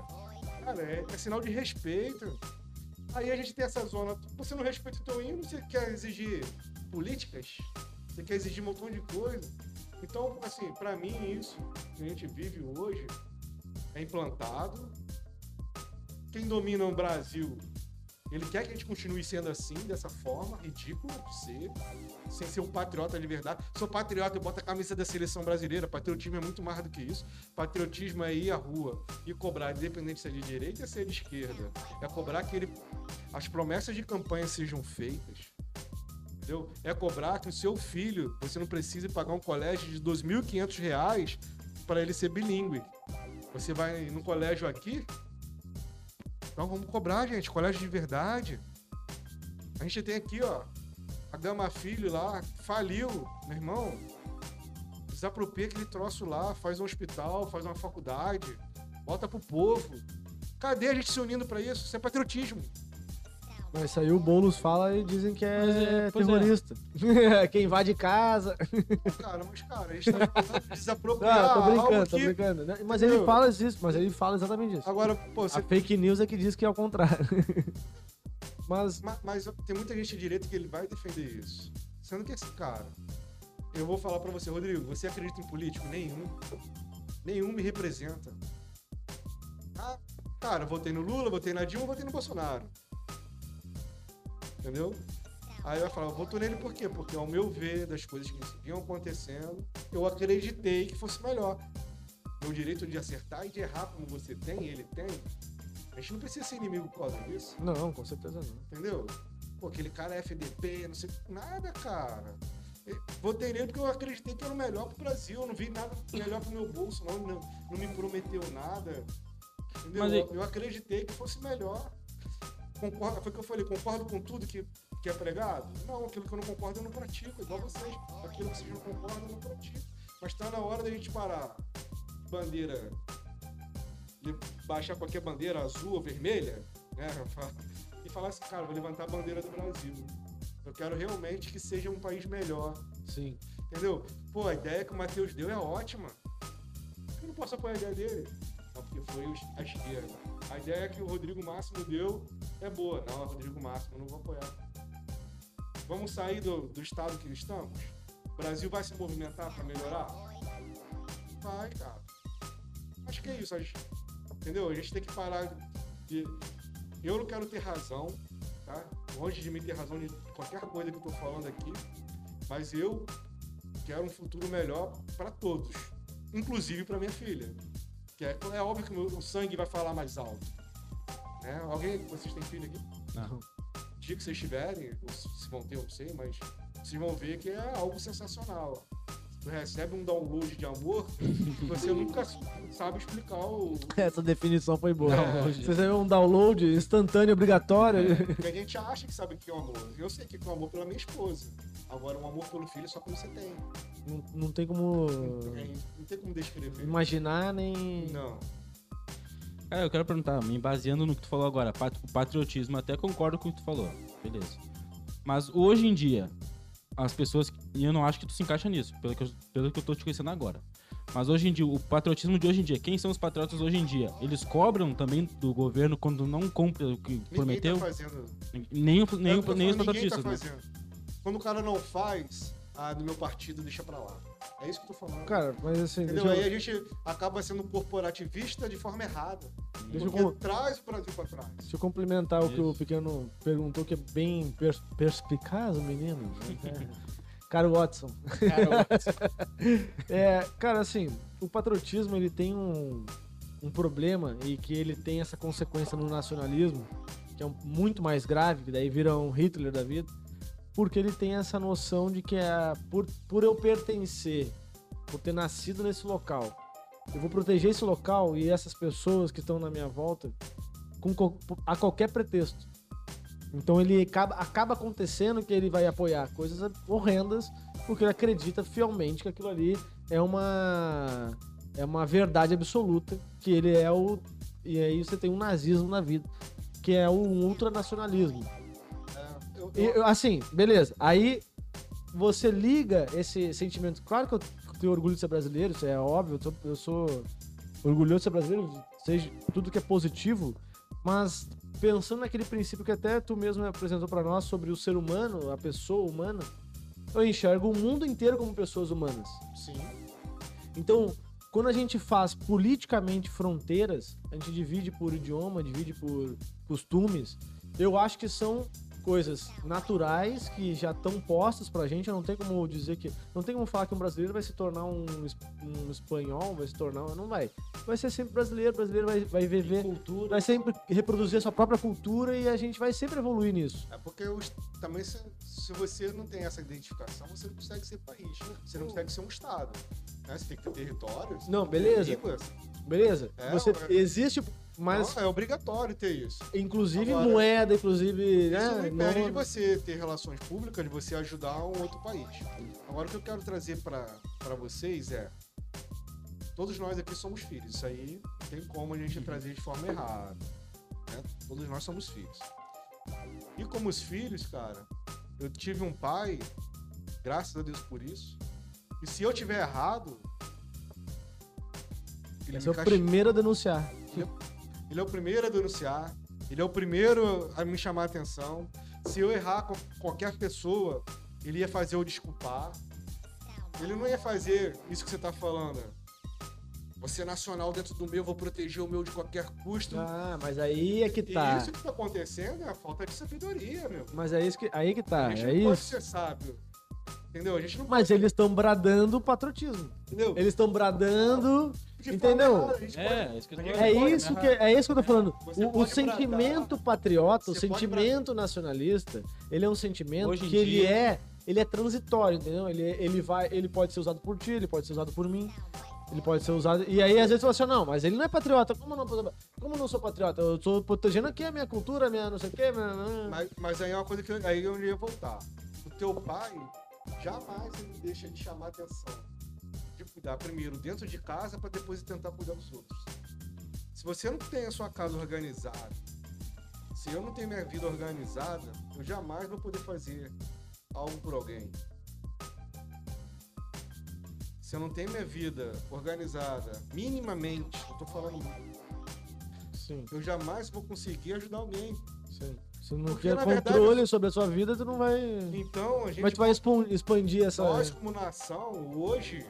Cara, é, é sinal de respeito. Aí a gente tem essa zona. Você não respeita o teu hino, você quer exigir políticas? Você quer exigir um montão de coisa? Então, assim, pra mim isso que a gente vive hoje é implantado. Quem domina o Brasil, ele quer que a gente continue sendo assim, dessa forma, ridículo de ser, sem ser um patriota de verdade. Sou patriota, eu boto a camisa da seleção brasileira. Patriotismo é muito mais do que isso. Patriotismo é ir à rua e cobrar, independente se é de direita ou se é de esquerda. É cobrar que ele, as promessas de campanha sejam feitas. Entendeu? É cobrar que o seu filho, você não precise pagar um colégio de 2.500 reais para ele ser bilíngue. Você vai no colégio aqui, então vamos cobrar, gente, colégio de verdade. A gente tem aqui, ó, a Gama Filho lá, faliu, meu irmão. Desapropria aquele troço lá, faz um hospital, faz uma faculdade, bota pro povo. Cadê a gente se unindo pra isso? Isso é patriotismo. Mas isso aí o Boulos fala e dizem que é, Mas é, é. terrorista. Quem invade casa. Cara, mas cara, a gente tá de desapropriar Não, tô brincando, tô que... brincando. né? Mas Entendeu? ele fala isso, mas ele fala exatamente isso. Agora, pô, você A fake news é que diz que é o contrário. Mas, Ma- Mas, tem muita gente de direita que ele vai defender isso. Sendo que esse cara. Eu vou falar pra você, Rodrigo, você acredita em político? Nenhum. Nenhum me representa. Ah, cara, eu votei no Lula, votei na Dilma, votei no Bolsonaro. Entendeu? Aí vai falar, eu voto nele por quê? Porque ao meu ver, das coisas que vinham acontecendo, eu acreditei que fosse melhor. meu direito de acertar e de errar como você tem, ele tem. A gente não precisa ser inimigo por causa disso, Não, com certeza não. entendeu? Pô, aquele cara é FDP, não sei. Nada, cara. Eu Votei nele porque eu acreditei que era o melhor pro Brasil. Eu não vi nada melhor pro meu bolso, não. Não, não me prometeu nada. Entendeu? Mas Eu, eu acreditei que fosse melhor. Concordo, foi o que eu falei, concordo com tudo que, que é pregado? Não, aquilo que eu não concordo eu não pratico, igual vocês. Aquilo que vocês não concordam eu não pratico. Mas tá na hora da gente parar. Bandeira. de baixar qualquer bandeira azul ou vermelha, né? E falar assim, cara, vou levantar a bandeira do Brasil. Eu quero realmente que seja um país melhor. Sim. Entendeu? Pô, a ideia que o Matheus deu é ótima. Eu não posso apoiar a ideia dele. Só porque foi a esquerda. A ideia que o Rodrigo Máximo deu é boa. Não, Rodrigo Máximo, não vou apoiar. Vamos sair do, do estado que estamos? O Brasil vai se movimentar para melhorar? Vai, cara. Acho que é isso. acho- Entendeu? A gente tem que parar de. Eu não quero ter razão, tá? Longe de mim ter razão de qualquer coisa que eu tô falando aqui. Mas eu quero um futuro melhor para todos, inclusive para minha filha. Que é, é óbvio que o sangue vai falar mais alto. Né? Alguém, vocês têm filho aqui? Não. O dia que vocês tiverem, ou se se vão ter, eu não sei, mas vocês vão ver que é algo sensacional. Tu recebe um download de amor que você nunca sabe explicar o. Essa definição foi boa. Download. Você recebeu um download instantâneo, obrigatório. Porque a gente acha que sabe o que é o amor. Eu sei o que é o amor pela minha esposa. Agora, um amor pelo filho é só quando você tem. Não, não tem como Não tem como descrever. imaginar nem. Não. Cara, eu quero perguntar, me baseando no que tu falou agora, patriotismo, até concordo com o que tu falou, beleza. Mas hoje em dia, as pessoas, e eu não acho que tu se encaixa nisso, pelo que eu, pelo que eu tô te conhecendo agora. Mas hoje em dia, o patriotismo de hoje em dia, quem são os patriotas hoje em dia? Eles cobram também do governo quando não cumpre o que Ninguém prometeu? tá fazendo. Nem, nem, eu nem os ninguém patriotistas, tá né? Quando o cara não faz, ah, do meu partido deixa pra lá. É isso que eu tô falando. Cara, mas assim, Entendeu? deixa Aí eu, a gente acaba sendo corporativista de forma errada. deixa eu Porque com- traz o Brasil pra trás. deixa eu complementar o que o Isso. pequeno perguntou, que é bem pers- perspicaz, o menino. né? Cara Watson. É, cara, assim, o patriotismo ele tem um, um problema e que ele tem essa consequência no nacionalismo, que é um- muito mais grave, que daí vira um Hitler da vida, porque ele tem essa noção de que é por, por eu pertencer, por ter nascido nesse local, eu vou proteger esse local e essas pessoas que estão na minha volta com, co- a qualquer pretexto. Então ele acaba, acaba acontecendo que ele vai apoiar coisas horrendas porque ele acredita fielmente que aquilo ali é uma é uma verdade absoluta, que ele é o e aí você tem um nazismo na vida, que é o ultranacionalismo. Eu- E, eu- assim, beleza. Aí você liga esse sentimento. Claro que eu tenho orgulho de ser brasileiro, isso é óbvio. Eu, tô- eu sou orgulhoso de ser brasileiro, seja tudo que é positivo, mas pensando naquele princípio que até tu mesmo apresentou pra nós sobre o ser humano, a pessoa humana, eu enxergo o mundo inteiro como pessoas humanas. Sim. Então, quando a gente faz politicamente fronteiras, a gente divide por idioma, divide por costumes, eu acho que são coisas naturais que já estão postas pra gente. Não tem como dizer que. Não tem como falar que um brasileiro vai se tornar um, um espanhol, vai se tornar. Não vai. Vai ser sempre brasileiro, brasileiro vai, vai viver. Cultura. Vai sempre reproduzir a sua própria cultura e a gente vai sempre evoluir nisso. É porque os- também se, se você não tem essa identificação, você não consegue ser país. Você não consegue ser um estado. né? Você tem que ter território. Não, tem que ter beleza. Beleza? É, Você, é- existe, mas Não, é obrigatório ter isso. inclusive Agora, moeda, inclusive. Isso né, não impede de você ter relações públicas, de você ajudar um outro país. Agora, o que eu quero trazer para vocês é. Todos nós aqui somos filhos. Isso aí não tem como a gente trazer de forma errada. né? Todos nós somos filhos. E como os filhos, cara, eu tive um pai, graças a Deus por isso. E se eu tiver errado. Ele, é o primeiro a denunciar. Ele é o primeiro a denunciar, ele é o primeiro a me chamar a atenção. Se eu errar com qualquer pessoa, ele ia fazer eu desculpar. Ele não ia fazer isso que você tá falando. Você é nacional dentro do meu, vou proteger o meu de qualquer custo. Ah, mas aí é que E tá. isso que tá acontecendo é a falta de sabedoria, meu. Mas é isso que, aí que tá. a gente É não pode isso. ser sábio. Entendeu? A gente não Mas eles estão bradando o patriotismo. entendeu? Eles estão bradando Entendeu? É, é isso que eu tô. É pode isso, que, é isso que eu tô falando. O, o sentimento bradar, patriota, o sentimento nacionalista, ele é um sentimento Hoje que ele dia- é, ele é transitório, entendeu? Ele, ele vai, ele pode ser usado por ti, ele pode ser usado por mim, ele pode ser usado. E aí às vezes você fala assim, não, mas ele não é patriota. Como não, como não sou patriota? Eu tô protegendo aqui a minha cultura, a minha não sei o quê. Minha... Mas, mas aí é uma coisa que eu- aí eu ia voltar. O teu pai jamais ele deixa de chamar atenção. De cuidar primeiro dentro de casa para depois tentar cuidar dos outros. Se você não tem a sua casa organizada, se eu não tenho minha vida organizada, eu jamais vou poder fazer algo por alguém. Se eu não tenho minha vida organizada, minimamente, eu tô falando, Sim, eu jamais vou conseguir ajudar alguém. sim. Se não Porque, quer na verdade, controle sobre a sua vida, tu não vai. Então, a gente que tu vai expandir essa. Nós, como nação, hoje,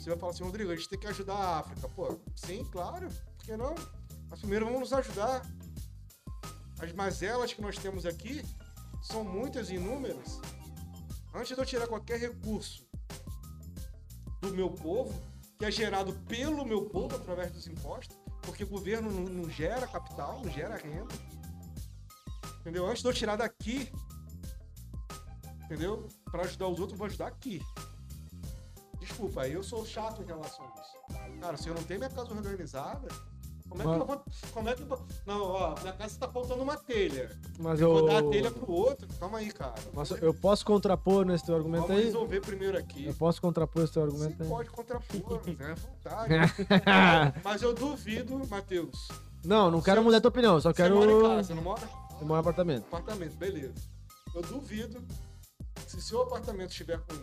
você vai falar assim, Rodrigo, a gente tem que ajudar a África. Pô, sim, claro, por que não? Mas primeiro vamos nos ajudar. As mazelas que nós temos aqui são muitas e inúmeras. Antes de eu tirar qualquer recurso do meu povo, que é gerado pelo meu povo através dos impostos, porque o governo não, não gera capital, não gera renda. Entendeu? Antes de eu tirar daqui, entendeu? Para ajudar os outros, eu vou ajudar aqui. Desculpa, eu sou chato em relação a isso. Cara, se eu não tenho minha casa organizada, como é que eu vou. Como é que eu vou. Não, ó, minha casa tá faltando uma telha. Mas Eu eu. vou dar a telha pro outro. Calma aí, cara. Nossa, eu posso contrapor nesse teu argumento Vamos aí? resolver primeiro aqui. Eu posso contrapor esse teu Você argumento aí? pode contrapor, né? Vontade. Mas eu duvido, Matheus. Não, não quero Você- mudar a tua opinião, só Você quero. mora em casa, não mora? Eu moro em apartamento. Apartamento, beleza. Eu duvido se seu apartamento estiver com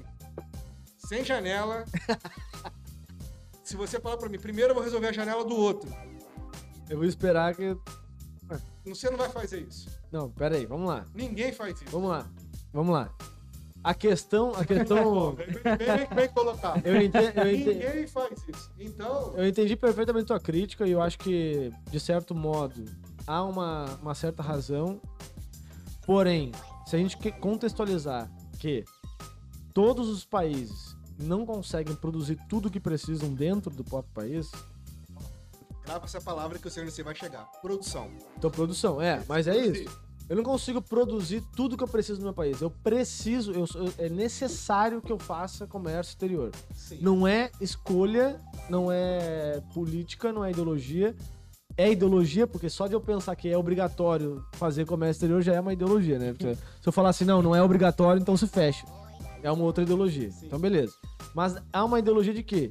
sem janela. se você falar pra mim, primeiro eu vou resolver a janela do outro. Eu vou esperar que. Você não vai fazer isso. Não, pera aí, vamos lá. Ninguém faz isso. Vamos lá. Vamos lá. A questão. A questão. Bem, bem, bem colocado. eu, entendo, eu, Ninguém faz isso. Então, eu entendi perfeitamente tua crítica e eu acho que, de certo modo, há uma, uma certa razão. Porém, se a gente contextualizar que todos os países não conseguem produzir tudo que precisam dentro do próprio país, grava essa palavra que eu sei onde você vai chegar. Produção. então produção, é, mas é isso. Eu não consigo produzir tudo que eu preciso no meu país. Eu preciso, eu, sou- é necessário que eu faça comércio exterior. Sim. Não é escolha, não é política, não é ideologia. É ideologia, porque só de eu pensar que é obrigatório fazer comércio exterior já é uma ideologia, né? Porque se eu falar assim, não, não é obrigatório, então se fecha. É uma outra ideologia. Então, beleza. Mas há uma ideologia de quê?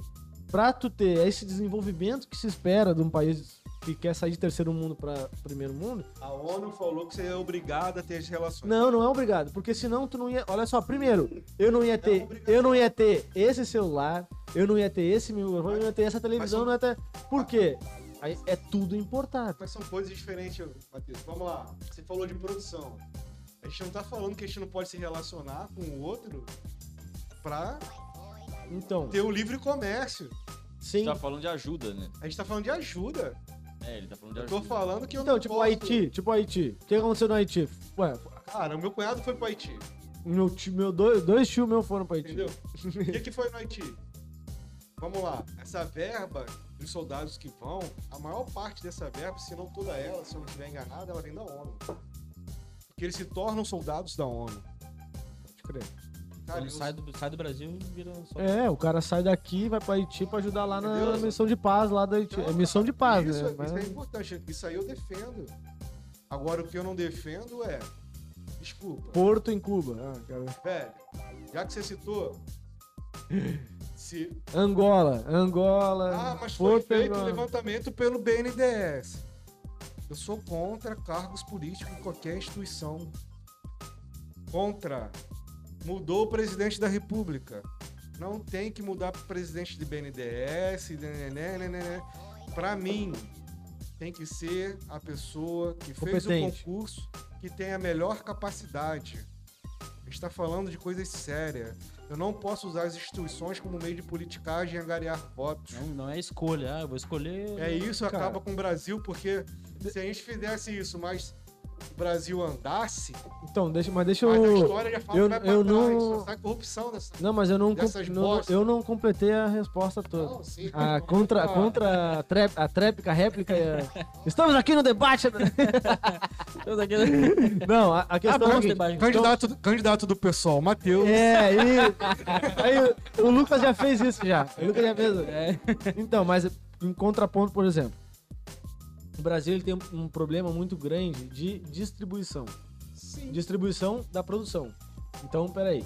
Pra tu ter esse desenvolvimento que se espera de um país que quer sair de terceiro mundo para primeiro mundo, A ONU falou que você é obrigado a ter as relações. não, não é obrigado, porque senão tu não ia. Olha só, primeiro, eu não ia ter, obrigação. eu não ia ter esse celular, eu não ia ter esse microfone, eu não ia ter essa televisão, são- não ia ter. Por quê? Aí é tudo importado. Mas são coisas diferentes, Matheus. Vamos lá. Você falou de produção. A gente não tá falando que a gente não pode se relacionar com o outro pra Então, ter o livre comércio. sim. Tá falando de ajuda, né? A gente tá falando de ajuda. É, ele tá falando de Eu tô ajuda. falando que eu Então, não tipo posso... Haiti, tipo Haiti. O que aconteceu no Haiti? Ué, Cara, o meu cunhado foi pro Haiti, meu tio, meu dois, dois tios meus foram pra Haiti. entendeu? O que, que foi no Haiti? Vamos lá. Essa verba dos soldados que vão, a maior parte dessa verba, se não toda ela, se eu não estiver enganado, ela vem da ONU. Porque eles se tornam soldados da ONU. Pode crer. Cara, Quando eu- sai do, sai do Brasil, vira só. É, o cara sai daqui e vai pra Haiti pra ajudar lá na Entendeu? missão de paz lá da Haiti. É missão de paz, isso, né? Isso Mas- é importante. Isso aí eu defendo. Agora, o que eu não defendo é. Desculpa. Porto em Cuba. Ah, cara. Velho, já que você citou. Se, Angola, Angola. ah, mas foi Porto feito o levantamento pelo BNDES. Eu sou contra cargos políticos em qualquer instituição. Contra. Mudou o presidente da República. Não tem que mudar pro presidente de BNDES, né, né, né. Pra mim, tem que ser a pessoa que fez o concurso que tem a melhor capacidade. A gente está falando de coisas sérias. Eu não posso usar as instituições como meio de politicagem e angariar votos. Não, não é escolha. Ah, eu vou escolher. É isso Cara. acaba com o Brasil, porque se a gente fizesse isso, mas o Brasil andasse, Então, deixa, mas deixa mas a eu. história já fala eu- que vai eu não- só sai corrupção dessa. Não, mas eu não, não- eu não completei a resposta toda. Não, sim. A contra, Ah. contra a, trép, a tréplica réplica. é- Estamos aqui no debate. né? Estamos aqui, né? Não, a, a questão é a bom, seguinte, debate. Candidato, do- candidato do pessoal, Matheus. É, e, aí o, o Lucas já fez isso já. O Lucas já fez. É. Então, mas em contraponto, por exemplo, Brasil ele tem um, problema muito grande de distribuição. Sim. Distribuição da produção. Então, peraí.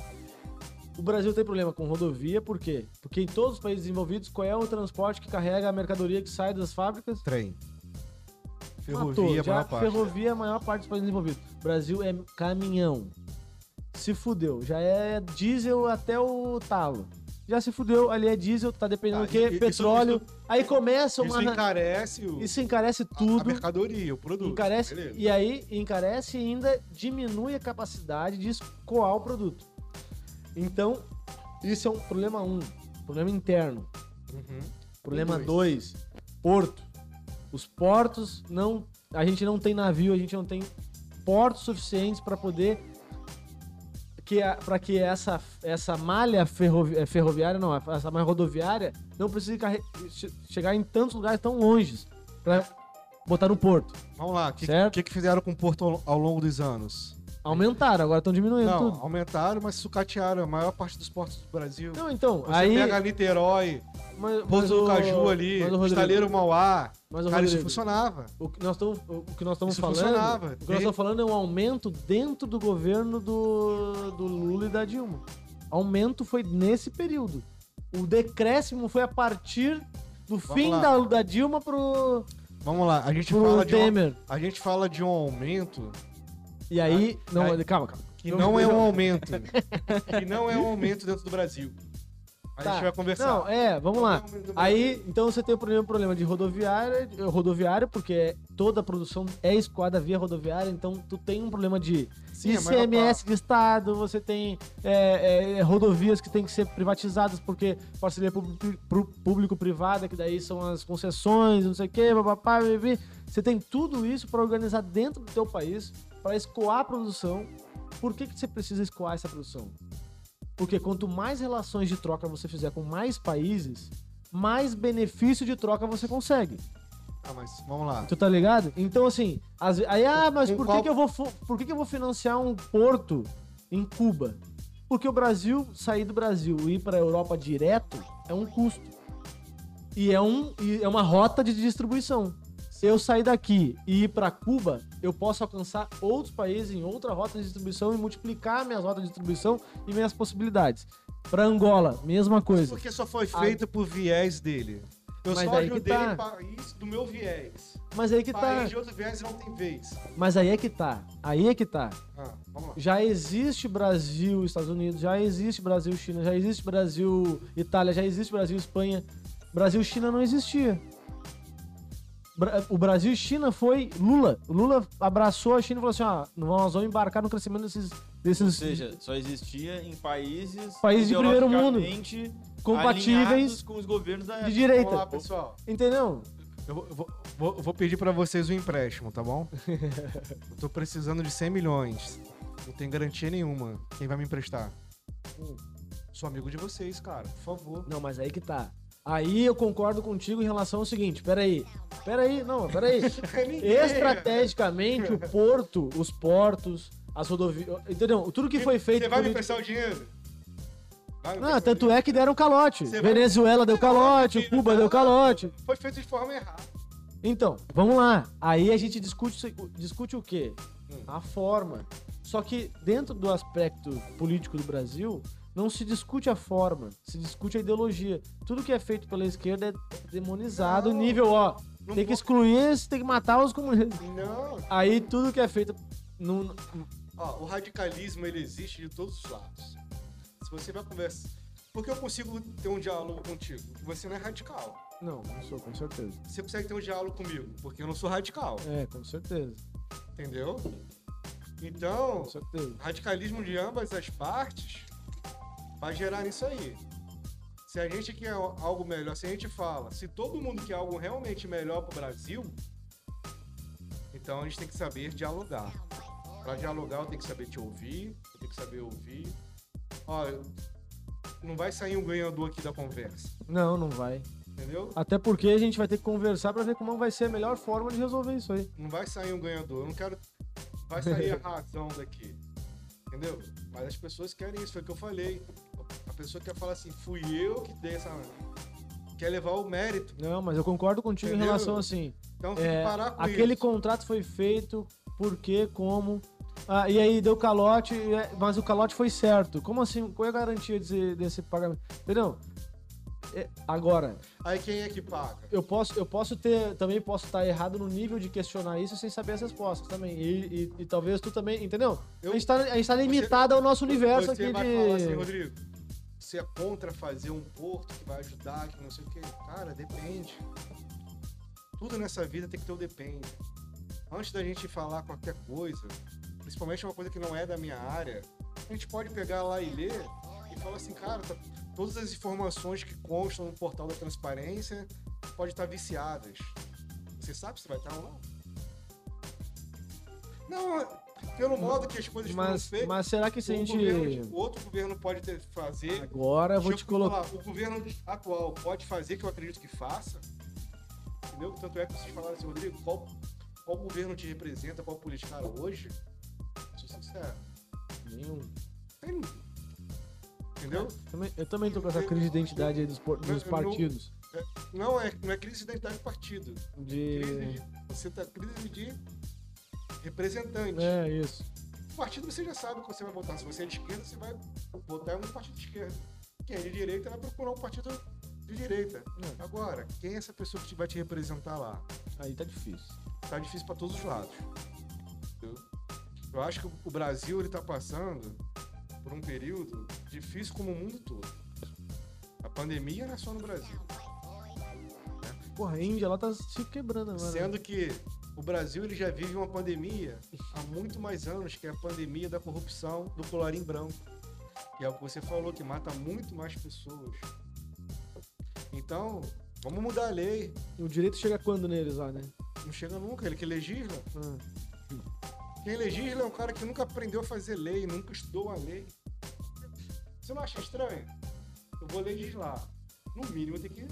O Brasil tem problema com rodovia, por quê? Porque em todos os países desenvolvidos, qual é o transporte que carrega a mercadoria que sai das fábricas? Trem. Ferrovia, maior parte. Ferrovia é a maior parte dos países desenvolvidos. O Brasil é caminhão. Se fudeu. Já é diesel até o talo. Já se fudeu, ali é diesel, tá dependendo Ah, do quê? isso- Petróleo. Aí começa Isso uma. encarece o, Isso encarece a- a, tudo. mercadoria, o produto. encarece, beleza. e aí encarece e ainda diminui a capacidade de escoar o produto. Então, isso é um problema um, problema interno. Uhum. Problema dois. 2, porto. Os portos não, a gente não tem navio, a gente não tem portos suficientes para poder que para que essa essa malha ferrovi- eh, ferroviária não, essa malha rodoviária não precise chegar em tantos lugares tão longes para botar no porto. Vamos lá, o que, que, que fizeram com o Porto ao, ao longo dos anos? Aumentaram, agora estão diminuindo Não, tudo. aumentaram, mas sucatearam a maior parte dos portos do Brasil. Não, então, Você aí pega Niterói, mas, Pouso do Caju ali, Estaleiro Mauá. Mas o Cara, isso Rodrigo, funcionava. O que nós estamos, o que nós estamos Isso falando, funcionava. o que nós estamos falando é um aumento dentro do governo do, do Lula e da Dilma. Aumento foi nesse período. O decréscimo foi a partir do fim lá. da, da Dilma pro, Vamos lá, a gente, pro fala de um, a gente fala de um aumento E aí, não, aí- calma, calma. que Eu- não é um aumento. que não é um aumento dentro do Brasil. A Tá. gente vai conversar. Não, é, vamos lá. É do Aí, então você tem o primeiro problema de rodoviária, rodoviário, porque toda a produção é escoada via rodoviária, então tu tem um problema de Sim, maior ICMS de Estado, você tem é, é, rodovias que tem que ser privatizadas porque parceria público-privada, que daí são as concessões, não sei o quê, papapá. Você tem tudo isso para organizar dentro do teu país, para escoar a produção. Por que, que você precisa escoar essa produção? Porque quanto mais relações de troca você fizer com mais países, mais benefício de troca você consegue. Ah, mas vamos lá. Tu tá ligado? Então, assim, ve- aí, ah, mas por, que, que, eu vou, por que, que eu vou financiar um porto em Cuba? Porque o Brasil, sair do Brasil e ir pra Europa direto é um custo. E é, um, e é uma rota de distribuição. Se eu sair daqui e ir pra Cuba, eu posso alcançar outros países em outra rota de distribuição e multiplicar minhas rotas de distribuição e minhas possibilidades. Pra Angola, mesma coisa. Porque só foi feito por viés dele. Eu Mas só ajudei tá. país do meu viés. Mas aí que tá. País de outro viés não tem vez. Mas aí é que tá. Aí é que tá. Ah, já existe Brasil, Estados Unidos, já existe Brasil, China, já existe Brasil, Itália, já existe Brasil, Espanha. Brasil, China não existia. O Brasil e China foi Lula. O Lula abraçou a China e falou assim: ó, nós vamos embarcar no crescimento desses, desses Ou seja, só existia em países, Países de primeiro mundo. compatíveis com os governos da de direita. Lá, pessoal. Entendeu? Eu vou, vou- vou- pedir pra vocês um empréstimo, tá bom? eu tô precisando de 100 milhões. Não tem garantia nenhuma. Quem vai me emprestar? Hum. Sou amigo de vocês, cara. Por favor. Não, mas aí que tá. Aí eu concordo contigo em relação ao seguinte: peraí, peraí, não, peraí. Estrategicamente, o porto, os portos, as rodovias. Entendeu? Tudo que foi feito. Você vai me emprestar o dinheiro? Vai Não, tanto é que deram calote. Você vai- Venezuela deu calote? Cuba deu calote. Foi feito de forma errada. Então, vamos lá. Aí a gente discute, discute o quê? Hum. A forma. Só que dentro do aspecto político do Brasil, não se discute a forma, se discute a ideologia. Tudo que é feito pela esquerda é demonizado, Não. nível, ó, tem que excluir, esse, tem que matar os comunistas. Não. Aí tudo que é feito no, Ó, o radicalismo ele existe de todos os lados. Se você vai conversar. Porque eu consigo ter um diálogo contigo. Você não é radical. Não, não sou, com certeza. Você consegue ter um diálogo comigo, porque eu não sou radical. É, com certeza. Entendeu? Então, radicalismo de ambas as partes vai gerar nisso aí. Se a gente quer algo melhor, se a gente fala, se todo mundo quer algo realmente melhor pro Brasil, Então a gente tem que saber dialogar. Para dialogar, eu tenho que saber te ouvir, eu tenho que saber ouvir. Ó, não vai sair um ganhador aqui da conversa, Não, não vai. entendeu? Até porque a gente vai ter que conversar pra ver como vai ser a melhor forma de resolver isso aí. Não vai sair um ganhador. Eu não quero. Vai sair a razão daqui. Entendeu? Mas as pessoas querem isso, foi o que eu falei. A pessoa quer falar assim, fui eu que dei essa. Quer levar o mérito. Não, mas eu concordo contigo em Entendeu? relação assim. Então tem É, que parar com aquele isso. contrato foi feito, por quê, como. Ah, e aí deu calote, é- mas o calote foi certo. Como assim? Qual é a garantia desse, desse pagamento? Entendeu? É, agora, Aí quem é que paga? eu posso, eu posso ter, também posso estar errado no nível de questionar isso sem saber as respostas também. E, e- e talvez tu também, entendeu? Eu- a gente tá, a gente tá limitado ao nosso universo Você aqui de. assim, Rodrigo, você é contra fazer um porto que vai ajudar, que não sei o quê. Cara, depende. Tudo nessa vida tem que ter o depende. Antes da gente falar qualquer coisa, principalmente uma coisa que não é da minha área, a gente pode pegar lá e ler e falar assim, cara, tá- todas as informações que constam no portal da transparência podem estar viciadas. Você sabe se vai estar ou não? Não, pelo modo que as coisas foram Mas, feitas, mas será que se a gente. governo- outro governo pode ter, fazer. Agora eu vou te eu colocar. falar, o governo atual pode fazer, que eu acredito que faça. Entendeu? Tanto é que vocês falaram assim, Rodrigo, qual, qual governo te representa, qual político? Cara, hoje, sou sincero, Nenhum. tem ninguém. Entendeu? Também- eu também tô com essa crise de identidade aí dos, dos Eu- eu não- partidos. Não é, não é crise de identidade de partido. De. Crise de, você tá crise de representante. É, isso. O partido você já sabe que você vai votar. Se você é de esquerda, você vai votar em um partido de esquerda. Quem é de direita vai procurar um partido de direita. É. Agora, quem é essa pessoa que vai te representar lá? Aí tá difícil. Tá difícil para todos os lados. entendeu? Eu acho que o- o Brasil ele tá passando por um período difícil como o mundo todo. A pandemia não é só no Brasil. Porra, a Índia lá tá se quebrando agora. Sendo que o Brasil ele já vive uma pandemia há muito mais anos, que é a pandemia da corrupção do colarinho branco. Que é o que você falou, que mata muito mais pessoas. Então, vamos mudar a lei. O direito chega quando neles lá, né? Não chega nunca, ele que legisla. Ah. Quem legisla é um cara que nunca aprendeu a fazer lei, nunca estudou a lei. Você não acha estranho? Eu vou legislar. No mínimo tem que.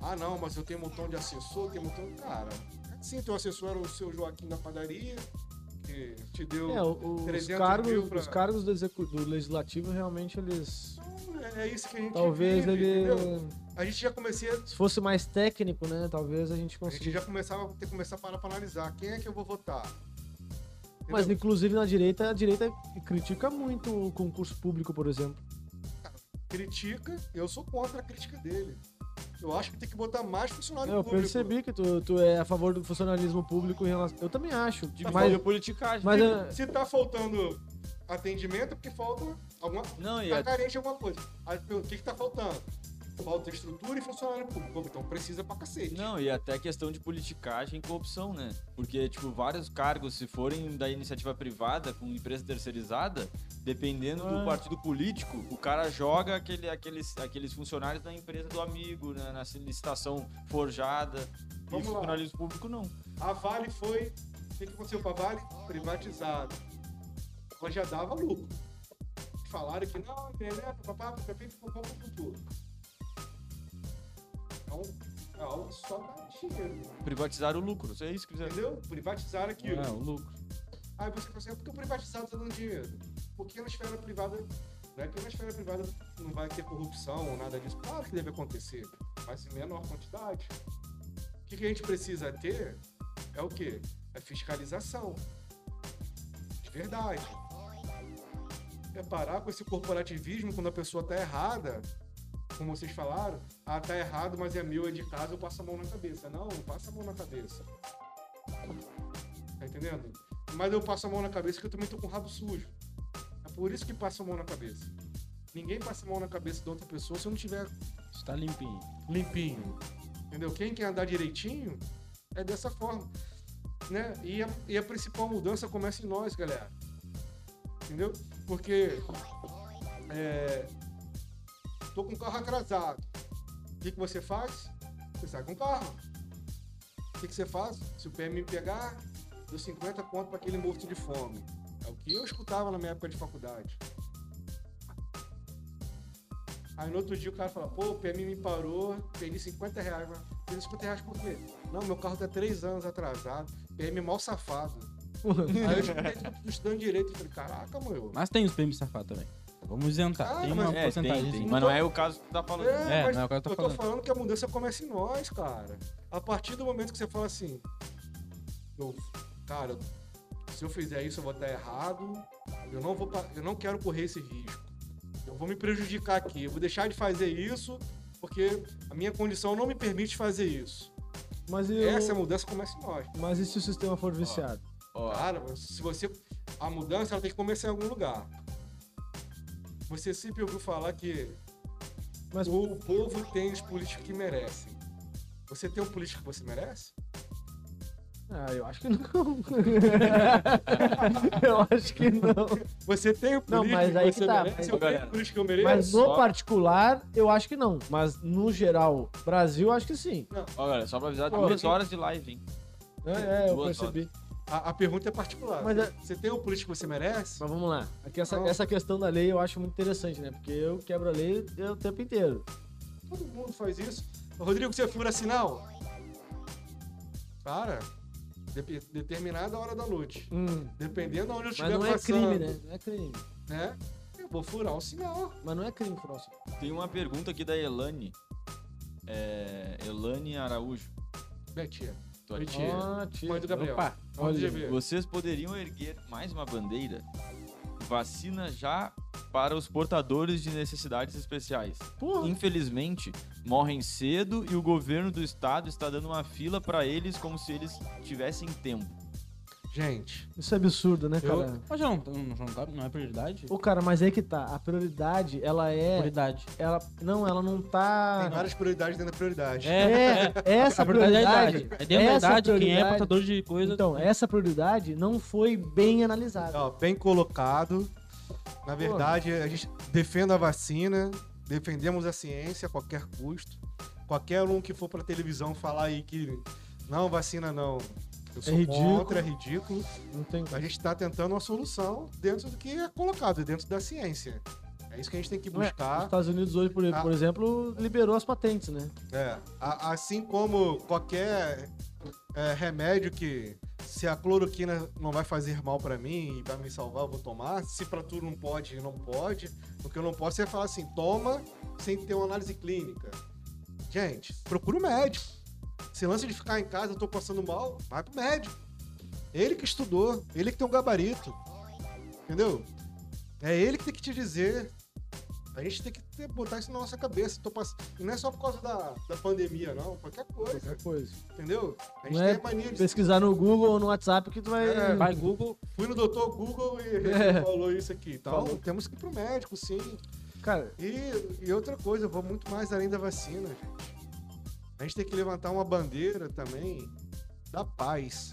Ah, não, mas eu tenho um montão de assessor, tenho um montão. Cara, sim, teu assessor era o seu Joaquim da padaria, que te deu. É, o- os 300 cargos, mil pra- os cargos do, execu- do legislativo realmente eles. Então, é, é isso que a gente. Talvez vive, ele. entendeu? A gente já comecei. a- Se fosse mais técnico, né? Talvez a gente A gente já começava a ter que começar a parar pra analisar quem é que eu vou votar. Mas Entendeu? inclusive na direita, a direita critica muito o concurso público, por exemplo. critica, eu sou contra a crítica dele. Eu acho que tem que botar mais funcionário Eu público. percebi que tu, tu é a favor do funcionalismo público em relação. Eu também acho. De mas, mas... politicagem. mas Se, é- se tá faltando atendimento, é porque falta alguma. Não, e Tá a- carente de alguma coisa. Aí, o que que tá faltando? Falta estrutura e funcionário público. Então precisa pra cacete. Não, e até questão de politicagem e corrupção, né? Porque, tipo, vários cargos, se forem da iniciativa privada, com empresa terceirizada, dependendo Ah. do partido político, o cara joga aquele, aqueles, aqueles funcionários da empresa do amigo, né? na licitação forjada. Vamos e lá. funcionalismo público não. A Vale foi. O que aconteceu com a Vale? Privatizada. Ela já dava lucro. Falaram que não, né, papapá, papapá, papapá, tudo. Então, é algo que só dá dinheiro. Privatizar o lucro, é isso que quiser. Entendeu? Privatizaram aquilo. É, o lucro. Aí você fala assim, "Ah, por que o privatizado está dando dinheiro? Porque na esfera privada, não é que na esfera privada não vai ter corrupção ou nada disso. Claro que deve acontecer, mas em menor quantidade. O que, que a gente precisa ter é o quê? É fiscalização. De verdade. É parar com esse corporativismo quando a pessoa tá errada. Como vocês falaram, ah, tá errado, mas é meu, é de casa, eu passo a mão na cabeça. Não, não passa a mão na cabeça. Tá entendendo? Mas eu passo a mão na cabeça porque eu também tô com o rabo sujo. É por isso que passa a mão na cabeça. Ninguém passa a mão na cabeça de outra pessoa se eu não tiver Está limpinho. limpinho. Entendeu? Quem quer andar direitinho é dessa forma. Né? E, a, e a principal mudança começa em nós, galera. Entendeu? Porque é, tô com o carro atrasado. O que, que você faz? Você sai com o carro. O que, que você faz? Se o PM me pegar, deu 50 conto pra aquele morto de fome. É o que eu escutava na minha época de faculdade. Aí no outro dia o cara fala, pô, o PMI me parou, perdi 50 reais. Mas perdi 50 reais por quê? Não, meu carro tá 3 anos atrasado. PMI mal safado. Aí eu escutei tudo estudando direito e falei, caraca, meu. Mas tem os PM safados também. Vamos isentar. Ah, tem mas- uma É, porcentagem. tem, tem. sim. Mas não é o caso que tu tá falando. É, É, mas não é o que eu tô eu tô falando. falando que a mudança começa em nós, cara. A partir do momento que você fala assim, eu, cara, se eu fizer isso eu vou estar errado, eu não vou, pa- eu não quero correr esse risco. Eu vou me prejudicar aqui, eu vou deixar de fazer isso porque a minha condição não me permite fazer isso. Mas, eu... Essa mudança começa em nós. Mas e se o sistema for viciado? Ó, Cara, se você a mudança ela tem que começar em algum lugar. Você sempre ouviu falar que Mas, o povo tem os políticos que merecem. Você tem um político que você merece? ah, eu acho que não. eu acho que não. Você tem o Não, político mas aí que que você tá, merece? mas- Eu Galera, o político que eu mereço? Mas no só- particular, eu acho que não. Mas no geral, Brasil, acho que sim. ó, galera, só pra avisar, Pô, duas horas de live, hein? É, é, eu percebi. A, a pergunta é particular. Mas é- Você tem o político que você merece? Mas vamos lá. Aqui essa, essa questão da lei eu acho muito interessante, né? Porque eu quebro a lei o tempo inteiro. Todo mundo faz isso. Rodrigo, você fura sinal? Cara, dep- determinada hora da noite. Hum, Dependendo de onde eu mas estiver não é passando. crime, né? Não é crime. né? Eu vou furar o sinal. Mas não é crime, Frost. Tem uma pergunta aqui da Elane. É, Elane Araújo. Betinha. Ó, tia. Mãe do Gabriel. Opa, olha. Vocês poderiam erguer mais uma bandeira? Vacina já para os portadores de necessidades especiais. Porra. Infelizmente, morrem cedo e o governo do estado está dando uma fila para eles como se eles tivessem tempo. Gente, Isso é absurdo, né, Eu- cara? Mas já não, não, não, tá- não é prioridade? Ô, cara, mas aí que tá. A prioridade, ela é. Prioridade. Ela, não, ela não tá. tem várias prioridades dentro da prioridade. É, É, essa a prioridade é a prioridade. idade. É dentro da essa idade, quem é prioridade- portador de coisa. Então, essa prioridade não foi bem analisada. Ó, bem colocado. Na verdade, a gente defende a vacina, defendemos a ciência a qualquer custo. Qualquer um que for pra televisão falar aí que não, vacina não. Eu sou ridículo. contra, é ridículo. Não tem. A gente está tentando uma solução dentro do que é colocado, dentro da ciência. É isso que a gente tem que Não é, Os buscar. Estados Unidos hoje, por, Ah. por exemplo, liberou as patentes, né? É, a- assim como qualquer é, remédio que se a cloroquina não vai fazer mal pra mim e vai me salvar, eu vou tomar. Se pra tu não pode, não pode. O que eu não posso é falar assim, toma sem ter uma análise clínica. Gente, procura o médico. Se lance de ficar em casa, eu tô passando mal, vai pro médico. Ele que estudou, ele que tem um gabarito. Entendeu? É ele que tem que te dizer. A gente tem que ter- botar isso na nossa cabeça. Tô pass... e Não é só por causa da, da pandemia, não. Qualquer coisa. Qualquer coisa. Entendeu? A gente Não é tem a mania de. Pesquisar no Google ou no WhatsApp que tu vai. É, Vai Google, Fui no doutor Google e ele É. falou isso aqui. Então, Falou. temos que ir pro médico, sim. Cara, E, e outra coisa, eu vou muito mais além da vacina, gente. A gente tem que levantar uma bandeira também da paz.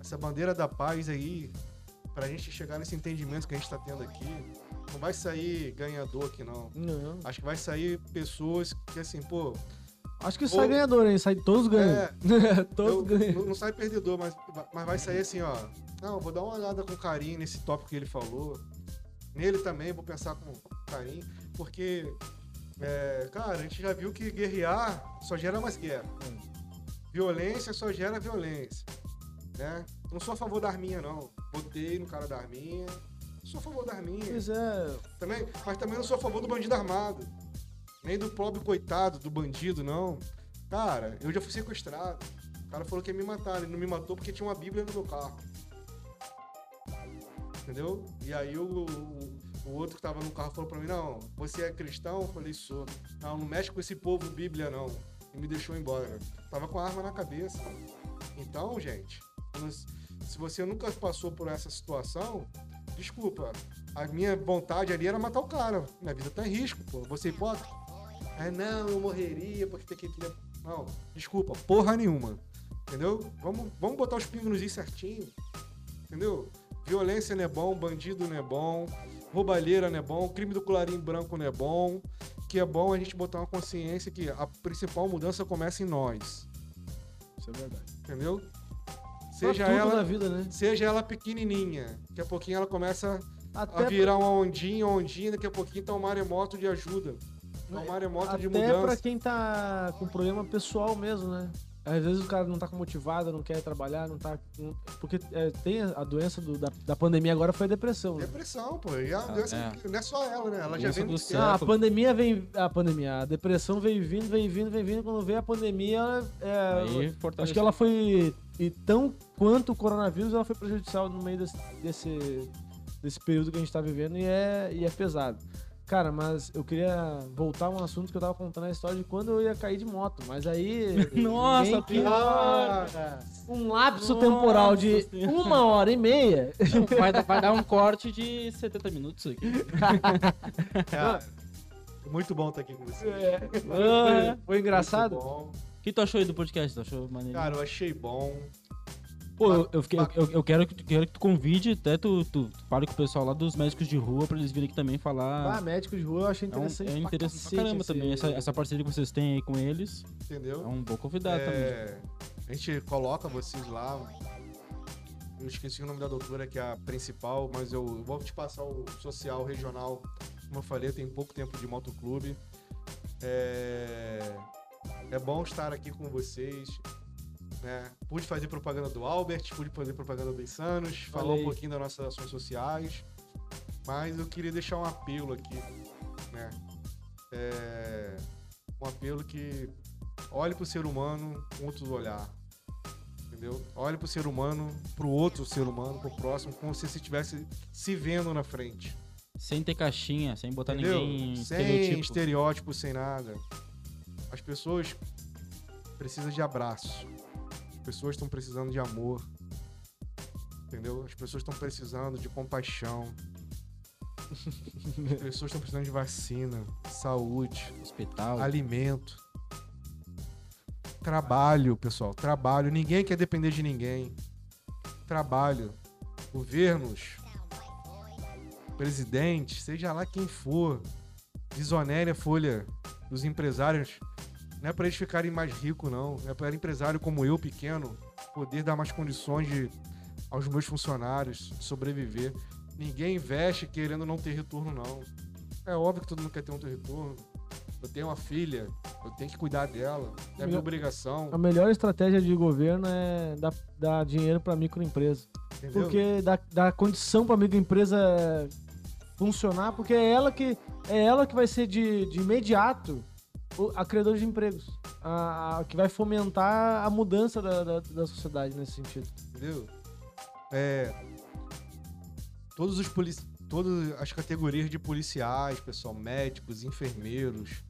Essa bandeira da paz aí, pra gente chegar nesse entendimento que a gente tá tendo aqui, não vai sair ganhador aqui, não. não. Acho que vai sair pessoas que, assim, pô, Acho que Ou- sai ganhador, hein? Sai todos ganham. É, todos eu- ganham. não, não sai perdedor, mas, mas vai sair assim, ó. Não, vou dar uma olhada com carinho nesse tópico que ele falou. Nele também, vou pensar com carinho. Porque, é, cara, a gente já viu que guerrear só gera mais guerra. Violência só gera violência. Né? Não sou a favor da arminha, não. Votei no cara da arminha. Sou a favor da arminha. Pois é. Também, mas também não sou a favor do bandido armado. Nem do pobre coitado do bandido, não. Cara, eu já fui sequestrado. O cara falou que ia me matar. Ele não me matou porque tinha uma Bíblia no meu carro. Entendeu? E aí o, o, o outro que tava no carro falou pra mim, não, você é cristão? Eu falei, sou. Não, não mexe com esse povo Bíblia, não. E me deixou embora. Tava com a arma na cabeça. Então, gente, se você nunca passou por essa situação, desculpa. A minha vontade ali era matar o cara. Minha vida tá em risco, pô. Você é hipócrita? Ah, não, eu morreria porque tem que. Não, desculpa, porra nenhuma. Entendeu? Vamos, vamos botar os pingos nos is certinho. Entendeu? Violência não é bom, bandido não é bom, roubalheira não é bom, crime do colarinho branco não é bom. Que é bom a gente botar uma consciência que a principal mudança começa em nós. Isso é verdade. Entendeu? Seja ela, vida, né? seja ela pequenininha. Daqui a pouquinho ela começa a Até, virar uma ondinha, ondinha. Daqui a pouquinho tá um maremoto de ajuda. Tá um maremoto de até pra mudança. quem tá com problema pessoal mesmo, né? Às vezes o cara não tá motivado, não quer trabalhar, não tá. não- porque é, tem a doença do- da, da pandemia agora foi a depressão. Né? Depressão, pô. E a doença é. não é só ela, né? Ela já vem do século. Ah, a pandemia vem. A pandemia, a depressão veio vindo, veio vindo, veio vindo. Quando veio a pandemia, é, Aí acho que ela foi. E tão quanto o coronavírus, ela foi prejudicial no meio desse, desse, desse período que a gente tá vivendo e é, e é pesado. Cara, mas eu queria voltar a um assunto que eu tava contando a história de quando eu ia cair de moto. Mas aí. Nossa, quis- Ah, um lapso Nossa temporal de Senhora. uma hora e meia. Vai, dar- vai dar um corte de 70 minutos aqui. cara, muito bom estar aqui com você. foi, foi engraçado? Muito bom. O que tu achou aí do podcast? Tu achou maneiro? Cara, eu achei bom. Pô, eu, eu, fiquei- eu- eu- quero, que, tu- quero que tu convide, até tu, tu, tu fale com o pessoal lá dos médicos de rua pra eles virem aqui também falar. Ah, médico de rua eu achei é, um, interessante. é pra interessante cacete pra caramba esse- também. Essa, essa parceria que vocês têm aí com eles Entendeu? é um bom convidado também. É, a gente coloca vocês lá. Eu esqueci o nome da doutora, que é a principal, mas eu vou te passar o social regional. Como eu falei, eu tenho pouco tempo de motoclube. É, é bom estar aqui com vocês. Né? Pude fazer propaganda do Albert, pude fazer propaganda do Insanos, falar um pouquinho das nossas ações sociais. Mas eu queria deixar um apelo aqui. Né? É, um apelo que olhe pro ser humano com outro olhar. Entendeu? Olhe pro ser humano, pro outro ser humano, pro próximo, como se estivesse se vendo na frente. Sem ter caixinha, sem botar Entendeu? ninguém em sem estereotipo. estereótipo, sem nada. As pessoas precisam de abraço. As pessoas estão precisando de amor. Entendeu? As pessoas estão precisando de compaixão. As pessoas estão precisando de vacina, saúde, Hospital. alimento. Trabalho, pessoal, trabalho. Ninguém quer depender de ninguém. Trabalho. Governos, presidente, seja lá quem for, desonere a folha dos empresários. Não é para eles ficarem mais ricos, não. É para empresário como eu, pequeno, poder dar mais condições de, aos meus funcionários de sobreviver. Ninguém investe querendo não ter retorno, não. É óbvio que todo mundo quer ter um retorno. Eu tenho uma filha, eu tenho que cuidar dela. É minha Melhor- obrigação. A melhor estratégia de governo é dar, dar dinheiro pra microempresa. Entendeu? Porque dá, dá condição pra microempresa funcionar, porque é ela que, é ela que vai ser de, de imediato a criadora de empregos. A, a- que vai fomentar a mudança da, da, da sociedade nesse sentido. entendeu? É, todos os todas as categorias de policiais, pessoal, médicos, enfermeiros,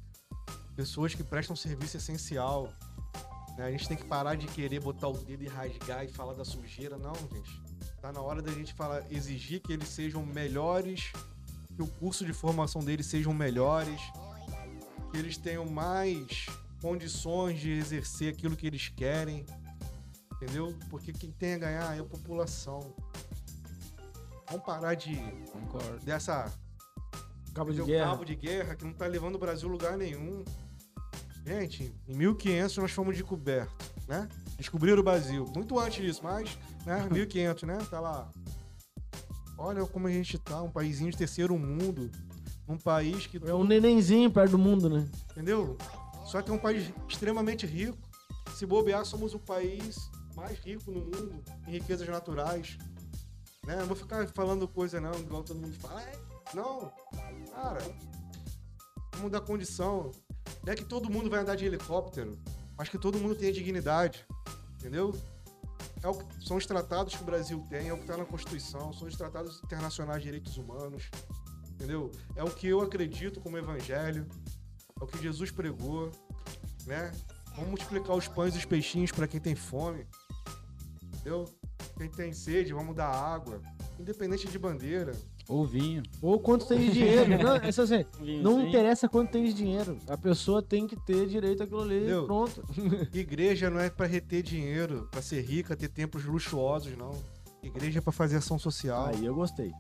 pessoas que prestam serviço essencial. né? A gente tem que parar de querer botar o dedo e rasgar e falar da sujeira, não, gente. Tá na hora da gente falar, exigir que eles sejam melhores, que o curso de formação deles sejam melhores, que eles tenham mais condições de exercer aquilo que eles querem, entendeu? Porque quem tem a ganhar é a população. Vamos parar de Concordo. dessa Cabo de guerra. cabo de guerra que não tá levando o Brasil a lugar nenhum. Gente, em 1500 nós fomos descobertos, né? Descobriram o Brasil. Muito antes disso, mas, né? 1500, né? Tá lá. Olha como a gente tá, um paísinho de terceiro mundo. Um país que. É um nenenzinho perto do mundo, né? Entendeu? Só que é um país extremamente rico. Se bobear, somos o país mais rico no mundo em riquezas naturais. Né? Não vou ficar falando coisa não, igual todo mundo fala. "É, Não, cara, vamos dar condição. Não é que todo mundo vai andar de helicóptero, mas que todo mundo tenha dignidade. Entendeu? É o que- são os tratados que o Brasil tem, é o que está na Constituição, são os tratados internacionais de direitos humanos. Entendeu? É o que eu acredito como evangelho. É o que Jesus pregou, né? Vamos multiplicar os pães e os peixinhos para quem tem fome. Entendeu? Quem tem sede, vamos dar água. Independente de bandeira. Ou vinho. Ou quanto tem de dinheiro. Não, é assim, Vinho, não sim. interessa quanto tem de dinheiro. A pessoa tem que ter direito àquilo ali Entendeu? e pronto. Igreja não é para reter dinheiro, para ser rica, ter templos luxuosos, não. Igreja é para fazer ação social. Aí eu gostei.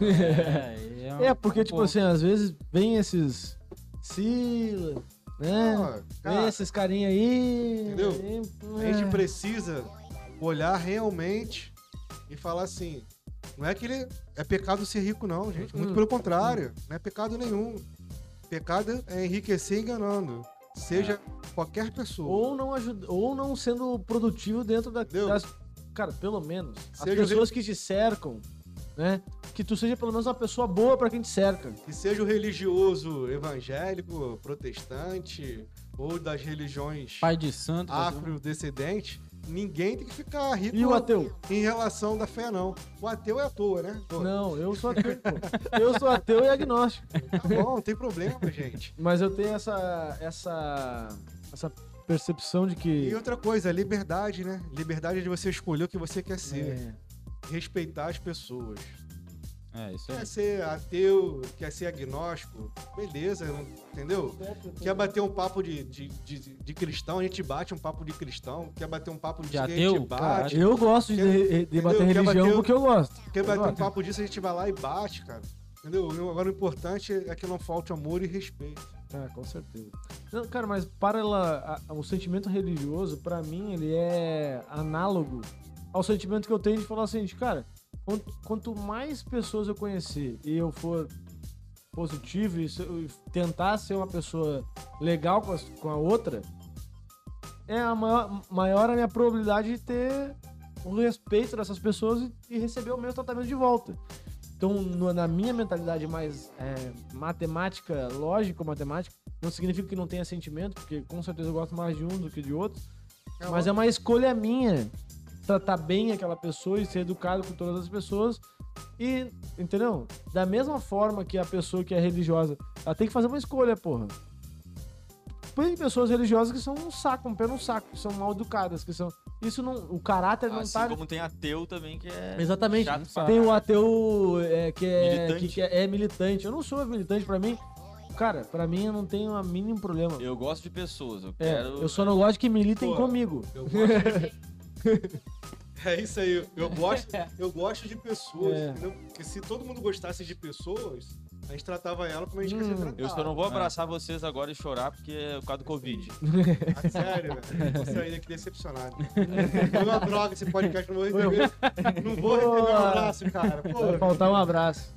É, é, É, porque, um tipo assim, às vezes vem esses Sila, né? Vem cara, esses carinha aí. Entendeu? aí, a gente é. precisa olhar realmente e falar assim. Não é que ele é pecado ser rico, não, gente. Muito Hum. pelo contrário. Não é pecado nenhum. Pecado é enriquecer enganando. Seja qualquer pessoa. Ou não ajuda, ou não sendo produtivo dentro da, Entendeu? das. Cara, pelo menos. As Seja pessoas que te cercam, né? Que tu seja pelo menos uma pessoa boa pra quem te cerca. Que seja o religioso evangélico, protestante, ou das religiões Pai de santo. afrodescendentes, ninguém tem que ficar rico E o ateu? em relação da fé, não. O ateu é à toa, né? Pô, Não, eu sou ateu, pô. Eu sou ateu e agnóstico. Tá bom, não tem problema, gente. Mas eu tenho essa. essa. essa percepção de que. E outra coisa, liberdade, né? Liberdade de você escolher o que você quer ser. É, Respeitar as pessoas. É, isso aí. Quer ser ateu, quer ser agnóstico, beleza, entendeu? Quer bater um papo de, de, de, de cristão, a gente bate um papo de cristão. Quer bater um papo de, De que a gente ateu? bate. eu gosto de, Quer- de- de entendeu? bater Quer religião bater- porque eu gosto. Quer Eu bater um gosto. papo disso, a gente vai lá e bate, cara. Entendeu? Agora o importante é que não falte amor e respeito. Ah, com certeza. Não, cara, mas para ela, a- o sentimento religioso, pra mim, ele é análogo ao sentimento que eu tenho de falar assim, de, cara, quanto, quanto mais pessoas eu conhecer e eu for positivo e, se- e tentar ser uma pessoa legal com, as- com a outra, é a maior, maior a minha probabilidade de ter o respeito dessas pessoas e, e receber o mesmo tratamento de volta. Então, no- na minha mentalidade mais é, matemática, lógico matemática, não significa que não tenha sentimento, porque com certeza eu gosto mais de um do que de outro. mas é uma escolha minha tratar bem aquela pessoa e ser educado com todas as pessoas. E, entendeu? Da mesma forma que a pessoa que é religiosa, ela tem que fazer uma escolha, porra. Tem pessoas religiosas que são um saco, um pé no saco, que são mal educadas, que são. Isso não. O caráter não Assim tá. como tem ateu também, que é. Exatamente. Tem o ateu é, que, é, Militante. que, é, é militante. Eu não sou militante, pra mim. Cara, pra mim eu não tenho o mínimo problema. Eu gosto de pessoas. Eu É, quero. eu só não gosto que militem Pô, comigo. Eu gosto de... É isso aí. Eu gosto, eu gosto de pessoas, É. entendeu? Porque se todo mundo gostasse de pessoas, a gente tratava ela como a gente quer Hum. ser tratado. Eu só não vou abraçar vocês agora e chorar porque é por causa do Covid. Ah, sério, velho. Vou sair daqui decepcionado. Foi uma droga esse podcast, não vou receber. Não vou receber um abraço, cara. Pô, Vai faltar um abraço.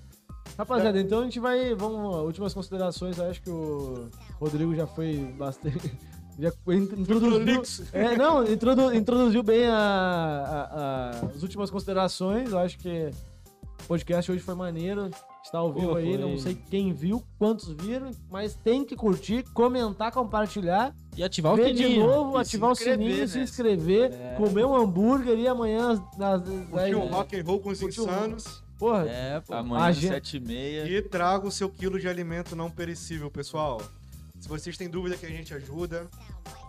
Rapaziada, então a gente vai. Vamos. Últimas considerações. Eu acho que o Rodrigo já foi bastante. Já introduziu. É, não, introdu- introduziu bem a- a- a- as últimas considerações. Eu acho que o podcast hoje foi maneiro. Está ao vivo Pô, aí. foi. Não sei quem viu, quantos viram, mas tem que curtir, comentar, compartilhar. E ativar o ver de sininho. novo, E ativar o sininho, inscrever, se né? inscrever, É. comer um hambúrguer e amanhã. Nas, curtir um rock and roll com os Curtir um- insanos Porra, É, pô. Amanhã, às gente- 7h30. e traga o seu quilo de alimento não perecível, pessoal. Se vocês têm dúvida que a gente ajuda,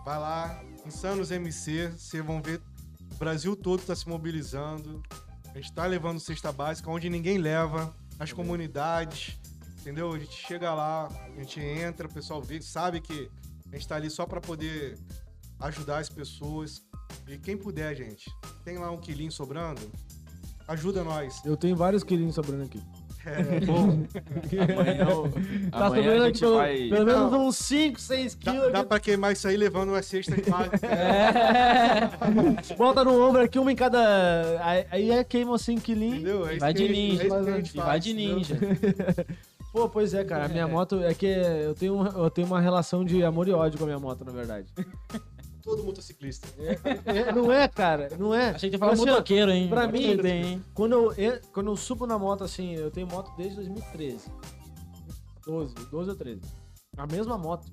vai lá, Insanos MC, vocês vão ver, o Brasil todo está se mobilizando. A gente está levando cesta básica onde ninguém leva, nas comunidades, entendeu? A gente chega lá, a gente entra, o pessoal vê, sabe que a gente está ali só para poder ajudar as pessoas. E quem puder, gente, tem lá um quilinho sobrando, ajuda nós. eu tenho vários quilinhos sobrando aqui. É, bom, Amanhã, Tá amanhã a gente pelo, vai. pelo menos Não. uns 5, 6 dá, quilos. dá aqui. pra queimar isso aí levando uma cesta básica. É. Bota no ombro aqui, uma em cada. Aí, é queima 5 quilinhos. Entendeu? É vai de ninja. é vai de ninja. Pô, pois é, cara. A minha moto é que eu tenho, eu tenho uma relação de amor e ódio com a minha moto, na verdade. Todo motociclista. É, não é, cara. Não é. Achei que ia falar Assim, motoqueiro, hein? pra mim- bem, hein? Quando eu, en- quando eu subo na moto, assim, eu tenho moto desde 2013. 12, 12 ou 13. A mesma moto.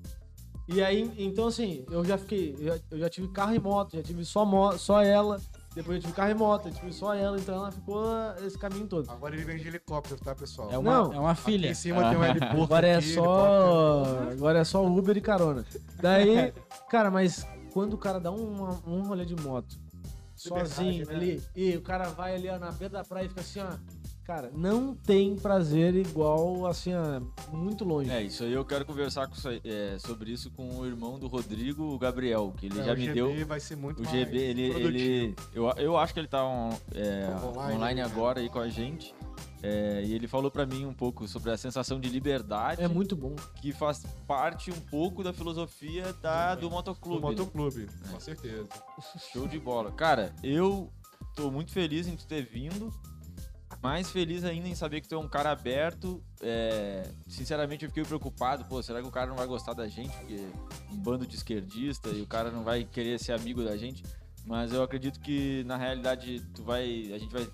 E aí, então assim, eu já fiquei. Eu já, eu já tive carro e moto, já tive só, mo só ela. Depois eu tive carro e moto, eu tive só ela, então ela ficou esse caminho todo. Agora ele vem de helicóptero, tá, pessoal? É uma, Não. é uma filha. Aqui em cima tem um heliporto. Agora é aqui, só. helicóptero. Agora é só Uber e carona. Daí, cara, mas quando o cara dá um, um rolê de moto, sozinho né? ali, e o cara vai ali ó, na beira da praia e fica assim, ó. Cara, não tem prazer igual, assim, muito longe. É, isso aí eu quero conversar com é, sobre isso com o irmão do Rodrigo, o Gabriel, que ele É, já o me GB deu. vai ser muito O mais GB, ele, produtivo. ele eu, eu acho que ele tá on- é, Online, online, né? agora aí com a gente. É, e ele falou pra mim um pouco sobre a sensação de liberdade É muito bom. que faz parte um pouco da filosofia da, do Do motoclube. né? motoclube, com certeza. Show de bola. Cara, eu tô muito feliz em tu ter vindo. Mais feliz ainda em saber que tu é um cara aberto. É, Sinceramente, eu fiquei preocupado. Pô, será que o cara não vai gostar da gente? Porque um bando de esquerdista e o cara não vai querer ser amigo da gente. Mas eu acredito que na realidade tu vai. A gente vai.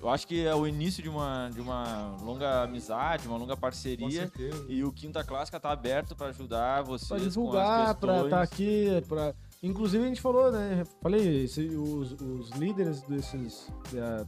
Eu acho que é o início de uma, de uma longa amizade, uma longa parceria. E o Quinta Clássica tá aberto pra ajudar vocês. Pra divulgar, pra questões. estar aqui, pra... Inclusive a gente falou, né? Falei, esse- os, os líderes desses... Nós-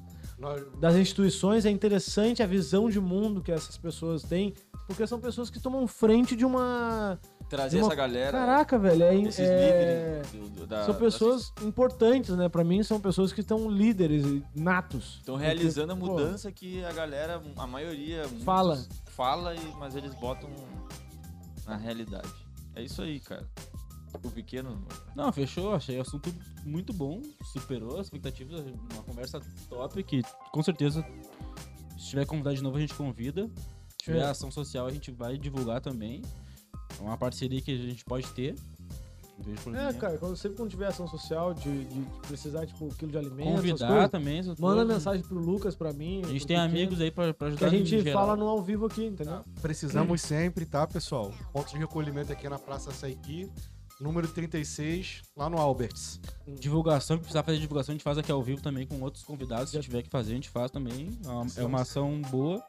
das instituições, é interessante a visão de mundo que essas pessoas têm, porque são pessoas que tomam frente de uma... Trazer de uma- essa galera. Caraca, velho, é... esses é- líderes. do- do- da- São pessoas importantes, né? Pra mim, são pessoas que estão líderes e natos. Estão Porque, realizando a pô, mudança que a galera, a maioria. Fala. Fala, mas eles botam na realidade. É isso aí, cara. O pequeno. Não, fechou. Achei o assunto muito bom. Superou as expectativas. Uma conversa top que, com certeza, se tiver convidado de novo, a gente convida. Se tiver É. ação social, a gente vai divulgar também. É uma parceria que a gente pode ter. É, cara, quando, sempre quando tiver ação social de, de precisar, tipo, um quilo de alimento, Convidar coisas, também. manda coisas. mensagem pro Lucas, pra mim. A gente tem Pequeno, amigos aí pra, pra Que ajudar a em gente geral. fala no ao vivo aqui, entendeu? Precisamos sempre, tá, pessoal? Ponto de recolhimento aqui na Praça Saiki, número 36, lá no Alberts. Divulgação, que precisar fazer divulgação, a gente faz aqui ao vivo também com outros convidados. Se tiver que fazer, a gente faz também. É uma, é uma ação boa.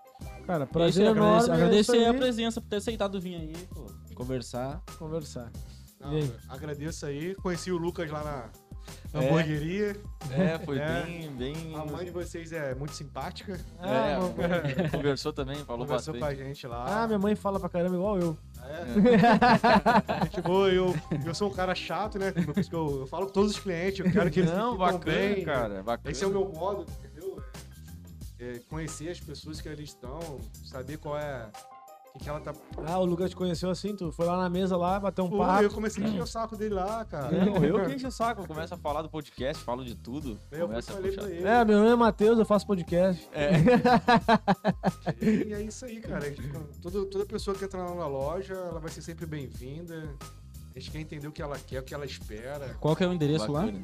Cara, É prazer aí, enorme. agradecer, é a presença por ter aceitado vir aí, pô, conversar. Conversar. Não, aí? agradeço aí. Conheci o Lucas lá na É. hamburgueria. É, foi É. bem. bem... A mãe de vocês é muito simpática. É, Ah, meu- conversou também, falou Conversou bastante. com a gente lá. ah, minha mãe fala pra caramba igual eu. É. Gente boa, eu, eu sou um cara chato, né? Eu, eu falo com todos os clientes, eu quero que eles Não, bacana, bem. cara. Bacana. Esse é o meu modo, entendeu? É, é conhecer as pessoas que ali estão, saber qual é. O que, que ela tá. Ah, o Lucas te conheceu assim, tu foi lá na mesa lá, bateu um Pô, papo. eu comecei a encher o saco dele lá, cara. Não, eu que encho o saco, começo a falar do podcast, falo de tudo. Eu começa a falei puxar. pra ele. É, meu nome é Matheus, eu faço podcast. É, E é isso aí, cara. A gente- toda, toda pessoa que entra lá na loja, ela vai ser sempre bem-vinda. A gente quer entender o que ela quer, o que ela espera. Qual que é o endereço lá? bacana.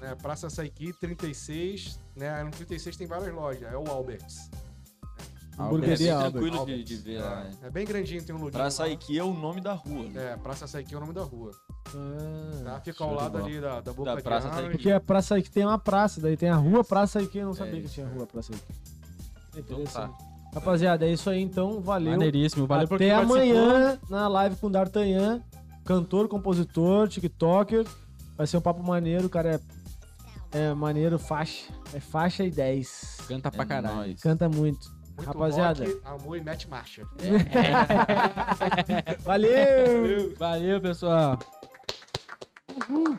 Né? Praça Saiki 36, né? No 36 tem várias lojas, é o Alberts. É Hamburgueria bem Albert. tranquilo de, de ver lá. né? É bem grandinho, tem um login. Pra lá. sair aqui é o nome da rua, né? É, Praça Saiki é o nome da rua. Ah, Tá? Fica ao lado ali da, da Boca Da de Praça. Saiki. Porque a Praça que tem uma praça, daí tem a rua Praça que eu não sabia que tinha é. rua Praça aí. Então Interessante. tá. Rapaziada, é isso aí então, valeu. Maneiríssimo. Valeu por Até amanhã na live com o D'Artagnan, cantor, compositor, tiktoker. Vai ser um papo maneiro, o cara é, é maneiro, faixa. É faixa e 10. Canta pra É caralho. nóis. Canta muito. Muito Rapaziada. rock, amor e mete marcha. Valeu! Valeu, pessoal. Uhul.